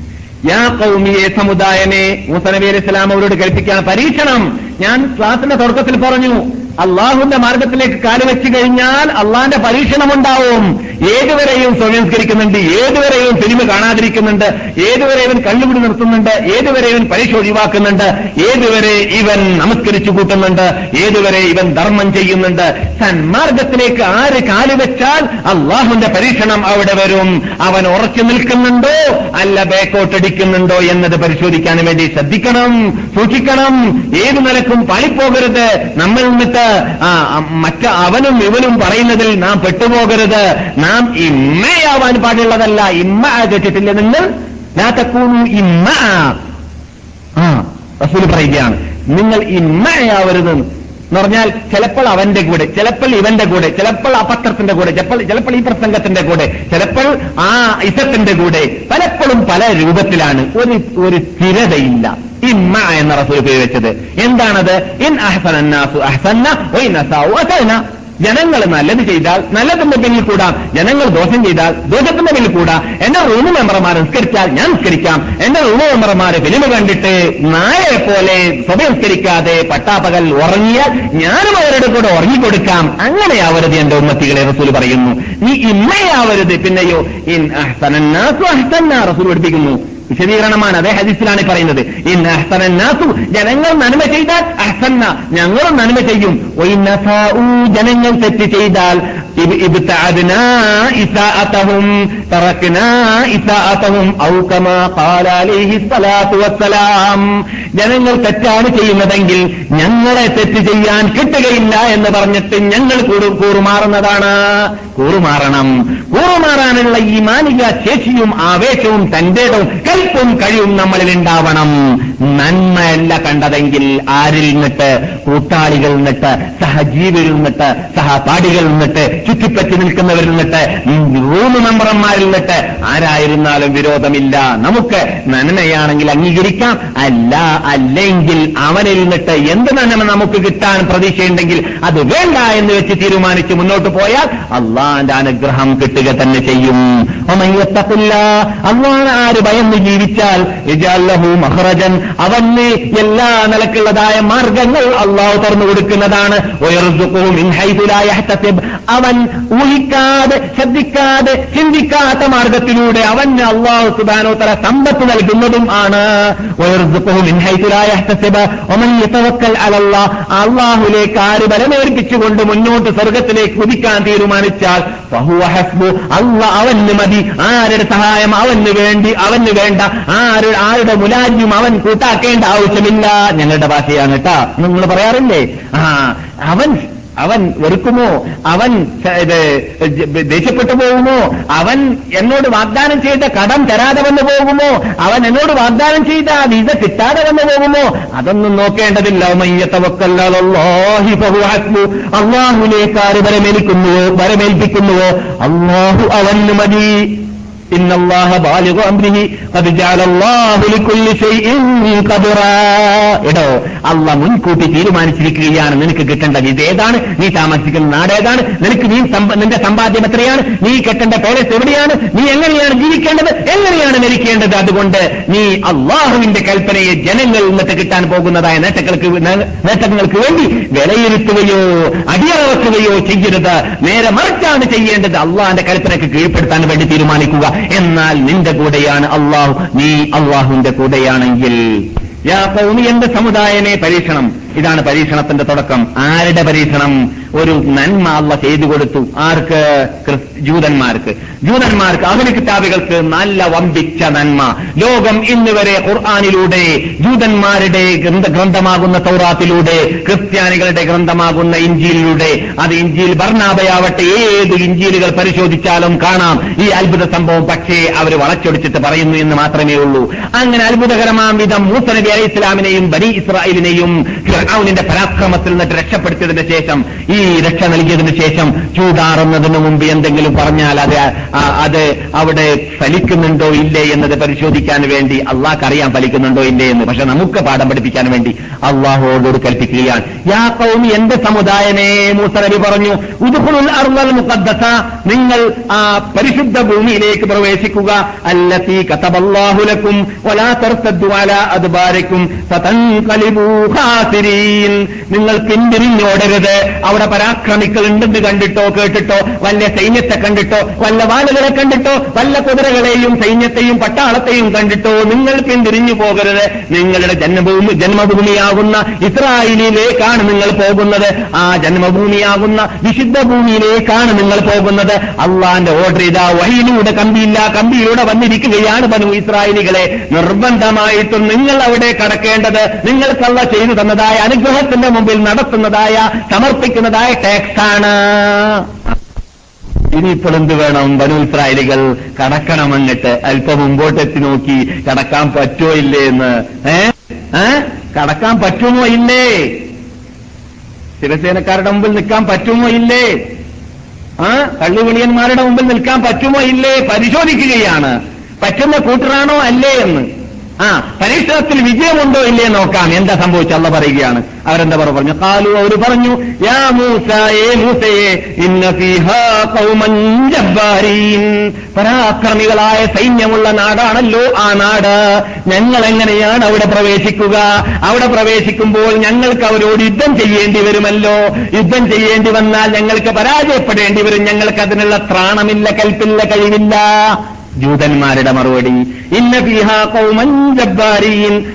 യാ കൗമിയെ സമുദായമേ മൂസ നബി അലൈഹി സ്വലാം അവരോട് കൽപ്പിക്കാൻ പരീക്ഷണം. ഞാൻ ക്ലാസിന്റെ തുടക്കത്തിൽ പറഞ്ഞു. അള്ളാഹുന്റെ മാർഗത്തിലേക്ക് കാലുവെച്ചു കഴിഞ്ഞാൽ അള്ളാന്റെ പരീക്ഷണമുണ്ടാവും. ഏതുവരെയും സ്വയംസ്കരിക്കുന്നുണ്ട് ഏതുവരെയും തിരിമ കാണാതിരിക്കുന്നുണ്ട് ഏതുവരെ ഇവൻ കണ്ണുപിടി നിർത്തുന്നുണ്ട് ഏതുവരെ ഇവൻ പരീക്ഷ ഒഴിവാക്കുന്നുണ്ട് ഏതുവരെ ഇവൻ നമസ്കരിച്ചു കൂട്ടുന്നുണ്ട് ഏതുവരെ ഇവൻ ധർമ്മം ചെയ്യുന്നുണ്ട്. സന്മാർഗത്തിലേക്ക് ആര് കാലുവെച്ചാൽ അള്ളാഹുന്റെ പരീക്ഷണം അവിടെ വരും. അവൻ ഉറച്ചു നിൽക്കുന്നുണ്ടോ അല്ല ബേക്കോട്ടടിക്കുന്നുണ്ടോ എന്നത് പരിശോധിക്കാൻ വേണ്ടി ശ്രദ്ധിക്കണം സൂക്ഷിക്കണം. ഏതു നിലക്കും പാളിപ്പോകരുത്. നമ്മൾ നിന്നിട്ട് മറ്റ് അവനും ഇവനും പറയുന്നതിൽ നാം പെട്ടുപോകരുത്. നാം ഇമ്മയാവാൻ പാടുള്ളതല്ല. ഇമ്മ കേട്ടിട്ടില്ല നിങ്ങൾ? നാത്തക്കൂണു ഇമ്മ. ആ റസൂൽ പറയുകയാണ്. നിങ്ങൾ ഇമ്മയാവരുത്. എന്ന് പറഞ്ഞാൽ ചിലപ്പോൾ അവന്റെ കൂടെ ചിലപ്പോൾ ഇവന്റെ കൂടെ ചിലപ്പോൾ ആ പത്രത്തിന്റെ കൂടെ ചിലപ്പോൾ ചിലപ്പോൾ ഈ പ്രസംഗത്തിന്റെ കൂടെ ചിലപ്പോൾ ആ ഇസത്തിന്റെ കൂടെ പലപ്പോഴും പല രൂപത്തിലാണ് ഒരു ഒരു സ്ഥിരതയില്ല. ഇമ്മ എന്ന റസൂൽ ഉപയോഗിച്ചത്. എന്താണത്? ഇൻ അഹ്സനന്നാസു അഹ്സന്ന ജനങ്ങൾ നല്ലത് ചെയ്താൽ നല്ലതിന്റെ പിന്നിൽ കൂടാം ജനങ്ങൾ ദോഷം ചെയ്താൽ ദോഷത്തിന്റെ പിന്നിൽ കൂടാം. എന്റെ റൂം മെമ്പർമാർ നിസ്കരിച്ചാൽ ഞാൻ നിസ്കരിക്കാം. എന്റെ റൂം മെമ്പർമാരെ ഫിലിം കണ്ടിട്ട് നായയെ പോലെ സ്വഭംസ്കരിക്കാതെ പട്ടാപ്പകൽ ഉറങ്ങിയാൽ ഞാനും അവരുടെ കൂടെ ഉറങ്ങിക്കൊടുക്കാം. അങ്ങനെയാവരുത് എന്റെ ഉമ്മത്തികളെ റസൂൽ പറയുന്നു. നീ ഇമ്മയാവരുത്. പിന്നെയോ ഇൻ അഹ്സനന്നാസു അഹ്സന്ന റസൂൽ പഠിപ്പിക്കുന്നു. വിശദീകരണമാണ് അതേ ഹദീസിലാണ് പറയുന്നത്. ജനങ്ങൾ നന്മ ചെയ്താൽ അഹ്സന്ന ഞങ്ങളും നന്മ ചെയ്യും. ജനങ്ങൾ തെറ്റ് ചെയ്താൽ ജനങ്ങൾ തെറ്റാണ് ചെയ്യുന്നതെങ്കിൽ ഞങ്ങളെ തെറ്റ് ചെയ്യാൻ കിട്ടുകയില്ല എന്ന് പറഞ്ഞിട്ട് ഞങ്ങൾ കൂറുമാറുന്നതാണ്. കൂറുമാറണം. കൂറുമാറാനുള്ള ഈ മാനിക ശേഷിയും ആവേശവും തന്റേടവും കൽപ്പും കഴിവും നമ്മളിൽ ഉണ്ടാവണം. നന്മയല്ല കണ്ടതെങ്കിൽ ആരിൽ നിന്നിട്ട്? കൂട്ടാളികളിൽ നിന്നിട്ട്? സഹജീവികളിൽ നിന്നിട്ട്? സഹപാഠികളിൽ നിന്നിട്ട്? ചുറ്റിപ്പറ്റി നിൽക്കുന്നവരിൽ നിന്നിട്ട്? റൂം മെമ്പർമാരിൽ നിന്നിട്ട്? ആരായിരുന്നാലും വിരോധമില്ല. നമുക്ക് നന്മയാണെങ്കിൽ അംഗീകരിക്കാം. അല്ല അല്ലെങ്കിൽ അവനിൽ നിന്നിട്ട് എന്ത് നന്മ നമുക്ക് കിട്ടാൻ പ്രതീക്ഷയുണ്ടെങ്കിൽ അത് വേണ്ട എന്ന് വെച്ച് തീരുമാനിച്ച് മുന്നോട്ട് പോയാൽ അള്ളാന്റെ അനുഗ്രഹം കിട്ടുക തന്നെ ചെയ്യും. അള്ളാൻ ആര് ഭയന്ന് ജീവിച്ചാൽ ഇജാല്ലഹു മഹറജൻ. അവന് എല്ലാ നിലക്കുള്ളതായ മാർഗങ്ങൾ അള്ളാഹു തുറന്നു കൊടുക്കുന്നതാണ്. അവൻ ഊഹിക്കാതെ ശ്രദ്ധിക്കാതെ ചിന്തിക്കാത്ത മാർഗത്തിലൂടെ അവന് അള്ളാഹു സുബാനോ തല സമ്പത്ത് നൽകുന്നതും ആണ്. അള്ളാഹുലേക്ക് ആര് ബലമേൽപ്പിച്ചുകൊണ്ട് മുന്നോട്ട് സ്വർഗത്തിലേക്ക് കുതിക്കാൻ തീരുമാനിച്ചാൽ അവന് മതി. ആരുടെ സഹായം അവന് വേണ്ടി അവന് വേണ്ട ആരുടെ ആരുടെ മുലാജ്യം അവൻ കൂട്ടാക്കേണ്ട ആവശ്യമില്ല. ഞങ്ങളുടെ ഭാഷയാണ് കേട്ടാ. നിങ്ങൾ പറയാറില്ലേ? ആ അവൻ അവൻ വെറുക്കുമോ? അവൻ ഇത് ദേഷ്യപ്പെട്ടു പോകുമോ? അവൻ എന്നോട് വാഗ്ദാനം ചെയ്ത കടം തരാതെ വന്നു പോകുമോ? അവൻ എന്നോട് വാഗ്ദാനം ചെയ്ത വിത കിട്ടാതെ വന്നു പോകുമോ? അതൊന്നും നോക്കേണ്ടതില്ല. അള്ളാഹുലേക്ക് ആര് വരമേൽക്കുന്നുവോ? വരമേൽപ്പിക്കുന്നുവോ? അള്ളാഹു അവന് മതി. إن الله بالغ أمره قد جعل الله لكل شيء قدرا എടോ അല്ല മുൻകൂട്ടി തീരുമാനിച്ചിരിക്കുകയാണ് നിനക്ക് കിട്ടേണ്ടത് ഇത് ഏതാണ് നീ താമസിക്കുന്ന നാട് ഏതാണ് നിനക്ക് നീ സമ്പ- നിന്റെ സമ്പാദ്യം എത്രയാണ് നീ കെട്ടേണ്ട പേലസ് എവിടെയാണ് നീ എങ്ങനെയാണ് ജീവിക്കേണ്ടത് എങ്ങനെയാണ് മരിക്കേണ്ടത് അതുകൊണ്ട് നീ അള്ളാഹുവിന്റെ കൽപ്പനയെ ജനങ്ങളിൽ നിന്നിട്ട് കിട്ടാൻ പോകുന്നതായ നേട്ടങ്ങൾക്ക് നേ- നേട്ടങ്ങൾക്ക് വേണ്ടി വിലയിരുത്തുകയോ അടിയറവെക്കുകയോ ചെയ്യരുത് നേരെ മറിച്ചാണ് ചെയ്യേണ്ടത് അള്ളാഹിന്റെ കൽപ്പനയ്ക്ക് കീഴ്പ്പെടുത്താൻ വേണ്ടി തീരുമാനിക്കുക എന്നാൽ നിന്റെ കൂടെയാണ് അള്ളാഹു. നീ അള്ളാഹുവിന്റെ കൂടെയാണെങ്കിൽ. യാ കൗമി എന്റെ സമുദായമേ പരീക്ഷണം. ഇതാണ് പരീക്ഷണത്തിന്റെ തുടക്കം. ആരുടെ പരീക്ഷണം? ഒരു നന്മ അള്ള ചെയ്തു കൊടുത്തു. ആർക്ക്? ജൂതന്മാർക്ക്. ജൂതന്മാർക്ക് അവന് കിതാബികൾക്ക് നല്ല വമ്പിച്ച നന്മ. ലോകം ഇന്ന് വരെ ഖുർആാനിലൂടെ ജൂതന്മാരുടെ ഗ്രന്ഥ ഗ്രന്ഥമാകുന്ന തൗറാത്തിലൂടെ ക്രിസ്ത്യാനികളുടെ ഗ്രന്ഥമാകുന്ന ഇഞ്ചിയിലൂടെ അത് ഇഞ്ചിയിൽ ബർണാബയാവട്ടെ ഏത് ഇഞ്ചിയിലുകൾ പരിശോധിച്ചാലും കാണാം. ഈ അത്ഭുത സംഭവം പക്ഷേ അവർ വളച്ചൊടിച്ചിട്ട് പറയുന്നു എന്ന് മാത്രമേ ഉള്ളൂ. അങ്ങനെ അത്ഭുതകരമാം വിധം മൂസ നബി ഇസ്ലാമിനെയും ബനി ഇസ്രായേലിനെയും ഫിർഔനിന്റെ പരാക്രമത്തിൽ നിന്നിട്ട് രക്ഷപ്പെടുത്തിയതിന് ശേഷം ഈ രക്ഷ നൽകിയതിന് ശേഷം ചൂടാറുന്നതിന് മുമ്പ് എന്തെങ്കിലും പറഞ്ഞാൽ അത് അത് അവിടെ ഫലിക്കുന്നുണ്ടോ ഇല്ലേ എന്നത് പരിശോധിക്കാൻ വേണ്ടി അള്ളാഹ് അറിയാൻ ഫലിക്കുന്നുണ്ടോ ഇല്ലേ എന്ന്. പക്ഷെ നമുക്ക് പാഠം പഠിപ്പിക്കാൻ വേണ്ടി അള്ളാഹുവോട് കൽപ്പിക്കുകയാണ്. യാ കൗമി എന്റെ സമുദായനേ മൂസ പറഞ്ഞു ഉദുഹുൽ മുഖദ്ദസ നിങ്ങൾ ആ പരിശുദ്ധ ഭൂമിയിലേക്ക് പ്രവേശിക്കുക. അല്ലത്തി കതബല്ലാഹു ലക്കും വലാ തർത്തദ്ദു അലാ അദ്ബാരിക്കും ഫതൻഖലിബൂ ഖാസിരീൻ. നിങ്ങൾ പിന്തിരിഞ്ഞോടരുത്. അവിടെ പരാക്രമികൾ ഉണ്ടെന്ന് കണ്ടിട്ടോ കേട്ടിട്ടോ വല്ല സൈന്യത്തെ കണ്ടിട്ടോ വല്ല വാളുകളെ കണ്ടിട്ടോ വല്ല കുതിരകളെയും സൈന്യത്തെയും പട്ടാളത്തെയും കണ്ടിട്ടോ നിങ്ങൾ പിന്തിരിഞ്ഞു പോകരുത്. നിങ്ങളുടെ ജന്മഭൂമി ജന്മഭൂമിയാകുന്ന ഇസ്രായേലിലേക്കാണ് നിങ്ങൾ പോകുന്നത്. ആ ജന്മഭൂമിയാകുന്ന വിശുദ്ധ ഭൂമിയിലേക്കാണ് നിങ്ങൾ പോകുന്നത്. അള്ളാന്റെ ഓർഡർ ഇതാ വഴിയിലൂടെ കമ്പിയില്ല കമ്പിയിലൂടെ വന്നിരിക്കുകയാണ് ബനു ഇസ്രായേലികളെ. നിർബന്ധമായിട്ടും നിങ്ങൾ അവിടെ കടക്കേണ്ടത് നിങ്ങൾക്കല്ല ചെയ്തു തന്നതായ അനുഗ്രഹത്തിന്റെ മുമ്പിൽ നടത്തുന്നതായ സമർപ്പിക്കുന്നതായ ടാക്സാണ് ഇനിയിപ്പോൾ എന്ത് വേണം? ബനു ഇസ്രായേലികൾ കടക്കണം എന്നിട്ട് അല്പം മുമ്പോട്ടെത്തി നോക്കി കടക്കാൻ പറ്റുമോ ഇല്ലേ എന്ന്? കടക്കാൻ പറ്റുമോ ഇല്ലേ? ശിവസേനക്കാരുടെ മുമ്പിൽ നിൽക്കാൻ പറ്റുമോ ഇല്ലേ? ആ? കള്ളിവിളിയന്മാരുടെ മുമ്പിൽ നിൽക്കാൻ പറ്റുമോ ഇല്ലേ? പരിശോധിക്കുകയാണ്. പറ്റുന്ന കൂട്ടറാണോ അല്ലേ എന്ന്. ആ പരീക്ഷണത്തിൽ വിജയമുണ്ടോ ഇല്ലേ നോക്കാം. എന്താ സംഭവിച്ചു അല്ല പറയുകയാണ്. അവരെന്താ പറ പറഞ്ഞു? കാലു അവർ പറഞ്ഞു യാ മൂസയെ മൂസയെ പരാക്രമികളായ സൈന്യമുള്ള നാടാണല്ലോ ആ നാട്. ഞങ്ങൾ എങ്ങനെയാണ് അവിടെ പ്രവേശിക്കുക? അവിടെ പ്രവേശിക്കുമ്പോൾ ഞങ്ങൾക്ക് അവരോട് യുദ്ധം ചെയ്യേണ്ടി വരുമല്ലോ. യുദ്ധം ചെയ്യേണ്ടി വന്നാൽ ഞങ്ങൾക്ക് പരാജയപ്പെടേണ്ടി വരും. ഞങ്ങൾക്ക് അതിനുള്ള ത്രാണമില്ല കൽപ്പില്ല കഴിവില്ല. ജൂതന്മാരുടെ മറുപടി. ഇന്ന ഫിഹാ ഖൗമൻ ജബ്ബാരീൻ.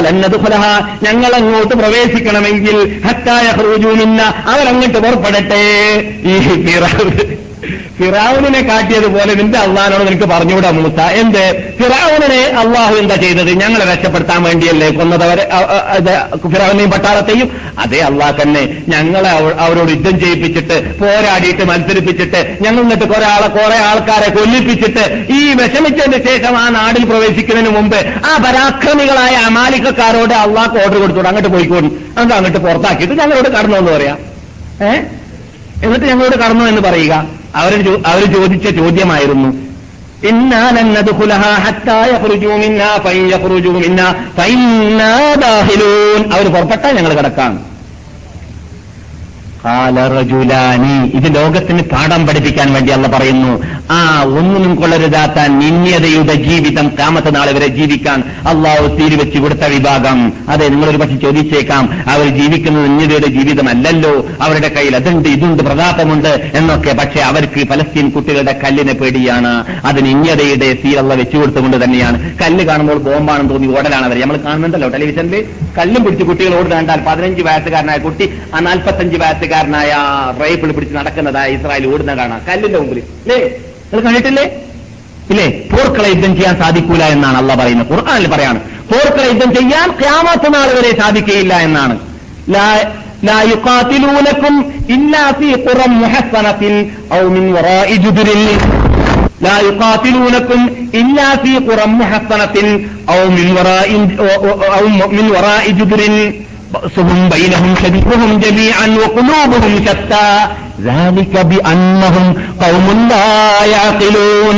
ലൻ നദ്ഖുലഹ. ഞങ്ങൾ അങ്ങോട്ട് പ്രവേശിക്കണമെങ്കിൽ ഹത്തായ യഖ്റുജൂ മിന്ന. അവരങ്ങോട്ട് പുറപ്പെടട്ടെ. ഈ ഫിറൗൻ ഫിറാവുനെ കാട്ടിയതുപോലെ നിന്റെ അള്ളഹാനോട് നിനക്ക് പറഞ്ഞുകൂടാ മൂത്ത. എന്ത്? ഫിറാവുനെ അള്ളാഹു എന്താ ചെയ്തത്? ഞങ്ങളെ രക്ഷപ്പെടുത്താൻ വേണ്ടിയല്ലേ കൊന്നതവരെ ഫിറാവിനെയും പട്ടാളത്തെയും? അതേ അള്ളാഹ് തന്നെ. ഞങ്ങളെ അവരോട് യുദ്ധം ചെയ്യിപ്പിച്ചിട്ട് പോരാടിയിട്ട് മത്സരിപ്പിച്ചിട്ട് ഞങ്ങൾ എന്നിട്ട് കുറെ ആളെ കുറെ ആൾക്കാരെ കൊല്ലിപ്പിച്ചിട്ട് ഈ വിഷമിച്ചതിന് ശേഷം ആ നാടിൽ പ്രവേശിക്കുന്നതിന് മുമ്പ് ആ പരാക്രമികളായ അമാലിക്കക്കാരോട് അള്ളാഹ് ഓർഡർ കൊടുത്തോട് അങ്ങോട്ട് പോയിക്കോളും. അങ്ങോട്ട് അങ്ങോട്ട് പുറത്താക്കിയിട്ട് ഞങ്ങളോട് കടന്നു എന്ന് പറയാം? ഏഹ് എന്നിട്ട് ഞങ്ങളോട് കടന്നു എന്ന് പറയുക? അവർ അവർ ചോദിച്ച ചോദ്യമായിരുന്നു. അവർ പുറപ്പെട്ടാൽ ഞങ്ങൾ കിടക്കാം ഖാലറജുലാനി ഇത് ലോകത്തിന് പാഠം പഠിപ്പിക്കാൻ വേണ്ടി അല്ല പറയുന്നു. ആ ഒന്നിനും കൊള്ളരുതാത്ത നിന്യതയുടെ ജീവിതം കാമത്തെ നാളെ വരെ ജീവിക്കാൻ അള്ളാഹു തീരുവെച്ച് കൊടുത്ത വിഭാഗം. അതെ നിങ്ങളൊരു പക്ഷെ ചോദിച്ചേക്കാം. അവർ ജീവിക്കുന്നത് നിന്യതയുടെ ജീവിതമല്ലല്ലോ. അവരുടെ കയ്യിൽ അതുണ്ട് ഇതുണ്ട് പ്രതാപമുണ്ട് എന്നൊക്കെ. പക്ഷെ അവർക്ക് പലസ്തീൻ കുട്ടികളുടെ കല്ലിനെ പേടിയാണ്. അത് നിന്യതയുടെ സീലല്ല വെച്ചു കൊടുത്തുകൊണ്ട് തന്നെയാണ്. കല്ല് കാണുമ്പോൾ ബോംബാണെന്ന് തോന്നി ഓടലാണ് അവർ നമ്മൾ കാണുന്നുണ്ടല്ലോ ടെലിവിഷനിൽ കല്ലും പിടിച്ച് കുട്ടികൾ ഓടുന്നുണ്ടാൽ പതിനഞ്ച് വയസ്സുകാരനായ കുട്ടി ആ നാൽപ്പത്തഞ്ച് വയസ്സുകാരനായ റൈഫിൾ പിടിച്ച് നടക്കുന്നതായ ഇസ്രായേൽ ഓടുന്ന കാണാം കല്ലിന്റെ മുമ്പിൽ അല്ലേ നിങ്ങൾ കണ്ടിട്ടില്ലേ ഇല്ലേ പോർക്കള യുദ്ധം ചെയ്യാൻ സാധിക്കൂല എന്നാണ് അല്ല പറയുന്നത് ഖുർആാനിൽ പറയാണ് പോർക്കള യുദ്ധം ചെയ്യാൻ ക്യാമത്ത് നാൾ വരെ സാധിക്കുകയില്ല എന്നാണ് لا- لا يقاتلونكم إلا في قرى محصنة أو من وراء جدر لا يقاتلونكم إلا في قرى محصنة أو من وراء أو من وراء جدر بأسهم بينهم شديدهم جميعا وقلوبهم شتى ذلك بأنهم قوم لا يعقلون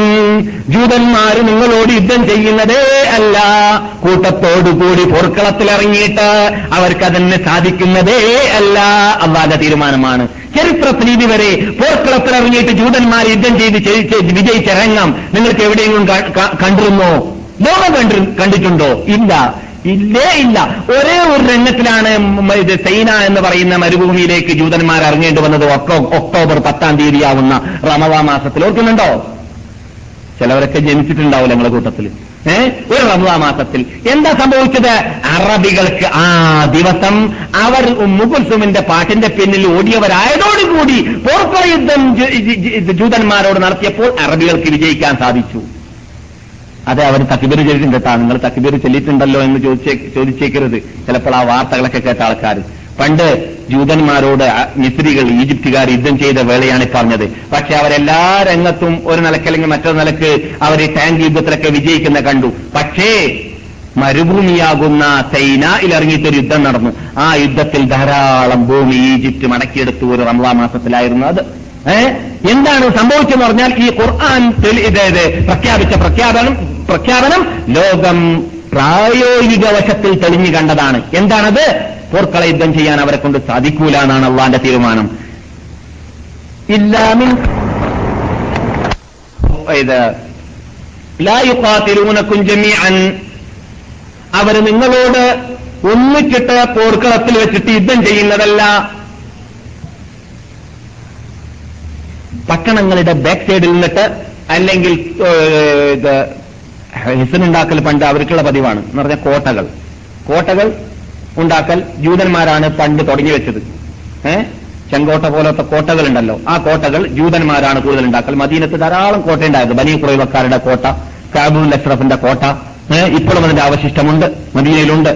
ജൂതന്മാര് നിങ്ങളോട് യുദ്ധം ചെയ്യുന്നതേ അല്ല കൂട്ടത്തോടുകൂടി പോർക്കളത്തിൽ ഇറങ്ങിയിട്ട് അവർക്കതിന് സാധിക്കുന്നതേ അല്ല അള്ളാന്റെ തീരുമാനമാണ് ചരിത്രത്തിൽ ഇതുവരെ പോർക്കളത്തിൽ ഇറങ്ങിയിട്ട് ജൂതന്മാർ യുദ്ധം ചെയ്ത് ജയിച്ച് വിജയിച്ചിറങ്ങാം നിങ്ങൾക്ക് എവിടെയെങ്കിലും ക- ക- കണ്ടിരുന്നോ ലോകം കണ്ടി കണ്ടിട്ടുണ്ടോ ഇല്ല ഇല്ലേ ഇല്ല. ഒരേ ഒരു രംഗത്തിലാണ് ഇത് സൈന എന്ന് പറയുന്ന മരുഭൂമിയിലേക്ക് ജൂതന്മാർ ഇറങ്ങേണ്ടി വന്നത് ഒക്ടോ- ഒക്ടോബർ പത്താം തീയതിയാവുന്ന റമദാ മാസത്തിൽ. ഓർക്കുന്നുണ്ടോ? ചിലവരൊക്കെ ജനിച്ചിട്ടുണ്ടാവില്ല നിങ്ങളുടെ കൂട്ടത്തിൽ. ഏഹ് ഒരു റമദാ മാസത്തിൽ. എന്താ സംഭവിച്ചത്? അറബികൾക്ക് ആ ദിവസം അവർ മുകുൽസുമിന്റെ പാട്ടിന്റെ പിന്നിൽ ഓടിയവരായതോടുകൂടി പോർക്കള യുദ്ധം ജൂതന്മാരോട് നടത്തിയപ്പോൾ അറബികൾക്ക് വിജയിക്കാൻ സാധിച്ചു. അതെ അവർ തക്കിബീർ ചെയ്തിട്ടുണ്ട് കേട്ടാ നിങ്ങൾ തക്കിബീർ ചൊല്ലിയിട്ടുണ്ടല്ലോ എന്ന് ചോദിച്ചേ ചോദിച്ചേക്കരുത്. ചിലപ്പോൾ ആ വാർത്തകളൊക്കെ കേട്ട ആൾക്കാർ പണ്ട് ജൂതന്മാരോട് മിസ്ത്രികൾ ഈജിപ്തുകാർ യുദ്ധം ചെയ്ത വേളയാണ് പറഞ്ഞത്. പക്ഷെ അവരെല്ലാ രംഗത്തും ഒരു നിലക്കല്ലെങ്കിൽ മറ്റൊരു നിലയ്ക്ക് അവർ ടാങ്ക് യുദ്ധത്തിലൊക്കെ വിജയിക്കുന്ന കണ്ടു. പക്ഷേ മരുഭൂമിയാകുന്ന സൈനയിൽ ഇറങ്ങിയിട്ടൊരു യുദ്ധം നടന്നു. ആ യുദ്ധത്തിൽ ധാരാളം ഭൂമി ഈജിപ്റ്റ് മടക്കിയെടുത്തു ഒരു റംലാ മാസത്തിലായിരുന്നു അത്. എന്താണ് സംഭവിച്ചെന്ന് പറഞ്ഞാൽ ഈ ഖുർആൻ ഇതേത് ഇത് ഇത് പ്രഖ്യാപിച്ച പ്രഖ്യാപനം പ്രഖ്യാപനം ലോകം പ്രായോഗിക വശത്തിൽ തെളിഞ്ഞു കണ്ടതാണ്. എന്താണത്? പോർക്കള യുദ്ധം ചെയ്യാൻ അവരെ കൊണ്ട് സാധിക്കൂല എന്നാണ് അള്ളാന്റെ തീരുമാനം. ഇല്ലാമിൻ ഇത് ലാ യുഖാതിലൂനക്കും ജമീഅൻ. അവർ നിങ്ങളോട് ഒന്നിച്ചിട്ട് പോർക്കളത്തിൽ വെച്ചിട്ട് യുദ്ധം ചെയ്യുന്നതല്ല. പട്ടണങ്ങളുടെ ബാക്ക് സൈഡിൽ നിന്നിട്ട് അല്ലെങ്കിൽ ഇത് ഹിസനുണ്ടാക്കൽ പണ്ട് അവർക്കുള്ള പതിവാണ്. എന്ന് പറഞ്ഞ കോട്ടകൾ. കോട്ടകൾ ഉണ്ടാക്കൽ ജൂതന്മാരാണ് പണ്ട് തുടങ്ങി വെച്ചത്. ഏഹ് ചെങ്കോട്ട പോലത്തെ കോട്ടകൾ ഉണ്ടല്ലോ ആ കോട്ടകൾ ജൂതന്മാരാണ് കൂടുതൽ ഉണ്ടാക്കൽ. മദീനത്ത് ധാരാളം കോട്ട ഉണ്ടായിരുന്നു ബനി കുറൈവക്കാരുടെ കോട്ട കാബുൽ അഷ്റഫിന്റെ കോട്ട. ഇപ്പോഴും അതിന്റെ അവശിഷ്ടമുണ്ട്. മദീനയിലുണ്ട്.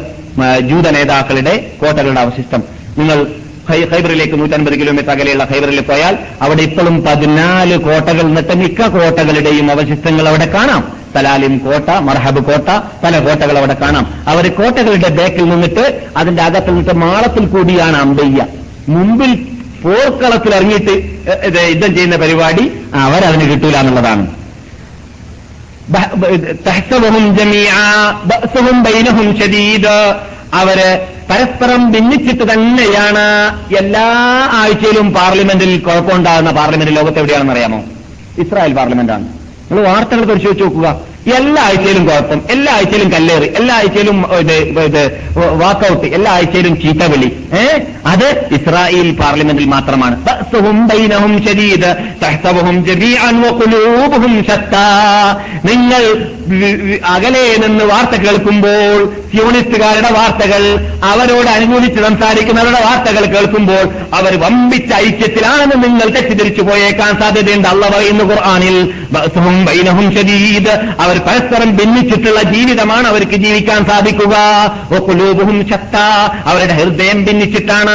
ജൂത നേതാക്കളുടെ കോട്ടകളുടെ അവശിഷ്ടം. നിങ്ങൾ ഖൈബറിലേക്ക് നൂറ്റൻപത് കിലോമീറ്റർ അകലെയുള്ള ഖൈബറിൽ പോയാൽ അവിടെ ഇപ്പോഴും പതിനാല് കോട്ടകൾ നിന്നിട്ട് മിക്ക കോട്ടകളുടെയും അവശിഷ്ടങ്ങൾ അവിടെ കാണാം. തലാലിം കോട്ട മർഹബ് കോട്ട പല കോട്ടകൾ അവിടെ കാണാം. അവർ കോട്ടകളുടെ ബേക്കിൽ നിന്നിട്ട് അതിന്റെ അകത്ത് നിന്നിട്ട് മാളത്തിൽ കൂടിയാണ് അമ്പയ്യ മുമ്പിൽ പോർക്കളത്തിൽ ഇറങ്ങിയിട്ട് യുദ്ധം ചെയ്യുന്ന പരിപാടി അവരതിന് കിട്ടൂല എന്നുള്ളതാണ്. തഹ്സബുഹും ജമീഅ ബഅ്സുഹും ബൈനഹും ശദീദ്. അവർ പരസ്പരം ഭിന്നിച്ചിട്ട് തന്നെയാണ് എല്ലാ ആഴ്ചയിലും പാർലമെന്റിൽ കുഴപ്പമുണ്ടാകുന്ന പാർലമെന്റ് ലോകത്ത് എവിടെയാണെന്ന് അറിയാമോ? ഇസ്രായേൽ പാർലമെന്റാണ്. നിങ്ങൾ വാർത്തകൾ പരിശോധിച്ച് നോക്കുക. എല്ലാ ആഴ്ചയിലും കുഴപ്പം. എല്ലാ ആഴ്ചയിലും കല്ലേറി. എല്ലാ ആഴ്ചയിലും വാക്കൌട്ട്. എല്ലാ ആഴ്ചയിലും ചീത്തവിളി ഏ? അത് ഇസ്രായേൽ പാർലമെന്റിൽ മാത്രമാണ്. നിങ്ങൾ അകലെ നിന്ന് വാർത്ത കേൾക്കുമ്പോൾ സ്യൂണിസ്റ്റുകാരുടെ വാർത്തകൾ അവരോട് അനുകൂലിച്ച് സംസാരിക്കുന്നവരുടെ വാർത്തകൾ കേൾക്കുമ്പോൾ അവർ വമ്പിച്ച ഐക്യത്തിലാണെന്ന് നിങ്ങൾ തെറ്റിദ്ധരിച്ചു പോയേക്കാൻ സാധ്യതയുണ്ട്. അള്ള പറയുന്നു ഖുർആനിൽ ബൈനഹും ഷദീദ് അവർ അവർ പരസ്പരം ഭിന്നിച്ചിട്ടുള്ള ജീവിതമാണ് അവർക്ക് ജീവിക്കാൻ സാധിക്കുക. ഒക്കുലൂപും ശക്ത. അവരുടെ ഹൃദയം ഭിന്നിച്ചിട്ടാണ്.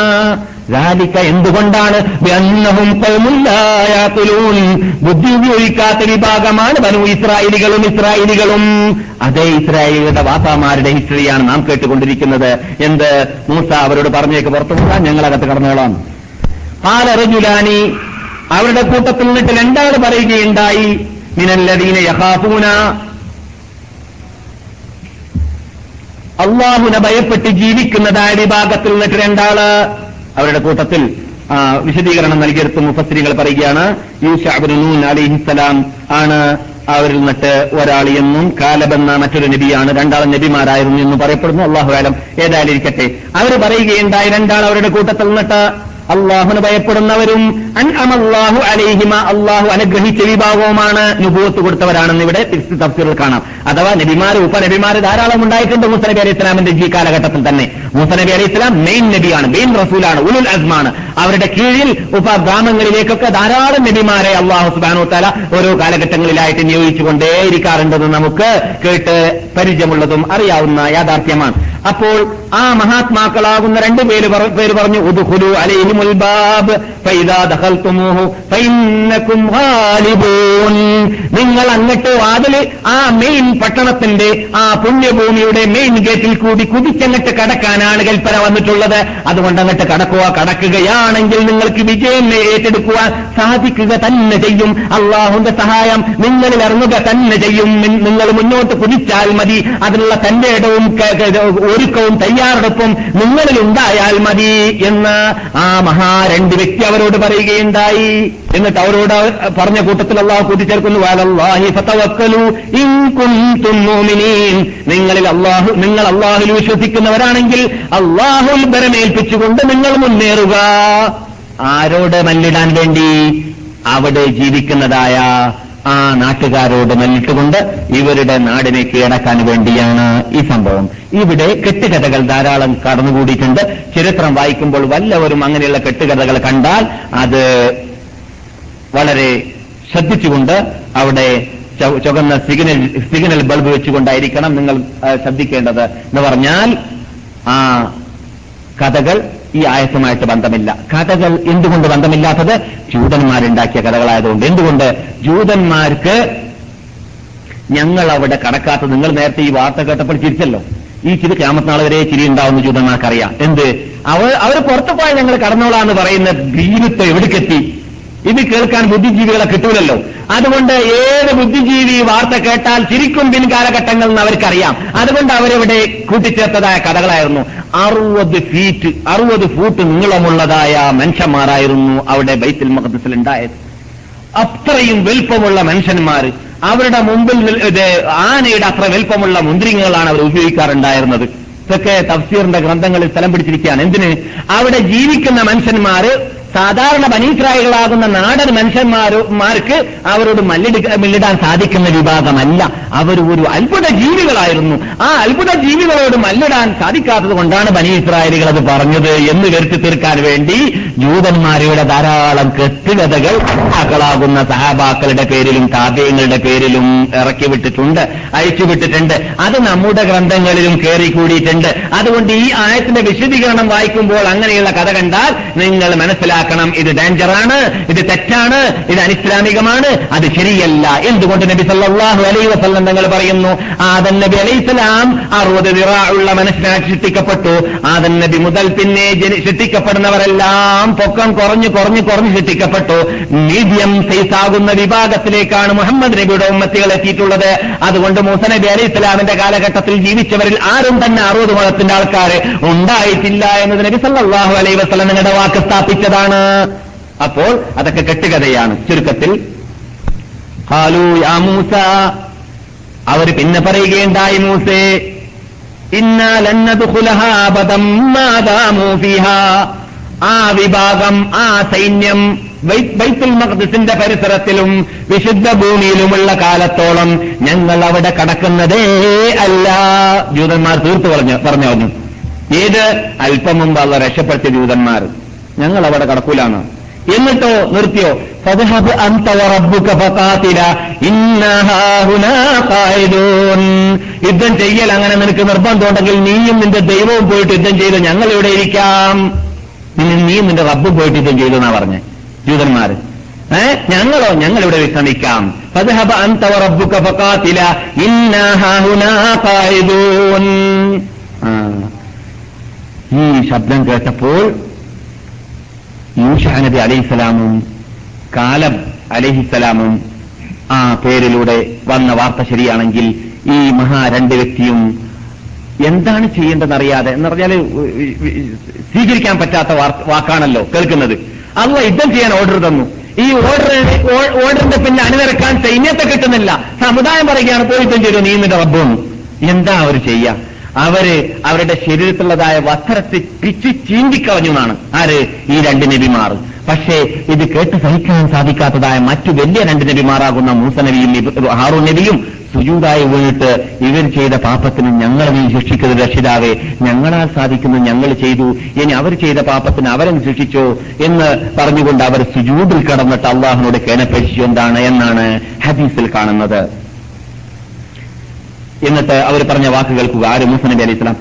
ലാലിക്ക എന്തുകൊണ്ടാണ്? അന്നവും കൗമുല്ലായാക്കുലൂൻ ബുദ്ധി ഉപയോഗിക്കാത്ത വിഭാഗമാണ് വനു ഇസ്രായേലികളും ഇസ്രായേലികളും. അതേ ഇസ്രായേലികളുടെ വാപ്പാമാരുടെ ഹിസ്റ്ററിയാണ് നാം കേട്ടുകൊണ്ടിരിക്കുന്നത്. എന്ത്? മൂസ അവരോട് പറഞ്ഞേക്ക് പുറത്തു പോകാൻ. ഞങ്ങളകത്ത് കടന്നോളാം. പാലറിഞ്ഞുലാനി അവരുടെ കൂട്ടത്തിൽ നിന്നിട്ട് രണ്ടാൾ പറയുകയുണ്ടായി? മിനല്ലദീന യഹാഫൂന അള്ളാഹുനെ ഭയപ്പെട്ട് ജീവിക്കുന്നതായ വിഭാഗത്തിൽ നിന്നിട്ട് രണ്ടാൾ. അവരുടെ കൂട്ടത്തിൽ വിശദീകരണം നൽകിയെടുത്ത് മുഫസ്സിരികൾ പറയുകയാണ് യൂഷാബുനൂൻ അലിഹിസലാം ആണ് അവരിൽ നിന്നിട്ട് ഒരാൾ എന്നും കാലബെന്ന മറ്റൊരു നബിയാണ് രണ്ടാളും നബിമാരായിരുന്നു എന്ന് പറയപ്പെടുന്നു. അള്ളാഹു കാലം ഏതായാലും ഇരിക്കട്ടെ. അവർ പറയുകയുണ്ടായി രണ്ടാൾ അവരുടെ കൂട്ടത്തിൽ നിന്നിട്ട് അള്ളാഹുന് ഭയപ്പെടുന്നവരും അൻഅമല്ലാഹു അലൈഹിമ അള്ളാഹു അനുഗ്രഹിച്ച വിഭാഗവുമാണ് നുപൂത്ത് കൊടുത്തവരാണെന്ന് ഇവിടെ തഫ്സീറിൽ കാണാം. അഥവാ നബിമാർ ഉപനബിമാർ ധാരാളം ഉണ്ടായിട്ടുണ്ട് മുസനബി അലി അലൈഹി ഇസ്ലാമിന്റെ ജീ കാലഘട്ടത്തിൽ തന്നെ. മുസനബി അലി അലൈഹി ഇസ്ലാം മെയിൻ നബിയാണ് മെയിൻ റസൂലാണ് ഉലുൽ അസ്മാണ്. അവരുടെ കീഴിൽ ഉപ ഗ്രാമങ്ങളിലേക്കൊക്കെ ധാരാളം നബിമാരെ അള്ളാഹു സുബാനു തല ഓരോ കാലഘട്ടങ്ങളിലായിട്ട് നിയോഗിച്ചുകൊണ്ടേയിരിക്കാറുണ്ടെന്ന് നമുക്ക് കേട്ട് പരിചയമുള്ളതും അറിയാവുന്ന യാഥാർത്ഥ്യമാണ്. അപ്പോൾ ആ മഹാത്മാക്കളാകുന്ന രണ്ട് പേര് പേര് പറഞ്ഞു ഉദുഹുലു ഉദ്ഖുലു ഫൈദാ ഗാലിബൂൻ നിങ്ങൾ അങ്ങട്ട് വാതിൽ ആ മെയിൻ പട്ടണത്തിന്റെ ആ പുണ്യഭൂമിയുടെ മെയിൻ ഗേറ്റിൽ കൂടി കുതിച്ചങ്ങട്ട് കടക്കാനാണ് കൽപ്പന വന്നിട്ടുള്ളത്. അതുകൊണ്ട് അങ്ങട്ട് കടക്കുക കടക്കുകയാണെങ്കിൽ നിങ്ങൾക്ക് വിജയം ഏറ്റെടുക്കുവാൻ സാധിക്കുക തന്നെ ചെയ്യും. അള്ളാഹുന്റെ സഹായം നിങ്ങളിൽ ഇറങ്ങുക തന്നെ ചെയ്യും. നിങ്ങൾ മുന്നോട്ട് കുതിച്ചാൽ മതി. അതിനുള്ള തന്റെ ഇടവും ഒരുക്കവും തയ്യാറെടുപ്പും നിങ്ങളിൽ ഉണ്ടായാൽ മതി എന്ന് ആ മഹാ രണ്ട് വ്യക്തി അവരോട് പറയുകയുണ്ടായി. എന്നിട്ട് അവരോട് പറഞ്ഞ കൂട്ടത്തിൽ അള്ളാഹു കൂട്ടിച്ചേർക്കുന്നു. "വഅലല്ലാഹി ഫതവക്കലു ഇൻ കുൻതും മുഅ്മിനീൻ." നിങ്ങളിൽ അള്ളാഹു നിങ്ങൾ അള്ളാഹുൽ വിശ്വസിക്കുന്നവരാണെങ്കിൽ അള്ളാഹുൽ ബരമേൽപ്പിച്ചുകൊണ്ട് നിങ്ങൾ മുന്നേറുക. ആരോട് മല്ലിടാൻ വേണ്ടി? അവിടെ ജീവിക്കുന്നതായ ആ നാട്ടുകാരോട് മല്ലിട്ടുകൊണ്ട് ഇവരുടെ നാടിനെ കീഴടക്കാൻ വേണ്ടിയാണ് ഈ സംഭവം. ഇവിടെ കെട്ടുകഥകൾ ധാരാളം കടന്നുകൂടിയിട്ടുണ്ട്. ചരിത്രം വായിക്കുമ്പോൾ വല്ലവരും അങ്ങനെയുള്ള കെട്ടുകഥകൾ കണ്ടാൽ അത് വളരെ ശ്രദ്ധിച്ചുകൊണ്ട് അവിടെ ചുവന്ന സിഗ്നൽ സിഗ്നൽ ബൾബ് വെച്ചുകൊണ്ടായിരിക്കണം നിങ്ങൾ ശ്രദ്ധിക്കേണ്ടത് എന്ന് പറഞ്ഞാൽ ആ കഥകൾ ഈ ആയത്തുമായിട്ട് ബന്ധമില്ല. കഥകൾ എന്തുകൊണ്ട് ബന്ധമില്ലാത്തത്? ജൂതന്മാരുണ്ടാക്കിയ കഥകളായതുകൊണ്ട്. എന്തുകൊണ്ട്? ജൂതന്മാർക്ക് ഞങ്ങൾ അവിടെ കടക്കാത്ത നിങ്ങൾ നേരത്തെ ഈ വാർത്ത കേട്ടപ്പോൾ ചിരിച്ചല്ലോ. ഈ ചിരി ക്യാമത്തിനാൾ വരെ ചിരി ഉണ്ടാവുന്ന ജൂതന്മാർക്കറിയാം. എന്ത്? അവർ അവർ പുറത്തു പോയാൽ ഞങ്ങൾ കടന്നോളാന്ന് പറയുന്ന ഭീമിത്വം എവിടേക്കെത്തി? ഇത് കേൾക്കാൻ ബുദ്ധിജീവികളെ കിട്ടൂലല്ലോ. അതുകൊണ്ട് ഏത് ബുദ്ധിജീവി വാർത്ത കേട്ടാൽ ചിരിക്കും പിൻകാലഘട്ടങ്ങൾ എന്ന് അവർക്കറിയാം. അതുകൊണ്ട് അവരവിടെ കൂട്ടിച്ചേർത്തതായ കഥകളായിരുന്നു. അറുപത് ഫീറ്റ് അറുപത് ഫൂട്ട് നീളമുള്ളതായ മനുഷ്യന്മാരായിരുന്നു അവിടെ ബൈത്തിൽ മഹത്തസിൽ ഉണ്ടായത്. അത്രയും വലിപ്പമുള്ള മനുഷ്യന്മാർ അവരുടെ മുമ്പിൽ ആനയുടെ അത്ര വലിപ്പമുള്ള മുന്തിരിങ്ങകളാണ് അവർ ഉപയോഗിക്കാറുണ്ടായിരുന്നത്. ഇതൊക്കെ തഫ്സീറിന്റെ ഗ്രന്ഥങ്ങളിൽ സ്ഥലം പിടിച്ചിരിക്കുകയാണ്. എന്തിന്? അവിടെ ജീവിക്കുന്ന മനുഷ്യന്മാര് സാധാരണ ബനീക്രായികളാകുന്ന നാടൻ മനുഷ്യന്മാർക്ക് അവരോട് മല്ലിട മല്ലിടാൻ സാധിക്കുന്ന വിഭാഗമല്ല. അവർ ഒരു അത്ഭുത ജീവികളായിരുന്നു. ആ അത്ഭുത ജീവികളോട് മല്ലിടാൻ സാധിക്കാത്തത് കൊണ്ടാണ് ബനീസ്രായലികൾ അത് പറഞ്ഞത് എന്ന് വരുത്തി തീർക്കാൻ വേണ്ടി ജൂതന്മാരുടെ ധാരാളം കെട്ടുകഥകൾ മക്കളാകുന്ന സഹാബാക്കളുടെ പേരിലും താപ്യങ്ങളുടെ പേരിലും ഇറക്കി വിട്ടിട്ടുണ്ട് അയച്ചുവിട്ടിട്ടുണ്ട് അത് നമ്മുടെ ഗ്രന്ഥങ്ങളിലും കയറി കൂടിയിട്ടുണ്ട് അതുകൊണ്ട് ഈ ആയത്തിന്റെ വിശദീകരണം വായിക്കുമ്പോൾ അങ്ങനെയുള്ള കഥ കണ്ടാൽ നിങ്ങൾ മനസ്സിലാക്കണം ഇത് ഡേഞ്ചറാണ് ഇത് തെറ്റാണ് ഇത് അനിസ്ലാമികമാണ് അത് ശരിയല്ല. എന്തുകൊണ്ട് നബി സല്ലാഹു അലൈ വസല്ലം തങ്ങൾ പറയുന്നു ആദൻ നബി അലൈഹിസ്സലാം അറുപത് ഉള്ള മനുഷ്യനായി സൃഷ്ടിക്കപ്പെട്ടു. ആദൻ നബി മുതൽ പിന്നെ സൃഷ്ടിക്കപ്പെടുന്നവരെല്ലാം പൊക്കം കുറഞ്ഞു കുറഞ്ഞു കുറഞ്ഞു സൃഷ്ടിക്കപ്പെട്ടു. മീഡിയം സൈസ് ആകുന്ന വിഭാഗത്തിലേക്കാണ് മുഹമ്മദ് നബിയുടെ ഉമ്മത്തികൾ എത്തിയിട്ടുള്ളത്. അതുകൊണ്ട് മൂസ നബി അലൈഹി ഇസ്ലാമിന്റെ കാലഘട്ടത്തിൽ ജീവിച്ചവരിൽ ആരും തന്നെ അറുപത് മതത്തിന്റെ ആൾക്കാർ ഉണ്ടായിട്ടില്ല എന്നത് നബി സല്ലാഹു അലൈ വസ്ലം നിങ്ങളുടെ വാക്ക് സ്ഥാപിച്ചതാണ്. അപ്പോൾ അതൊക്കെ കെട്ടുകഥയാണ്. ചുരുക്കത്തിൽ മൂസ. അവർ പിന്നെ പറയുകയുണ്ടായി മൂസേ ആ വിഭാഗം ആ സൈന്യം ബൈത്തുൽ മഖ്ദിസിന്റെ പരിസരത്തിലും വിശുദ്ധ ഭൂമിയിലുമുള്ള കാലത്തോളം ഞങ്ങൾ അവിടെ കടക്കുന്നതേ അല്ല. ജൂതന്മാർ തീർത്തു പറഞ്ഞു പറഞ്ഞു ഏത്? അല്പം മുമ്പ് അവർ രക്ഷപ്പെടുത്തിയ ജൂതന്മാർ. ഞങ്ങൾ അവിടെ കടക്കൂലാണ്. എന്നിട്ടോ നിർത്തിയോ? ഫദ്ഹബ് അൻത ഫഖാതില യുദ്ധം ചെയ്യൽ അങ്ങനെ നിനക്ക് നിർബന്ധമുണ്ടെങ്കിൽ നീയും നിന്റെ ദൈവവും പോയിട്ട് യുദ്ധം ചെയ്ത് ഞങ്ങൾ ഇവിടെ ഇരിക്കാം. നിന്നെ നീയും നിന്റെ റബ്ബും പോയിട്ട് യുദ്ധം ചെയ്തു എന്നാ പറഞ്ഞേ? ജൂതന്മാര് ഏ? ഞങ്ങളോ? ഞങ്ങൾ ഇവിടെ വിശ്രമിക്കാം. ഫദ്ഹബ അൻത വറബ്ബുക ഫഖാതില ഈ ശബ്ദം കേട്ടപ്പോൾ യൂഷ നബി അലൈഹിസലാമും കാലം അലഹിസലാമും ആ പേരിലൂടെ വന്ന വാർത്ത ശരിയാണെങ്കിൽ ഈ മഹാ രണ്ട് വ്യക്തിയും എന്താണ് ചെയ്യേണ്ടതെന്നറിയാതെ എന്ന് പറഞ്ഞാൽ സ്വീകരിക്കാൻ പറ്റാത്ത വാക്കാണല്ലോ കേൾക്കുന്നത്. അല്ല യുദ്ധം ചെയ്യാൻ ഓർഡർ തന്നു. ഈ ഓർഡർ ഓർഡറിന്റെ പിന്നെ അണിനിരക്കാൻ സൈന്യത്തെ കിട്ടുന്നില്ല. സമുദായം പറയുകയാണ് പോയി യുദ്ധം ചെയ്തു നീ നിന്റെ റബ്ബോന്നു എന്താ അവർ ചെയ്യുക അവർ അവരുടെ ശരീരത്തിലുള്ളതായ വസ്ത്രത്തെ പിച്ചു എന്നാണ് ആര്? ഈ രണ്ട് നബിമാർ. പക്ഷേ ഇത് കേട്ട് സഹിക്കാൻ സാധിക്കാത്തതായ മറ്റു വലിയ രണ്ട് നബിമാരാകുന്ന മൂസ നബിയും നബിയും സുജൂതായി വീണിട്ട് ഇവർ ചെയ്ത പാപത്തിന് ഞങ്ങൾ നീ ശിക്ഷിക്കുന്നത് രക്ഷിതാവേ. ഞങ്ങളാൽ സാധിക്കുന്നു ഞങ്ങൾ ചെയ്തു. ഇനി അവർ ചെയ്ത പാപത്തിന് അവരെ ശിക്ഷിച്ചോ എന്ന് പറഞ്ഞുകൊണ്ട് അവർ സുജൂദിൽ കടന്നിട്ട് അള്ളാഹിനോട് കേണപ്പഴിച്ചു എന്താണ്? എന്നാണ് ഹദീസിൽ കാണുന്നത്. എന്നിട്ട് അവർ പറഞ്ഞ വാക്ക് കേൾക്കുക. ആര് മൂസ നബി അലൈഹി സ്വലാം?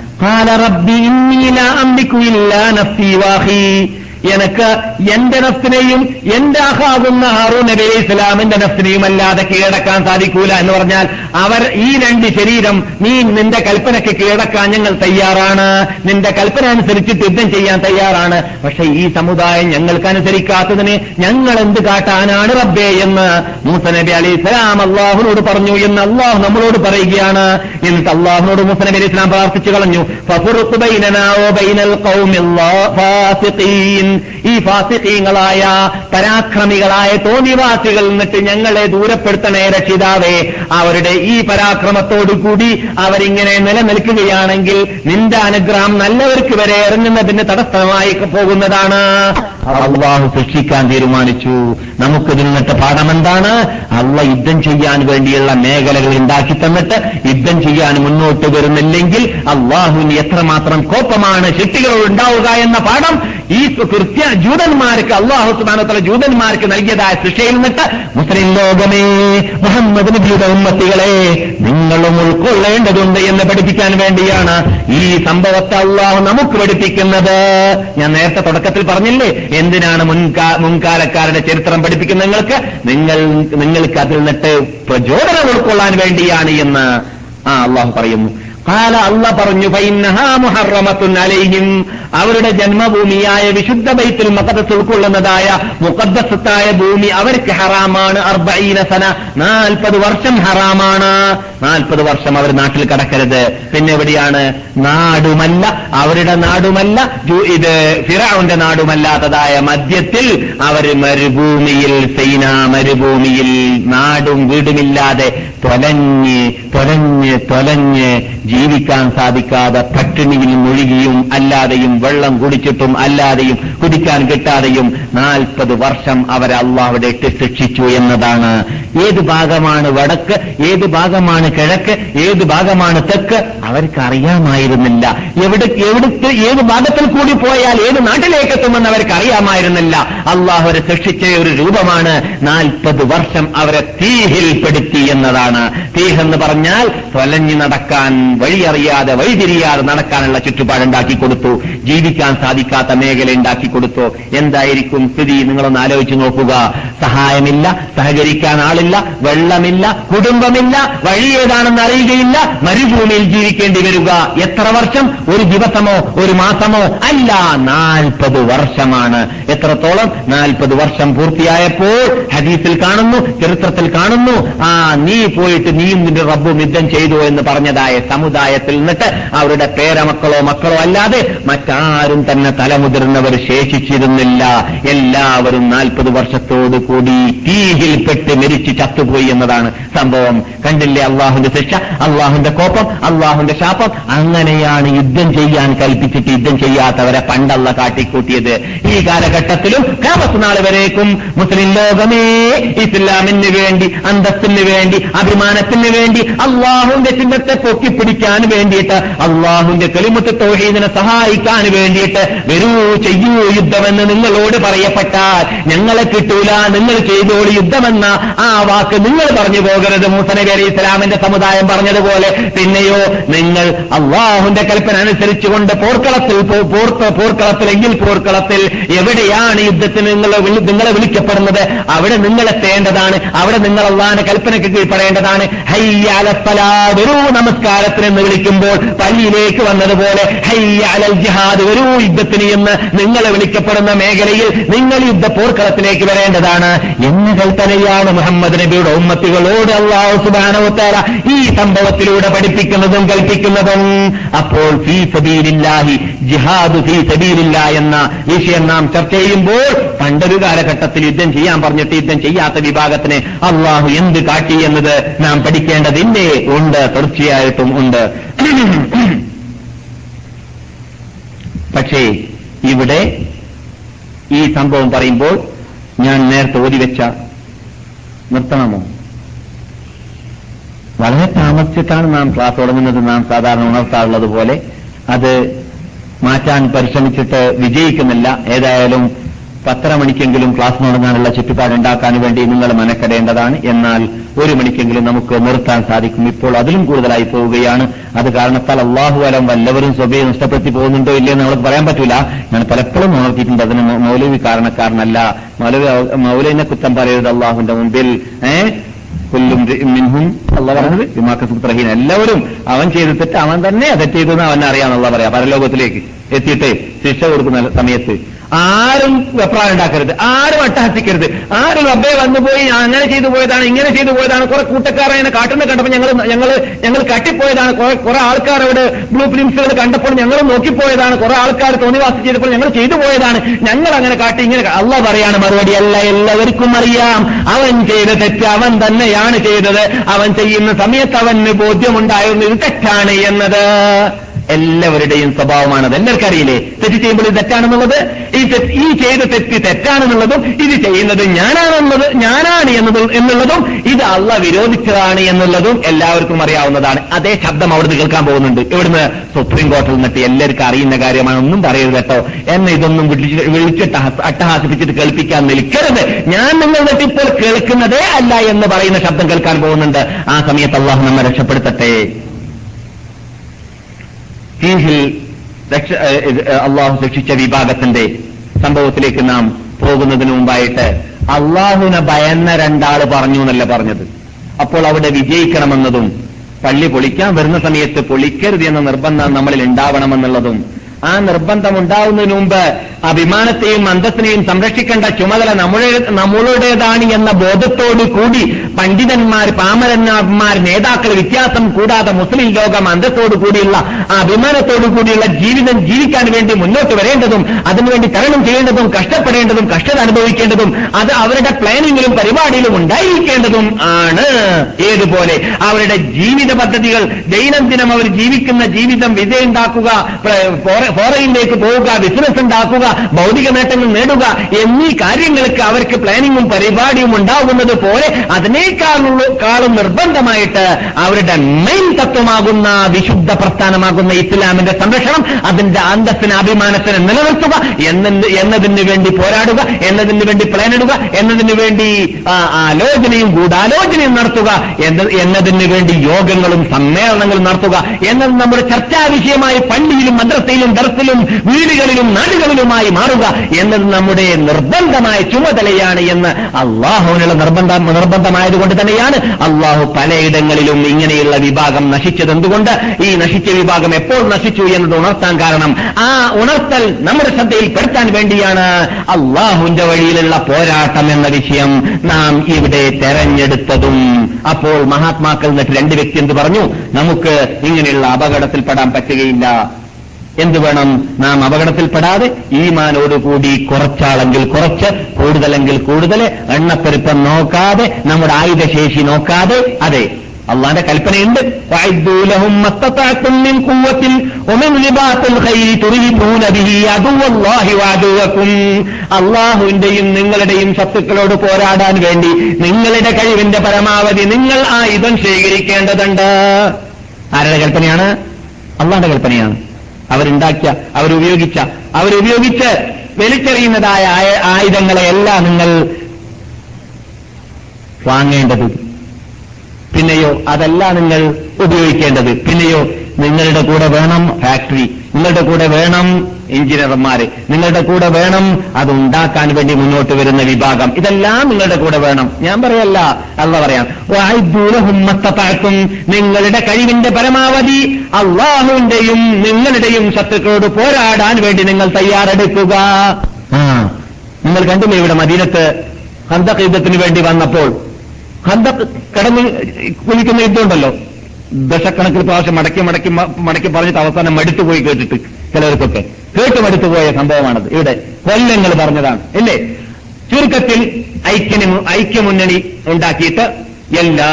"ഖാല റബ്ബി ഇന്നി ലാ അംലികു ഇല്ലാ നഫ്സി വാഹി എനിക്ക് എന്റെ നഫ്സിനെയും എന്റെ അഹാകുന്ന ഹാറൂ നബി ഇസ്ലാമിന്റെ നഫ്സിനെയും അല്ലാതെ കീഴടക്കാൻ സാധിക്കൂല എന്ന് പറഞ്ഞാൽ അവർ ഈ രണ്ട് ശരീരം നീ നിന്റെ കൽപ്പനയ്ക്ക് കീഴടക്കാൻ ഞങ്ങൾ തയ്യാറാണ്. നിന്റെ കൽപ്പന അനുസരിച്ചിട്ട് യുദ്ധം ചെയ്യാൻ തയ്യാറാണ്. പക്ഷേ ഈ സമുദായം ഞങ്ങൾക്ക് അനുസരിക്കാത്തതിന് ഞങ്ങൾ എന്ത് കാട്ടാനാണ് റബ്ബേ എന്ന് മൂസ നബി അലി ഇസ്ലാം അള്ളാഹുനോട് പറഞ്ഞു എന്ന് അള്ളാഹു നമ്മളോട് പറയുകയാണ്. എന്നിട്ട് അള്ളാഹുനോട് മൂസ നബി അലി ഇസ്ലാം പ്രാർത്ഥിച്ചു കളഞ്ഞു. ഫഫുറുഖ് ബൈനനാ വബൈനൽ ഖൗമിൽ ഫാസിഖീൻ. ഈ ഫാസിഖീങ്ങളായ പരാക്രമികളായ തോന്നിവാസികൾ എന്നിട്ട് ഞങ്ങളെ ദൂരപ്പെടുത്തണേ രക്ഷിതാവേ. അവരുടെ ഈ പരാക്രമത്തോടുകൂടി അവരിങ്ങനെ നിലനിൽക്കുകയാണെങ്കിൽ നിന്റെ അനുഗ്രഹം നല്ലവർക്ക് വരെ ഇറങ്ങുന്നതിന് തടസ്സമായി പോകുന്നതാണ്. അള്ളാഹു ശിക്ഷിക്കാൻ തീരുമാനിച്ചു. നമുക്കിതിൽ നിന്നിട്ട് പാഠം എന്താണ്? അള്ള യുദ്ധം ചെയ്യാൻ വേണ്ടിയുള്ള മേഖലകൾ ഉണ്ടാക്കി തന്നിട്ട് യുദ്ധം ചെയ്യാൻ മുന്നോട്ട് വരുന്നില്ലെങ്കിൽ അള്ളാഹുവിന് എത്രമാത്രം കോപ്പമാണ് ശക്തികൾ ഉണ്ടാവുക എന്ന പാഠം ഈ കൃത്യ ജൂതന്മാർക്ക് അള്ളാഹു സുബാനത്തല ജൂതന്മാർക്ക് നൽകിയതായ ശിക്ഷയിൽ നിന്നിട്ട് മുസ്ലിം ലോകമേ മുഹമ്മദ് നബിയുടെ ഉമ്മത്തികളെ നിങ്ങളും ഉൾക്കൊള്ളേണ്ടതുണ്ട് എന്ന് പഠിപ്പിക്കാൻ വേണ്ടിയാണ് ഈ സംഭവത്തെ അള്ളാഹു നമുക്ക് പഠിപ്പിക്കുന്നത്. ഞാൻ നേരത്തെ തുടക്കത്തിൽ പറഞ്ഞില്ലേ എന്തിനാണ് മുൻകാ മുൻകാലക്കാരുടെ ചരിത്രം പഠിപ്പിക്കുന്നത് നിങ്ങൾക്ക്? നിങ്ങൾ നിങ്ങൾക്ക് അതിൽ നിന്നിട്ട് പ്രചോദനം ഉൾക്കൊള്ളാൻ വേണ്ടിയാണ് എന്ന് ആ അള്ളാഹു പറയുന്നു. കാല അള്ള പറഞ്ഞു അലൈഹിം. അവരുടെ ജന്മഭൂമിയായ വിശുദ്ധ ബൈത്തിൽ മക്കത്ത് ഉൾക്കൊള്ളുന്നതായ മുഖദ്ദസത്തായ ഭൂമി അവർക്ക് ഹറാമാണ്. അർബഈന സന നാൽപ്പത് വർഷം ഹറാമാണ്. നാൽപ്പത് വർഷം അവർ നാട്ടിൽ കടക്കരുത്. പിന്നെ എവിടെയാണ്? നാടുമല്ല അവരുടെ നാടുമല്ല ഇത് ഫിറാവിന്റെ നാടുമല്ലാത്തതായ മദ്യത്തിൽ അവർ മരുഭൂമിയിൽ സൈന മരുഭൂമിയിൽ നാടും വീടുമില്ലാതെ തൊലഞ്ഞ് തൊലഞ്ഞ് തൊലഞ്ഞ് ജീവിക്കാൻ സാധിക്കാതെ പട്ടിണിയിൽ മുഴുകിയും അല്ലാതെയും വെള്ളം കുടിച്ചിട്ടും അല്ലാതെയും കുടിക്കാൻ കിട്ടാതെയും നാൽപ്പത് വർഷം അവരെ അള്ളാഹുടെ ശിക്ഷിച്ചു എന്നതാണ്. ഏത് ഭാഗമാണ് വടക്ക് ഏത് ഭാഗമാണ് കിഴക്ക് ഏത് ഭാഗമാണ് തെക്ക് അവർക്ക് അറിയാമായിരുന്നില്ല. എവിടെ എവിടുത്തെ ഏത് ഭാഗത്തിൽ കൂടി പോയാൽ ഏത് നാട്ടിലേക്ക് എത്തുമെന്ന് അവർക്ക് അറിയാമായിരുന്നില്ല. അള്ളാഹു അവരെ ശിക്ഷിച്ച ഒരു രൂപമാണ് നാൽപ്പത് വർഷം അവരെ തീഹിൽപ്പെടുത്തി എന്നതാണ്. തീഹ് എന്ന് പറഞ്ഞാൽ തൊലഞ്ഞു നടക്കാൻ വഴിയറിയാതെ വഴിതിരിയാതെ നടക്കാനുള്ള ചുറ്റുപാടുണ്ടാക്കി കൊടുത്തു ജീവിക്കാൻ സാധിക്കാത്ത മേഖല ഉണ്ടാക്കി കൊടുത്തു. എന്തായിരിക്കും സ്ഥിതി? നിങ്ങളൊന്ന് ആലോചിച്ച് നോക്കുക. സഹായമില്ല സഹകരിക്കാൻ ആളില്ല വെള്ളമില്ല കുടുംബമില്ല വഴി ഏതാണെന്ന് അറിയുകയില്ല മരുഭൂമിയിൽ ജീവിക്കേണ്ടി വരിക. എത്ര വർഷം? ഒരു ദിവസമോ ഒരു മാസമോ? അല്ല നാൽപ്പത് വർഷമാണ്. എത്രത്തോളം? നാൽപ്പത് വർഷം പൂർത്തിയായപ്പോൾ ഹദീസിൽ കാണുന്നു ചരിത്രത്തിൽ കാണുന്നു. ആ നീ പോയിട്ട് നീയും നിന്റെ റബ്ബും യുദ്ധം ചെയ്തു എന്ന് പറഞ്ഞതായ സമുദായത്തിൽ നിന്നിട്ട് അവരുടെ പേരമക്കളോ മക്കളോ അല്ലാതെ മറ്റാരും തന്നെ തലമുതിർന്നവർ ശേഷിച്ചിരുന്നില്ല. എല്ലാവരും നാൽപ്പത് വർഷത്തോട് കൂടി തീയിൽപ്പെട്ട് മരിച്ച് ചത്തുപോയി എന്നതാണ് സംഭവം. കണ്ടില്ലേ അള്ളാഹുന്റെ ശിക്ഷ അള്ളാഹുന്റെ കോപ്പം അള്ളാഹുന്റെ ശാപം? അങ്ങനെയാണ് യുദ്ധം ചെയ്യാൻ കൽപ്പിച്ചിട്ട് യുദ്ധം ചെയ്യാത്തവരെ പണ്ടല്ല കാട്ടിക്കൂട്ടിയത്. ഈ കാലഘട്ടത്തിലും കാമത്തുനാൾ വരേക്കും മുസ്ലിം ലോകമേ ഇസ്ലാമിന് വേണ്ടി അന്തസ്സിന് വേണ്ടി അഭിമാനത്തിന് വേണ്ടി അള്ളാഹുന്റെ ചിഹ്നത്തെ പൊക്കിപ്പിടിക്കാൻ വേണ്ടിയിട്ട് അള്ളാഹുന്റെ കെളിമുത്ത് തോഹീദിനെ സഹായിക്കാൻ വേണ്ടിയിട്ട് വരൂ ചെയ്യൂ യുദ്ധമെന്ന് നിങ്ങളോട് പറയപ്പെട്ടാൽ ഞങ്ങളെ കിട്ടൂല നിങ്ങൾ ചെയ്തോളി യുദ്ധമെന്ന ആ വാക്ക് നിങ്ങൾ പറഞ്ഞു പോകരുത്. മൂസനബി അലി ഇസ്ലാമിന്റെ സമുദായം പറഞ്ഞതുപോലെ പിന്നെയോ നിങ്ങൾ അള്ളാഹുന്റെ കൽപ്പന അനുസരിച്ചുകൊണ്ട് പോർക്കളത്തിൽ പോർക്കളത്തിലെങ്കിൽ പോർക്കളത്തിൽ എവിടെയാണ് യുദ്ധത്തിന് നിങ്ങൾ നിങ്ങളെ വിളിക്കപ്പെടുന്നത്? അവിടെ നിങ്ങൾ എത്തേണ്ടതാണ്. അവിടെ നിങ്ങൾ അള്ളാഹിന്റെ കൽപ്പനയ്ക്ക് കീഴ്പ്പെടേണ്ടതാണ്. ഹയ്യാലപ്പലാ വെറു നമസ്കാരത്തിന്. എന്ന് വിളിക്കുമ്പോൾ പള്ളിയിലേക്ക് വന്നതുപോലെ ജിഹാദ് ഒരു യുദ്ധത്തിന് എന്ന് നിങ്ങളെ വിളിക്കപ്പെടുന്ന മേഖലയിൽ നിങ്ങൾ യുദ്ധ പോർക്കളത്തിലേക്ക് വരേണ്ടതാണ്. എന്ന കൽപ്പനയാണ് മുഹമ്മദ് നബിയുടെ ഉമ്മത്തികളോട് അള്ളാഹു സുബാനവത്താര ഈ സംഭവത്തിലൂടെ പഠിപ്പിക്കുന്നതും കൽപ്പിക്കുന്നതും. അപ്പോൾ ഫീ സബീലില്ലാഹി ജിഹാദ് ഫീ സബീലില്ല എന്ന വിഷയം നാം ചർച്ച ചെയ്യുമ്പോൾ പണ്ടൊരു കാലഘട്ടത്തിൽ യുദ്ധം ചെയ്യാൻ പറഞ്ഞിട്ട് യുദ്ധം ചെയ്യാത്ത വിഭാഗത്തിന് അള്ളാഹു എന്ത് കാട്ടി എന്നത് നാം പഠിക്കേണ്ടതിന്റെ ഉണ്ട് തീർച്ചയായിട്ടും ഉണ്ട്. പക്ഷേ ഇവിടെ ഈ സംഭവം പറയുമ്പോൾ ഞാൻ നേരത്തെ ഓടിവെച്ച നിർത്തണമോ വളരെ താമസിച്ചിട്ടാണ് നാം ക്ലാസ് തുടങ്ങുന്നത്. നാം സാധാരണ ഉണർത്താറുള്ളത് പോലെ അത് മാറ്റാൻ പരിശ്രമിച്ചിട്ട് വിജയിക്കുന്നില്ല. ഏതായാലും പത്തര മണിക്കെങ്കിലും ക്ലാസ് തുടങ്ങാനുള്ള ചുറ്റുപാടുണ്ടാക്കാൻ വേണ്ടി നിങ്ങൾ മനക്കെടേണ്ടതാണ്. എന്നാൽ ഒരു മണിക്കെങ്കിലും നമുക്ക് നിർത്താൻ സാധിക്കും. ഇപ്പോൾ അതിലും കൂടുതലായി പോവുകയാണ്. അത് കാരണത്താൽ അള്ളാഹു അലം വല്ലവരും സ്വഭയെ നഷ്ടപ്പെടുത്തി പോകുന്നുണ്ടോ ഇല്ലയോ എന്ന് നമുക്ക് പറയാൻ പറ്റില്ല ഞാൻ പലപ്പോഴും ഉണർത്തിയിട്ടുണ്ട്. അതിന് മൗലവി കാരണക്കാരനല്ല. മൗലവി മൗലവിനെ കുറ്റം പറയരുത് അള്ളാഹുവിന്റെ മുമ്പിൽ. ഏഹ് കൊല്ലും മിൻഹും. അല്ല പറഞ്ഞത്? എല്ലാവരും അവൻ ചെയ്തിട്ട് തെറ്റ് അവൻ തന്നെ തെറ്റ് ചെയ്തെന്ന് അവൻ അറിയാന്നുള്ള പറയാ. പരലോകത്തിലേക്ക്. എത്തിയിട്ട് ശിക്ഷ കൊടുക്കുന്ന സമയത്ത് ആരും വെപ്രാളം ഉണ്ടാക്കരുത് ആരും അട്ടഹസിക്കരുത്. ആരും റബ്ബെ വന്നുപോയി അങ്ങനെ ചെയ്തു പോയതാണ് ഇങ്ങനെ ചെയ്തു പോയതാണ്. കുറെ കൂട്ടക്കാർ അതിനെ കാട്ടുന്ന കണ്ടപ്പോൾ ഞങ്ങൾ ഞങ്ങൾ ഞങ്ങൾ കട്ടിപ്പോയതാണ്. കുറെ ആൾക്കാർ അവിടെ ബ്ലൂ ഫിലിംസുകൾ കണ്ടപ്പോൾ ഞങ്ങൾ നോക്കിപ്പോയതാണ്. കുറെ ആൾക്കാർ തോന്നിവാസം ചെയ്തപ്പോൾ ഞങ്ങൾ ചെയ്തു പോയതാണ്. ഞങ്ങൾ അങ്ങനെ കാട്ടി ഇങ്ങനെ അല്ല പറയാണ് മറുപടി അല്ല എല്ലാവർക്കും അറിയാം. അവൻ ചെയ്ത തെറ്റ് അവൻ തന്നെയാണ് ചെയ്തത്. അവൻ ചെയ്യുന്ന സമയത്ത് അവന് ബോധ്യമുണ്ടായിരുന്നു ഇത് തെറ്റാണ് എന്നത്. എല്ലാവരുടെയും സ്വഭാവമാണ് അത്. അറിയില്ലേ തെറ്റ് ചെയ്യുമ്പോൾ ഇത് തെറ്റാണെന്നുള്ളത്? ഈ ഈ ചെയ്ത തെറ്റ് തെറ്റാണെന്നുള്ളതും ഇത് ചെയ്യുന്നത് ഞാനാണെന്നുള്ളത് ഞാനാണ് എന്നുള്ളതും ഇത് അള്ള വിരോധിച്ചതാണ് എന്നുള്ളതും എല്ലാവർക്കും അറിയാവുന്നതാണ്. അതേ ശബ്ദം അവിടുന്ന് കേൾക്കാൻ പോകുന്നുണ്ട്. ഇവിടുന്ന് സുപ്രീം കോടതിയിൽ നിന്നിട്ട് എല്ലാവർക്കും അറിയുന്ന കാര്യമാണ്. ഒന്നും പറയരുത് കേട്ടോ. എന്നെ ഇതൊന്നും വിളിച്ചിട്ട് അട്ടഹാസിപ്പിച്ചിട്ട് കേൾപ്പിക്കാൻ നിൽക്കരുത്. ഞാൻ നിങ്ങളുടെ ഇപ്പോൾ കേൾക്കുന്നതേ അല്ല എന്ന് പറയുന്ന ശബ്ദം കേൾക്കാൻ പോകുന്നുണ്ട്. ആ സമയത്ത് അള്ളാഹു നമ്മെ രക്ഷപ്പെടുത്തട്ടെ. ഫീഹിൽ അള്ളാഹു ശിക്ഷിച്ച വിഭാഗത്തിന്റെ സംഭവത്തിലേക്ക് നാം പോകുന്നതിന് മുമ്പായിട്ട് അള്ളാഹുവിനെ ഭയന്ന രണ്ടാൾ പറഞ്ഞു എന്നല്ല പറഞ്ഞത്. അപ്പോൾ അവിടെ വിജയിക്കണമെന്നതും പള്ളി പൊളിക്കാൻ വരുന്ന സമയത്ത് പൊളിക്കരുത് എന്ന നിർബന്ധം നമ്മളിൽ ഉണ്ടാവണമെന്നുള്ളതും ആ നിർബന്ധം ഉണ്ടാവുന്നതിന് മുമ്പ് അഭിമാനത്തെയും അന്തസ്സിനെയും സംരക്ഷിക്കേണ്ട ചുമതല നമ്മുടെ നമ്മളുടേതാണ് എന്ന ബോധത്തോടു കൂടി പണ്ഡിതന്മാർ പാമരന്മാർ നേതാക്കൾ വ്യത്യാസം കൂടാതെ മുസ്ലിം ലോകം അന്തസ്സോടു കൂടിയുള്ള ആ അഭിമാനത്തോടു കൂടിയുള്ള ജീവിതം ജീവിക്കാൻ വേണ്ടി മുന്നോട്ട് വരേണ്ടതും അതിനുവേണ്ടി തരണം ചെയ്യേണ്ടതും കഷ്ടപ്പെടേണ്ടതും കഷ്ടത അനുഭവിക്കേണ്ടതും അത് അവരുടെ പ്ലാനിങ്ങിലും പരിപാടിയിലും ഉണ്ടായിരിക്കേണ്ടതും ആണ്. ഏതുപോലെ അവരുടെ ജീവിത പദ്ധതികൾ ദൈനംദിനം അവർ ജീവിക്കുന്ന ജീവിതം വിജയുണ്ടാക്കുക ഫോറയിലേക്ക് പോവുക ബിസിനസ് ഉണ്ടാക്കുക ഭൗതിക നേട്ടങ്ങൾ നേടുക എന്നീ കാര്യങ്ങൾക്ക് അവർക്ക് പ്ലാനിങ്ങും പരിപാടിയും ഉണ്ടാകുന്നത് പോലെ അതിനേക്കാളും നിർബന്ധമായിട്ട് അവരുടെ മെയിൻ തത്വമാകുന്ന വിശുദ്ധ പ്രസ്ഥാനമാകുന്ന ഇസ്ലാമിന്റെ സംരക്ഷണം അതിന്റെ അന്തസ്സിന് അഭിമാനത്തിന് നിലനിർത്തുക എന്നതിന് വേണ്ടി പോരാടുക എന്നതിന് വേണ്ടി പ്ലാനിടുക എന്നതിന് വേണ്ടി ആലോചനയും ഗൂഢാലോചനയും നടത്തുക എന്നതിന് വേണ്ടി യോഗങ്ങളും സമ്മേളനങ്ങളും നടത്തുക എന്നത് നമ്മുടെ ചർച്ചാ വിഷയമായി പള്ളിയിലും മദ്രസയിലും ദർസിലും വീടുകളിലും നാടുകളിലുമായി മാറുക എന്നത് നമ്മുടെ നിർബന്ധമായ ചുമതലയാണ് എന്ന് അള്ളാഹുവിനുള്ള നിർബന്ധം നിർബന്ധമായതുകൊണ്ട് തന്നെയാണ് അള്ളാഹു പലയിടങ്ങളിലും ഇങ്ങനെയുള്ള വിഭാഗം നശിച്ചത്. എന്തുകൊണ്ട്? ഈ നശിച്ച വിഭാഗം എപ്പോൾ നശിച്ചു എന്നത് ഉണർത്താൻ കാരണം ആ ഉണർത്തൽ നമ്മുടെ ശ്രദ്ധയിൽപ്പെടുത്താൻ വേണ്ടിയാണ് അള്ളാഹുവിന്റെ വഴിയിലുള്ള പോരാട്ടം എന്ന വിഷയം നാം ഇവിടെ തെരഞ്ഞെടുത്തതും. അപ്പോൾ മഹാത്മാക്കൾ എന്നിട്ട് രണ്ട് വ്യക്തി എന്ത് പറഞ്ഞു? നമുക്ക് ഇങ്ങനെയുള്ള അപകടത്തിൽപ്പെടാൻ പറ്റുകയില്ല. എന്ത് വേണം? നാം അപകടത്തിൽപ്പെടാതെ ഈമാനോടുകൂടി കുറച്ചാളെങ്കിൽ കുറച്ച് കൂടുതലെങ്കിൽ കൂടുതൽ എണ്ണപ്പെരുപ്പം നോക്കാതെ നമ്മുടെ ആയുധശേഷി നോക്കാതെ അതെ. അള്ളാന്റെ കൽപ്പനയുണ്ട്. അള്ളാഹുവിന്റെയും നിങ്ങളുടെയും ശത്രുക്കളോട് പോരാടാൻ വേണ്ടി നിങ്ങളുടെ കഴിവിന്റെ പരമാവധി നിങ്ങൾ ആയുധം ശേഖരിക്കേണ്ടതുണ്ട്. ആരുടെ കൽപ്പനയാണ്? അള്ളാന്റെ കൽപ്പനയാണ്. അവരുണ്ടാക്കിയ അവരുപയോഗിച്ച അവരുപയോഗിച്ച് വലിച്ചെറിയുന്നതായ ആയുധങ്ങളെയെല്ലാം നിങ്ങൾ വാങ്ങേണ്ടത്. പിന്നെയോ അതല്ല നിങ്ങൾ ഉപയോഗിക്കേണ്ടത്. പിന്നെയോ നിങ്ങളുടെ കൂടെ വേണം ഫാക്ടറി നിങ്ങളുടെ കൂടെ വേണം എഞ്ചിനീയർമാര് നിങ്ങളുടെ കൂടെ വേണം അത് ഉണ്ടാക്കാൻ വേണ്ടി മുന്നോട്ട് വരുന്ന വിഭാഗം. ഇതെല്ലാം നിങ്ങളുടെ കൂടെ വേണം. ഞാൻ പറയല്ല അല്ല പറയാം. ദൂരഹുമ്മത്തത്താക്കും നിങ്ങളുടെ കഴിവിന്റെ പരമാവധി അള്ളാഹുവിന്റെയും നിങ്ങളുടെയും ശത്രുക്കളോട് പോരാടാൻ വേണ്ടി നിങ്ങൾ തയ്യാറെടുക്കുക. നിങ്ങൾ കണ്ടില്ലേ ഇവിടെ മദീനത്ത് ഹന്തക് യുദ്ധത്തിന് വേണ്ടി വന്നപ്പോൾ? ഹന്തക് കടന്നു കുളിക്കുന്ന യുദ്ധമുണ്ടല്ലോ. ദശക്കണക്കിൽ പ്രാവശ്യം മടക്കി മടക്കി മടക്കി പറഞ്ഞിട്ട് അവസാനം മടുത്തുപോയി കേട്ടിട്ട് ചിലർക്കൊക്കെ. കേട്ട് മടുത്തുപോയ സംഭവമാണത്. ഇവിടെ കൊല്ലങ്ങൾ പറഞ്ഞതാണ്. അല്ലേ ചുരുക്കത്തിൽ ഐക്യന് ഐക്യമുന്നണി ഉണ്ടാക്കിയിട്ട് എല്ലാ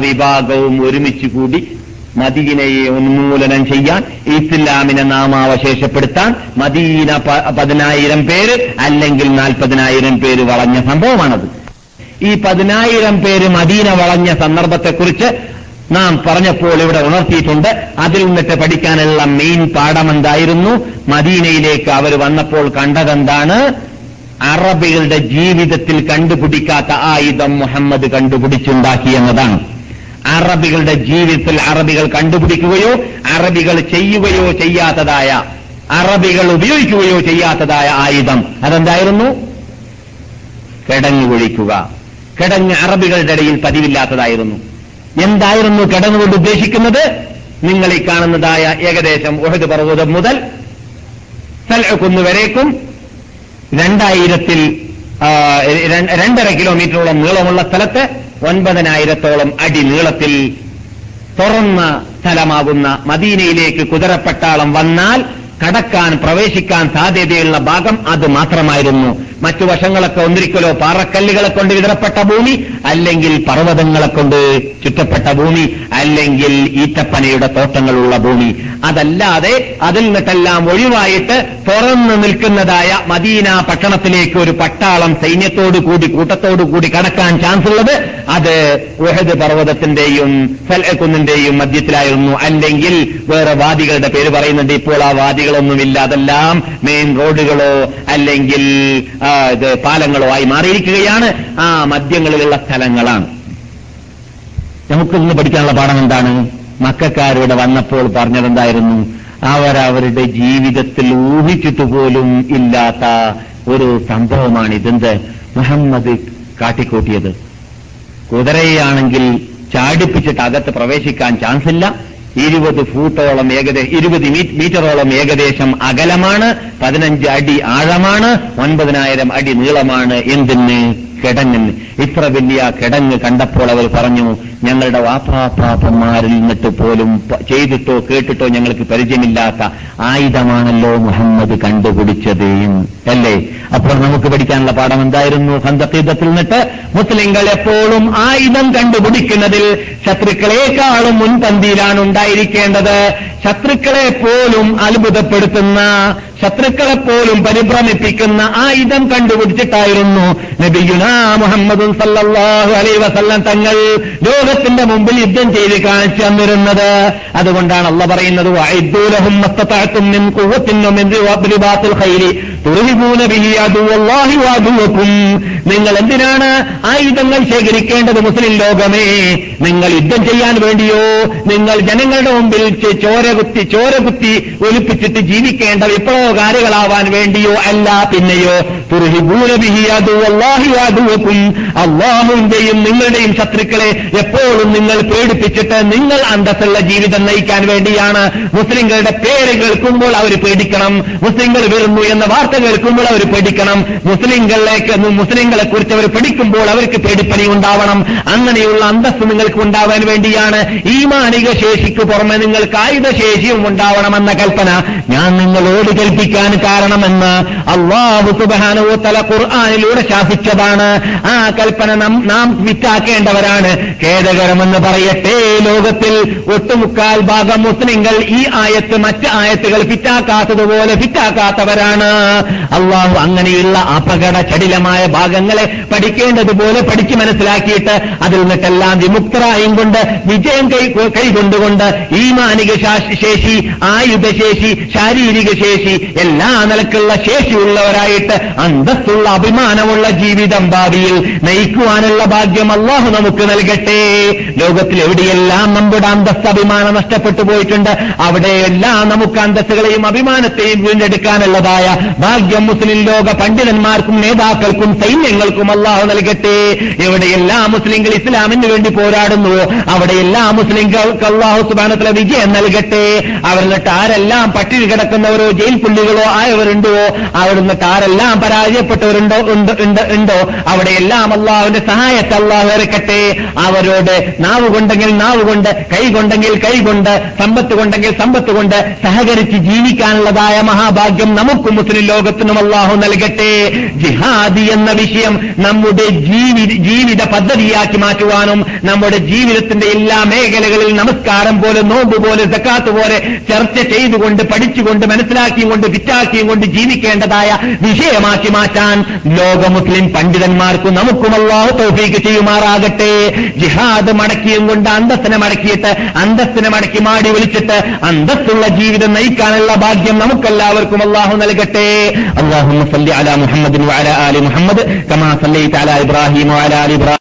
വിഭാഗവും ഒരുമിച്ച് കൂടി മദീനയെ ഉന്മൂലനം ചെയ്യാൻ ഇസ്ലാമിനെ നാമാവശേഷപ്പെടുത്താൻ മദീന പതിനായിരം പേര് അല്ലെങ്കിൽ നാൽപ്പതിനായിരം പേര് വളഞ്ഞ സംഭവമാണത്. ഈ പതിനായിരം പേര് മദീന വളഞ്ഞ സന്ദർഭത്തെക്കുറിച്ച് നാം പറഞ്ഞപ്പോൾ ഇവിടെ ഉണർത്തിയിട്ടുണ്ട്. അതിൽ നിന്നിട്ട് പഠിക്കാനുള്ള മെയിൻ പാഠം എന്തായിരുന്നു? മദീനയിലേക്ക് അവർ വന്നപ്പോൾ കണ്ടതെന്താണ്? അറബികളുടെ ജീവിതത്തിൽ കണ്ടുപിടിക്കാത്ത ആയുധം മുഹമ്മദ് കണ്ടുപിടിച്ചുണ്ടാക്കി എന്നതാണ് അറബികളുടെ ജീവിതത്തിൽ അറബികൾ കണ്ടുപിടിക്കുകയോ അറബികൾ ചെയ്യുകയോ ചെയ്യാത്തതായ അറബികൾ ഉപയോഗിക്കുകയോ ചെയ്യാത്തതായ ആയുധം അതെന്തായിരുന്നു? കിടങ്ങ് ഒഴിക്കുക. കിടങ്ങ് അറബികളുടെ ഇടയിൽ പതിവില്ലാത്തതായിരുന്നു. എന്തായിരുന്നു കടന്നുകൊണ്ട് ഉദ്ദേശിക്കുന്നത്? നിങ്ങൾ ഈ കാണുന്നതായ ഏകദേശം ഉഹദ് പർവതം മുതൽ കുന്നുവരേക്കും രണ്ടായിരത്തിൽ രണ്ടര കിലോമീറ്ററോളം നീളമുള്ള സ്ഥലത്ത് ഒൻപതിനായിരത്തോളം അടി നീളത്തിൽ തുറന്ന സ്ഥലമാകുന്ന മദീനയിലേക്ക് കുതിരപ്പട്ടാളം വന്നാൽ കടക്കാൻ പ്രവേശിക്കാൻ സാധ്യതയുള്ള ഭാഗം അത് മാത്രമായിരുന്നു. മറ്റു വശങ്ങളൊക്കെ ഒന്നിരിക്കലോ പാറക്കല്ലുകളെ കൊണ്ട് വിതറപ്പെട്ട ഭൂമി അല്ലെങ്കിൽ പർവതങ്ങളെ കൊണ്ട് ചുറ്റപ്പെട്ട ഭൂമി അല്ലെങ്കിൽ ഈറ്റപ്പനയുടെ തോട്ടങ്ങളുള്ള ഭൂമി. അതല്ലാതെ അതിൽ നിന്നിട്ടെല്ലാം ഒഴിവായിട്ട് തുറന്നു നിൽക്കുന്നതായ മദീന പട്ടണത്തിലേക്ക് ഒരു പട്ടാളം സൈന്യത്തോടു കൂടി കൂട്ടത്തോടു കൂടി കടക്കാൻ ചാൻസ് ഉള്ളത് അത് ഉഹദ് പർവതത്തിന്റെയും കുന്നിന്റെയും മധ്യത്തിലായിരുന്നു. അല്ലെങ്കിൽ വേറെ വാദികളുടെ പേര് പറയുന്നുണ്ട് ഇപ്പോൾ ആ വാദികളൊന്നുമില്ല അതെല്ലാം മെയിൻ റോഡുകളോ അല്ലെങ്കിൽ പാലങ്ങളോ ആയി മാറിയിരിക്കുകയാണ്. ആ മദ്യങ്ങളിലുള്ള സ്ഥലങ്ങളാണ്. നമുക്ക് ഇന്ന് പഠിക്കാനുള്ള പാഠം എന്താണ്? മക്കാരിവിടെ വന്നപ്പോൾ പറഞ്ഞതെന്തായിരുന്നു? അവരവരുടെ ജീവിതത്തിൽ ഊഹിച്ചിട്ട് പോലും ഇല്ലാത്ത ഒരു സംഭവമാണ് ഇതെന്ത്? മുഹമ്മദ് കാട്ടിക്കൂട്ടിയത്. കുതിരയാണെങ്കിൽ ചാടിപ്പിച്ചിട്ട് അകത്ത് പ്രവേശിക്കാൻ ചാൻസ് ഇല്ല. ഇരുപത് ഫൂട്ടോളം ഏകദേശം ഇരുപത് മീറ്ററോളം ഏകദേശം അകലമാണ് പതിനഞ്ച് അടി ആഴമാണ് ഒൻപതിനായിരം അടി നീളമാണ് എന്തിന് കിടങ്ങിന് ഇത്ര വലിയ കിടങ്ങ് കണ്ടപ്പോൾ അവർ പറഞ്ഞു ഞങ്ങളുടെ വാപ്പാപ്പാപ്പന്മാരിൽ നിന്നിട്ട് പോലും ചെയ്തിട്ടോ കേട്ടിട്ടോ ഞങ്ങൾക്ക് പരിചയമില്ലാത്ത ആയുധമാണല്ലോ മുഹമ്മദ് കണ്ടുപിടിച്ചത്. അല്ലേ? അപ്പോൾ നമുക്ക് പഠിക്കാനുള്ള പാഠം എന്തായിരുന്നു? സന്തീതത്തിൽ നിന്നിട്ട് മുസ്ലിങ്ങൾ എപ്പോഴും ആയുധം കണ്ടുപിടിക്കുന്നതിൽ ശത്രുക്കളെക്കാളും മുൻപന്തിയിലാണ് ഉണ്ടായിരിക്കേണ്ടത്. ശത്രുക്കളെ പോലും അത്ഭുതപ്പെടുത്തുന്ന ശത്രുക്കളെ പോലും പരിഭ്രമിപ്പിക്കുന്ന ആയുധം കണ്ടുപിടിച്ചിട്ടായിരുന്നു നബിയുന മുഹമ്മദും സല്ലല്ലാഹു അലൈ വസല്ലം തങ്ങൾ ലോകത്തിന്റെ മുമ്പിൽ യുദ്ധം ചെയ്ത് കാണിച്ചു തന്നിരുന്നത്. അതുകൊണ്ടാണ് അള്ള പറയുന്നത് നിങ്ങൾ എന്തിനാണ് ആയുധങ്ങൾ ശേഖരിക്കേണ്ടത് മുസ്ലിം ലോകമേ? നിങ്ങൾ യുദ്ധം ചെയ്യാൻ വേണ്ടിയോ? നിങ്ങൾ ജനങ്ങളുടെ മുമ്പിൽ ചോരകുത്തി ചോരകുത്തി ഒലിപ്പിച്ചിട്ട് ജീവിക്കേണ്ട വിപ്ലവകാരികളാവാൻ വേണ്ടിയോ അല്ല പിന്നെയോ അള്ളാഹുവിന്റെയും നിങ്ങളുടെയും ശത്രുക്കളെ എപ്പോഴും നിങ്ങൾ പേടിപ്പിച്ചിട്ട് നിങ്ങൾ അന്തസ്സുള്ള ജീവിതം നയിക്കാൻ വേണ്ടിയാണ് മുസ്ലിങ്ങളുടെ പേര് കേൾക്കുമ്പോൾ അവർ പേടിക്കണം. മുസ്ലിങ്ങൾ വരുന്നു എന്ന വാർത്ത കേൾക്കുമ്പോൾ അവർ പേടിക്കണം. മുസ്ലിങ്ങളിലേക്ക് മുസ്ലിങ്ങളെ കുറിച്ച് അവർ പഠിക്കുമ്പോൾ അവർക്ക് പേടിപ്പണി ഉണ്ടാവണം. അങ്ങനെയുള്ള അന്തസ്സ് നിങ്ങൾക്ക് ഉണ്ടാവാൻ വേണ്ടിയാണ് ഈ മാനിക ശേഷിക്ക് പുറമെ നിങ്ങൾക്ക് ആയുധ ശേഷിയും ഉണ്ടാവണമെന്ന കൽപ്പന ഞാൻ നിങ്ങളോട് കൽപ്പിക്കാൻ കാരണമെന്ന് അള്ളാഹു സുബാനോ തല ഖുർആാനിലൂടെ ശാസിച്ചതാണ്. ആ കൽപ്പന നാം വിറ്റാക്കേണ്ടവരാണ് ഖേദകരമെന്ന് പറയട്ടെ ലോകത്തിൽ ഒട്ടുമുക്കാൽ ഭാഗം മുസ്ലിങ്ങൾ ഈ ആയത്ത് മറ്റ് ആയത്തുകൾ ഫിറ്റാക്കാത്തതുപോലെ ഫിറ്റാക്കാത്തവരാണ്. അള്ളാഹു അങ്ങനെയുള്ള അപകട ചടിലമായ ഭാഗങ്ങളെ പഠിക്കേണ്ടതുപോലെ പഠിച്ചു മനസ്സിലാക്കിയിട്ട് അതിൽ നിന്നിട്ടെല്ലാം വിമുക്തരായും കൊണ്ട് വിജയം കൈ കൈകൊണ്ടുകൊണ്ട് ഈ മാനിക ശേഷി ആയുധശേഷി ശാരീരിക ശേഷി എല്ലാ നിലക്കുള്ള ശേഷിയുള്ളവരായിട്ട് അന്തസ്സുള്ള അഭിമാനമുള്ള ജീവിതം ഭാവിയിൽ നയിക്കുവാനുള്ള ഭാഗ്യം അള്ളാഹു നമുക്ക് നൽകട്ടെ. ലോകത്തിൽ എവിടെയെല്ലാം നമ്മുടെ അന്തസ്സ് അഭിമാനം നഷ്ടപ്പെട്ടു പോയിട്ടുണ്ട് അവിടെയെല്ലാം നമുക്ക് അന്തസ്സുകളെയും അഭിമാനത്തെയും വീണ്ടെടുക്കാനുള്ളതായ ഭാഗ്യം മുസ്ലിം ലോക പണ്ഡിതന്മാർക്കും നേതാക്കൾക്കും സൈന്യങ്ങൾക്കും അള്ളാഹു നൽകട്ടെ. എവിടെയെല്ലാം മുസ്ലിങ്ങൾ ഇസ്ലാമിന് വേണ്ടി പോരാടുന്നുവോ അവിടെയെല്ലാം മുസ്ലിങ്ങൾക്ക് അള്ളാഹു സുബാനത്തിലെ വിജയം നൽകട്ടെ. അവരിന്നിട്ട് ആരെല്ലാം പട്ടിണി കിടക്കുന്നവരോ ജയിൽ പുള്ളികളോ ആയവരുണ്ടോ? അവിടുന്നിട്ട് ആരെല്ലാം പരാജയപ്പെട്ടവരുണ്ടോ? ഉണ്ട് അവിടെയെല്ലാം അള്ളാഹുവിന്റെ സഹായത്തെ അള്ളാഹു ഇറക്കട്ടെ അവരോട് നാവ് കൊണ്ടെങ്കിൽ നാവ് കൊണ്ട് കൈ കൊണ്ടെങ്കിൽ കൈ കൊണ്ട് സമ്പത്ത് കൊണ്ടെങ്കിൽ സമ്പത്ത് കൊണ്ട് സഹകരിച്ച് ജീവിക്കാനുള്ളതായ മഹാഭാഗ്യം നമുക്കും മുസ്ലിം ലോകത്തിനും അള്ളാഹു നൽകട്ടെ. ജിഹാദി എന്ന വിഷയം നമ്മുടെ ജീവി ജീവിത പദ്ധതിയാക്കി മാറ്റുവാനും നമ്മുടെ ജീവിതത്തിന്റെ എല്ലാ മേഖലകളിൽ നമസ്കാരം പോലെ നോമ്പ് പോലെ സക്കാത്ത് പോലെ ചർച്ച ചെയ്തുകൊണ്ട് പഠിച്ചുകൊണ്ട് മനസ്സിലാക്കിയും കൊണ്ട് വിറ്റാക്കിയും കൊണ്ട് ജീവിക്കേണ്ടതായ വിഷയമാക്കി മാറ്റാൻ ലോക മുസ്ലിം പണ്ഡിതന്മാർക്ക് നമുക്കും അള്ളാഹു തൗഫീക്ക് ചെയ്യുമാറാകട്ടെ. ജിഹാദ് മടക്കിയും കൊണ്ട് അന്തസ്സിനെ മടക്കിയിട്ട് അന്തസ്സിനെ മടക്കി മാടി വിളിച്ചിട്ട് അന്തസ്സുള്ള ജീവിതം നയിക്കാനുള്ള ഭാഗ്യം നമുക്കെല്ലാവർക്കും അള്ളാഹു നൽകട്ടെ. അള്ളാഹു സല്ലി അല മുഹമ്മദിൻ വഅല ആലി മുഹമ്മദ് കമാ സല്ലൈത അല ഇബ്രാഹിം വഅല ആലി ഇബ്രാഹിം